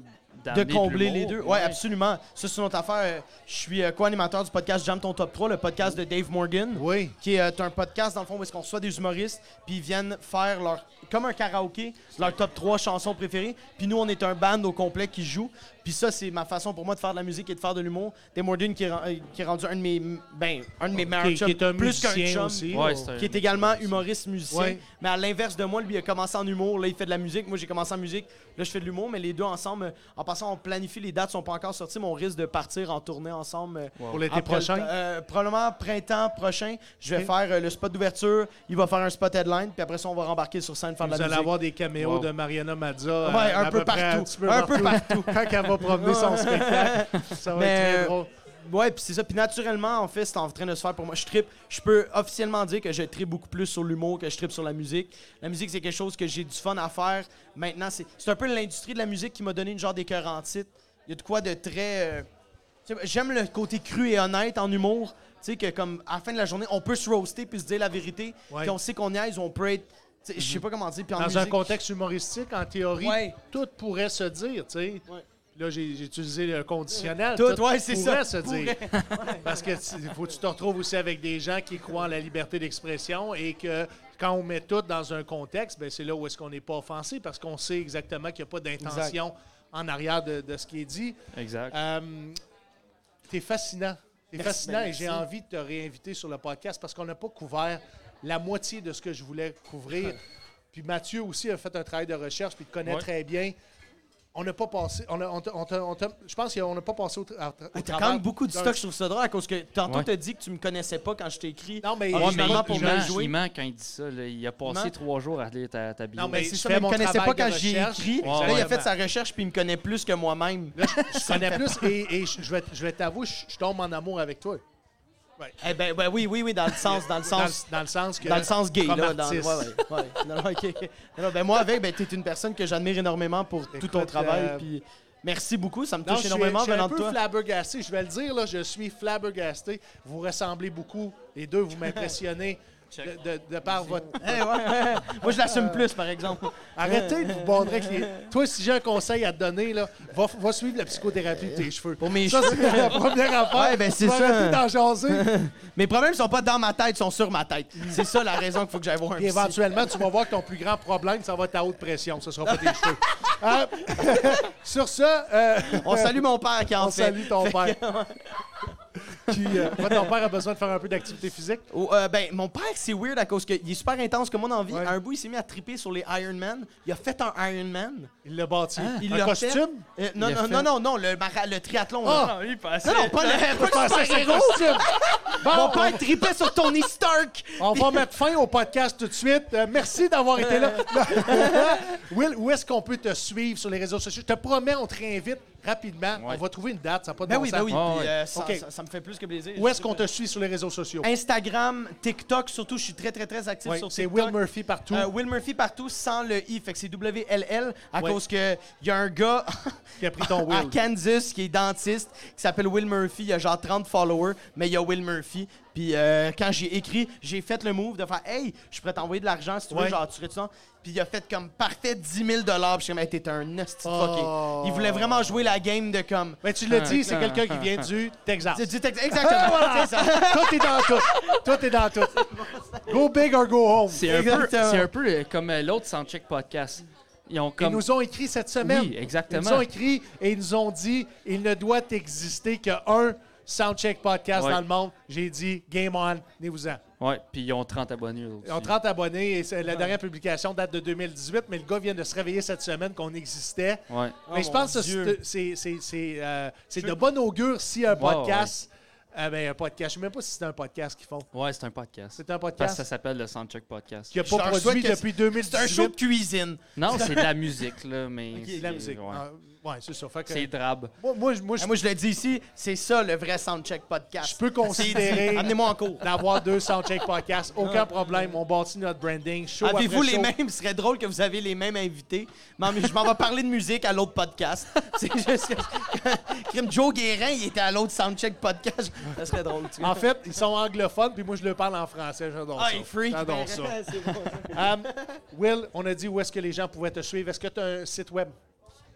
de combler les deux. Ouais, absolument. Ça, c'est une autre affaire. Je suis euh, co-animateur du podcast Jam Ton Top 3, le podcast de Dave Morgan.
Oui.
Qui est euh, un podcast, dans le fond, où est-ce qu'on reçoit des humoristes, puis ils viennent faire leur. Comme un karaoké, leur top 3 chansons préférées. Puis nous, on est un band au complet qui joue. Puis ça, c'est ma façon pour moi de faire de la musique et de faire de l'humour. Dave Morgan, qui est, euh, qui est rendu un de mes. Ben, un de mes meilleurs
Qui, qui
chums,
est un
plus qu'un
musicien
chum
aussi.
Ouais,
Oh.
un-
qui est également humoriste musicien.
Ouais.
Mais à l'inverse de moi, lui il a commencé en humour, là il fait de la musique. Moi j'ai commencé en musique, là je fais de l'humour, mais les deux ensemble, en passant, on planifie les dates, sont pas encore sorties, mais on risque de partir en tournée ensemble. euh,
Pour l'été prochain?
euh, probablement printemps prochain, je vais faire euh, le spot d'ouverture, il va faire un spot headline, puis après ça on va rembarquer sur scène faire de
Vous
la
allez
musique.
avoir des caméos
Wow.
de Mariana Mazza.
Ouais, un peu partout.
petit peu
Un peu
partout. Va promener son spectacle. Ça va
Mais,
être très
euh,
drôle.
Ouais, puis c'est ça. Puis naturellement, en fait, c'est en train de se faire pour moi. Je tripe. Je peux officiellement dire que je tripe beaucoup plus sur l'humour que je tripe sur la musique. La musique, c'est quelque chose que j'ai du fun à faire. Maintenant, c'est c'est un peu l'industrie de la musique qui m'a donné une genre d'écœur en titre. Il y a de quoi de très. euh, J'aime le côté cru et honnête en humour. Tu sais, que comme à la fin de la journée, on peut se roaster puis se dire la vérité.
Ouais.
Puis on sait qu'on niaise, on peut être. Je sais pas comment dire. Puis en
Dans un contexte humoristique, en théorie,
Ouais.
tout pourrait se dire, tu sais.
Ouais.
Là, j'ai j'ai utilisé le conditionnel.
Tout, ouais, c'est
pourrait
ça.
se dire. Parce que faut que tu te retrouves aussi avec des gens qui croient en la liberté d'expression et que quand on met tout dans un contexte, ben c'est là où est-ce qu'on n'est pas offensé parce qu'on sait exactement qu'il n'y a pas d'intention en arrière de, de ce qui est dit.
Exact.
Euh, T'es fascinant. T'es fascinant
ben,
et j'ai
merci.
envie de te réinviter sur le podcast parce qu'on n'a pas couvert la moitié de ce que je voulais couvrir. puis Mathieu aussi a fait un travail de recherche puis te connaît
Ouais.
très bien. On n'a pas passé. On a- on t'a- on t'a- on je pense qu'on n'a pas passé au, tra- au
T'as quand même beaucoup de stock, je trouve ça drôle à cause que tantôt
Ouais.
t'as dit que tu me connaissais pas quand je t'ai écrit.
Non, mais,
Ouais,
je
mais
vraiment
il,
pour
il ment,
jouer.
il ment quand il dit ça. là. Il a passé trois jours à lire ta, ta bio.
Non, mais
c'est
je
ça,
fais
mais il me
travail
pas
de
quand j'ai
recherche.
écrit.
Ouais,
Là, il a fait sa recherche puis il me connaît plus que moi-même.
je connais plus et, et je je vais, je vais t'avouer, je, je tombe en amour avec toi.
Eh ben, ben oui, oui, oui, dans le sens, dans le sens,
dans le sens que.
dans le sens gay là. Dans, ouais, ouais. Non, ben moi avec, ben t'es une personne que j'admire énormément pour tout ton travail.
euh,
Puis merci beaucoup, ça me touche
je suis,
énormément
je suis
venant
un
de
peu
toi.
flabbergasté. Je vais le dire, là, je suis flabbergasté. Vous ressemblez beaucoup. Les deux, vous m'impressionnez
check.
de, de- de par votre.
Eh, ouais, ouais. Moi, je l'assume plus, par exemple.
Arrêtez de vous bondrer avec les. Toi, si j'ai un conseil à te donner, là, va, va suivre la psychothérapie de tes cheveux.
Pour mes
ça,
cheveux.
c'est la première affaire.
Ouais, ben, c'est ça.
D'en jaser.
Mes problèmes sont pas dans ma tête, ils sont sur ma tête. C'est ça la raison qu'il faut que j'aille voir un
Puis
psy.
éventuellement, tu vas voir que ton plus grand problème, ça va être ta haute pression. Ce sera pas tes cheveux. Euh, sur ça, euh,
On salue mon père qui en
on
fait.
salue ton père. Qui, euh, moi, ton père a besoin de faire un peu d'activité physique.
Oh, euh, ben, mon père, c'est weird à cause qu'il est super intense comme moi dans la vie.
Ouais.
À un bout, il s'est mis à triper sur les Iron Man. Il a fait un Iron Man.
Il l'a bâti.
Il
un
l'a
costume?
fait. Euh, non,
Il
non,
fait-
non, non, non, le, triathlon.
Ah!
là.
Non, il passait.
Non, non, pas le, pas le.
Bon,
Mon père tripait sur Tony Stark.
On va mettre fin au podcast tout de suite. Euh, merci d'avoir été là. Will, où est-ce qu'on peut te suivre sur les réseaux sociaux? Je te promets, on te réinvite rapidement.
Ouais.
On va trouver une date, ça n'a pas de
Ben
bon
oui,
sens.
ben oui.
Ah,
puis,
ouais.
euh, ça,
Ok.
ça- ça me fait plus que plaisir.
Où est-ce qu'on te suit sur les réseaux sociaux?
Instagram, TikTok, surtout, je suis très, très, très actif
Oui,
sur
c'est
TikTok.
Will Murphy partout.
Euh, Will Murphy partout sans le I, fait que c'est WLL à
Ouais.
cause que il y a un gars
qui a pris ton
à
Will.
Kansas qui est dentiste qui s'appelle Will Murphy, il a genre 30 followers, mais il y a Will Murphy. Puis euh, quand j'ai écrit, j'ai fait le move de faire Hey, je pourrais t'envoyer de l'argent si tu veux,
Ouais.
genre tu serais ça. Puis il a fait comme parfait 10 000 dollars. Puis je suis comme Hey, t'es un hostie de
Oh.
fucké. Il voulait vraiment jouer la game de comme.
Mais tu l'as dit, c'est
Ah,
quelqu'un qui vient du Texas.
Tu dis Tex- Exactement, c'est ça.
Tout est dans tout. Tout est dans tout. Go big or go home.
C'est un, peu, un peu euh, comme euh, l'autre Soundcheck Podcast. Ils ont
Ils
comme.
nous ont écrit cette semaine.
Oui, exactement.
Ils nous ont écrit et ils nous ont dit il ne doit exister qu'un Soundcheck podcast
Ouais.
dans le monde. J'ai dit game on, venez-vous-en.
Ouais, puis ils ont 30 abonnés. eux
Ils ont
aussi.
30 abonnés et c'est- la dernière publication date de 2018, mais le gars vient de se réveiller cette semaine qu'on existait.
Ouais.
mais je pense que
Dieu.
c'est- c'est c'est, euh, c'est de bon augure si un
Ouais,
podcast. euh, ben, un podcast. Je ne sais même pas si c'est un podcast qu'ils font.
Ouais, c'est un podcast.
C'est un
Parce
podcast
que ça s'appelle le Soundcheck Podcast.
qui n'a pas produit depuis 2018.
C'est un show de cuisine.
Non, c'est de la musique, là, mais.
C'est de la musique.
Ouais.
Ah, ouais, c'est ça. Fait que-
C'est drabe.
moi, moi, je- moi, je
Ah, Moi, je le dis ici, c'est ça le vrai Soundcheck podcast.
Je peux considérer-
Amenez-moi en cours.
d'avoir deux soundcheck podcasts. Aucun problème. On bâtit notre branding. Show
Avez-vous
après
les
show.
mêmes? Ce serait drôle que vous avez les mêmes invités. Mais je m'en vais parler de musique à l'autre podcast. C'est juste que- Crime Joe Guérin, il était à l'autre Soundcheck podcast. Ça serait drôle. tu vois.
En fait, ils sont anglophones, puis moi, je leur parle en français. J'adore
Ah,
ça.
il est freak.
J'adore ça.
C'est bon.
Um, Will, on a dit où est-ce que les gens pouvaient te suivre. Est-ce que tu as un site web?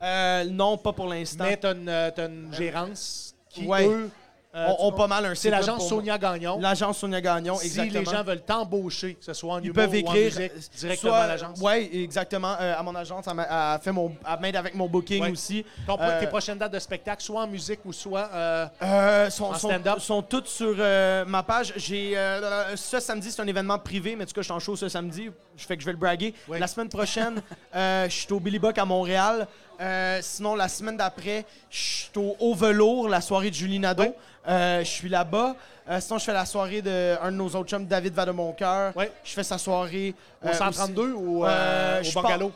Euh, non, pas pour l'instant.
Mais tu as une, euh, t'as une gérance qui,
Ouais.
eux... euh,
On, on pas mal un
C'est l'agence Sonia Gagnon.
L'agence Sonia Gagnon,
Si
exactement.
les gens veulent t'embaucher, que ce soit en
Ils
humour
peuvent
ou en
écrire
musique, directement
soit-
à l'agence.
Ouais, exactement. euh, à mon agence, elle, m'a- elle fait mon, elle m'aide avec mon booking
Ouais.
aussi.
Ton-
Euh,
tes prochaines dates de spectacle, soit en musique ou soit... euh,
Euh, sont,
En stand-up?
sont toutes sur euh, ma page. J'ai euh, ce samedi, c'est un événement privé, mais en tout cas, je suis en show ce samedi. Je fais que je vais le braguer.
Oui.
La semaine prochaine, euh, je suis au Billy Buck à Montréal. Euh, sinon, la semaine d'après, je suis au Velours, la soirée de Julie Nadeau.
Oui.
Euh, je suis là-bas. Euh, sinon, je fais la soirée de un de nos autres chums, David Vademoncoeur.
Oui.
Je fais sa soirée.
au
euh,
132 ou
Euh,
au Bungalow?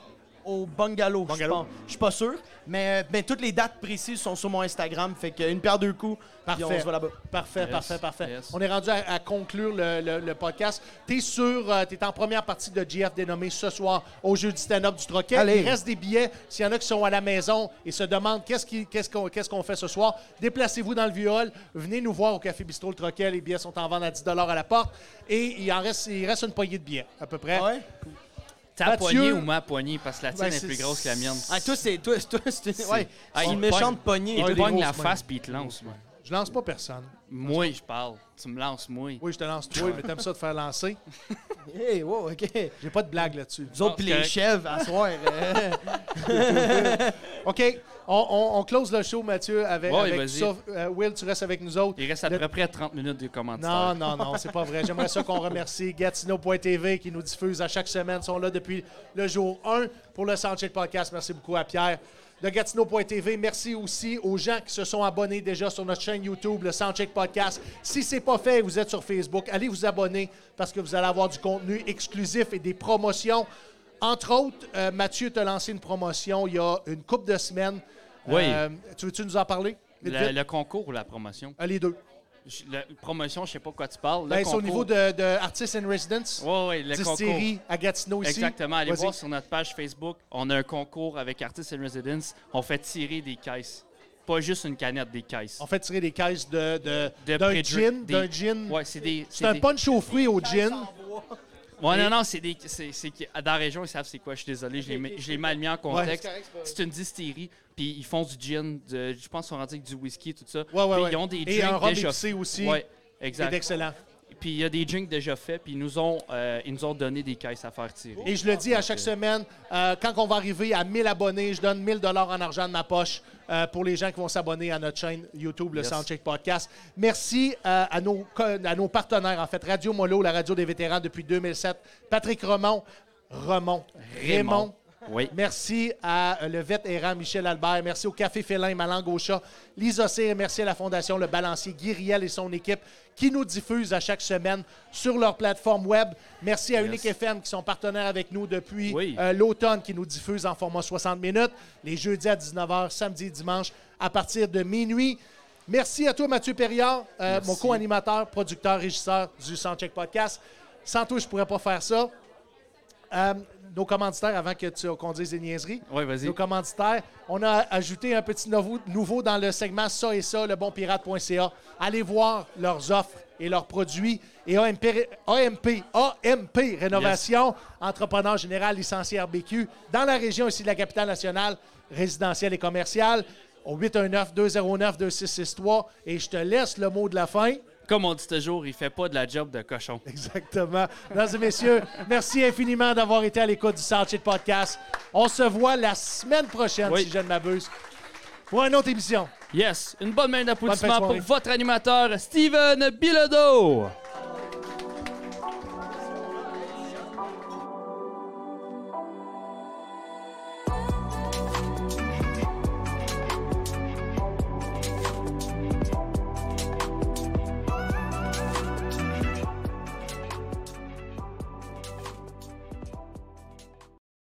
Au bungalow, je
Bungalow.
Je suis pas sûr, mais, mais toutes les dates précises sont sur mon Instagram, fait qu'une paire deux coups, puis on
Parfait.
se voit là-bas.
Parfait,
Yes,
parfait, parfait.
yes.
On est rendu à, à conclure le, le- le podcast. T'es sur, euh, t'es en première partie de GF dénommé ce soir au jeu du stand-up du Troquet.
Allez.
Il reste des billets. S'il y en a qui sont à la maison et se demandent qu'est-ce qui- qu'est-ce qu'on qu'est-ce qu'on fait ce soir, déplacez-vous dans le vieux hall. Venez nous voir au Café Bistrot le Troquet. Les billets sont en vente à 10 à la porte. Et il en reste, il reste une poignée de billets, à peu près.
Ouais?
Ta
Mathieu-
poignée ou ma poignée, parce que la tienne
Ben,
est plus grosse que la mienne.
Ah, toi, c'est. Toi, toi, c'est. Ouais.
Ah,
une
me
méchante
pogne.
poignée.
Il
Ouais,
te pogne la face puis il te lance, moi.
Je lance pas personne.
Moi, je parle. Tu me lances, moi.
Oui, je te lance toi, mais t'aimes ça te faire lancer.
Hey, wow, OK.
J'ai pas de blague là-dessus.
Vous autres,
c'est
les chèvres, à soir. euh,
OK. On, on- on close le show, Mathieu, avec,
Ouais,
avec
vas-y.
ça. Euh, Will, tu restes avec nous autres.
Il reste à
Le-
peu près 30 minutes de commentaires.
Non, non, non, c'est pas vrai. J'aimerais ça qu'on remercie Gatineau.tv qui nous diffuse à chaque semaine. Ils sont là depuis le jour 1 pour le Soundcheck Podcast. Merci beaucoup à Pierre de Gatineau.tv. Merci aussi aux gens qui se sont abonnés déjà sur notre chaîne YouTube, le Soundcheck Podcast. Si c'est pas fait et vous êtes sur Facebook, allez vous abonner parce que vous allez avoir du contenu exclusif et des promotions. Entre autres, euh, Mathieu t'a lancé une promotion il y a une couple de semaines.
Oui.
Euh, tu veux-tu nous en parler?
Le, concours ou la promotion?
Ah, les deux.
Je- La promotion, je sais pas de quoi tu parles. Le
Ben, c'est au niveau de, de Artists in Residence.
Ouais, ouais, le concours.
à Gatineau ici.
Exactement. Allez voir sur notre page Facebook. On a un concours avec Artists in Residence. On fait tirer des caisses. Pas juste une canette, des caisses.
On fait tirer des caisses de, de-
De
d'un
pré-drink,
gin,
des-
d'un gin.
Ouais, c'est des.
C'est un punch aux fruits au gin.
Ouais, non, non, c'est des. c'est- c'est que- dans la région, ils savent c'est quoi. Je suis désolé, je l'ai mis- je l'ai mal mis en contexte.
c'est correct, c'est pas-
c'est une distillerie, puis ils font du gin, de- je pense qu'ils sont rendus avec du whisky, tout ça.
Ouais, ouais,
Puis
ouais.
ils ont des
Et un
drinks
rhum
déjà
épicé aussi.
Ouais,
C'est
exact.
excellent.
Puis il y a des drinks déjà faits, puis ils nous ont, euh, ils nous ont donné des caisses à faire tirer.
Et je le dis à chaque semaine, euh, quand on va arriver à 1000 abonnés, je donne 1000 dollars en argent de ma poche euh, pour les gens qui vont s'abonner à notre chaîne YouTube, le
Yes.
Soundcheck Podcast. Merci euh, à, nos, co- à nos partenaires, en fait, Radio Molo, la radio des vétérans depuis 2007, Patrick Remont, Remont, Raymond.
Oui.
Merci à euh, le vet errant Michel Albert. Merci au Café Félin, Ma langue au chat. Merci à la Fondation Le Balancier, Guy Riel et son équipe qui nous diffusent à chaque semaine sur leur plateforme web. Merci à
Yes.
Unique FM qui sont partenaires avec nous depuis
Oui.
euh, l'automne, qui nous diffusent en format 60 minutes, les jeudis à 19h, samedi et dimanche à partir de minuit. Merci à toi, Mathieu Perriard, euh, mon co-animateur, producteur, régisseur du Soundcheck Podcast. Sans toi, je ne pourrais pas faire ça. Euh, nos commanditaires, avant que tu qu'on dise des niaiseries,
Ouais, vas-y.
nos commanditaires, on a ajouté un petit nouveau, nouveau dans le segment Ça et ça, lebonpirate.ca. Allez voir leurs offres et leurs produits. Et AMP, AMP, AMP Rénovation, entrepreneur général licencié RBQ, dans la région ici de la capitale nationale, résidentielle et commerciale, au 819-209-2663. Et je te laisse le mot de la fin.
Comme on dit toujours, il fait pas de la job de cochon.
Exactement. Mesdames et messieurs, merci infiniment d'avoir été à l'écoute du Soundcheck Podcast. On se voit la semaine prochaine,
Oui.
si je ne m'abuse, pour une autre émission.
Yes, une bonne main d'applaudissement pour votre animateur, Steven Bilodeau.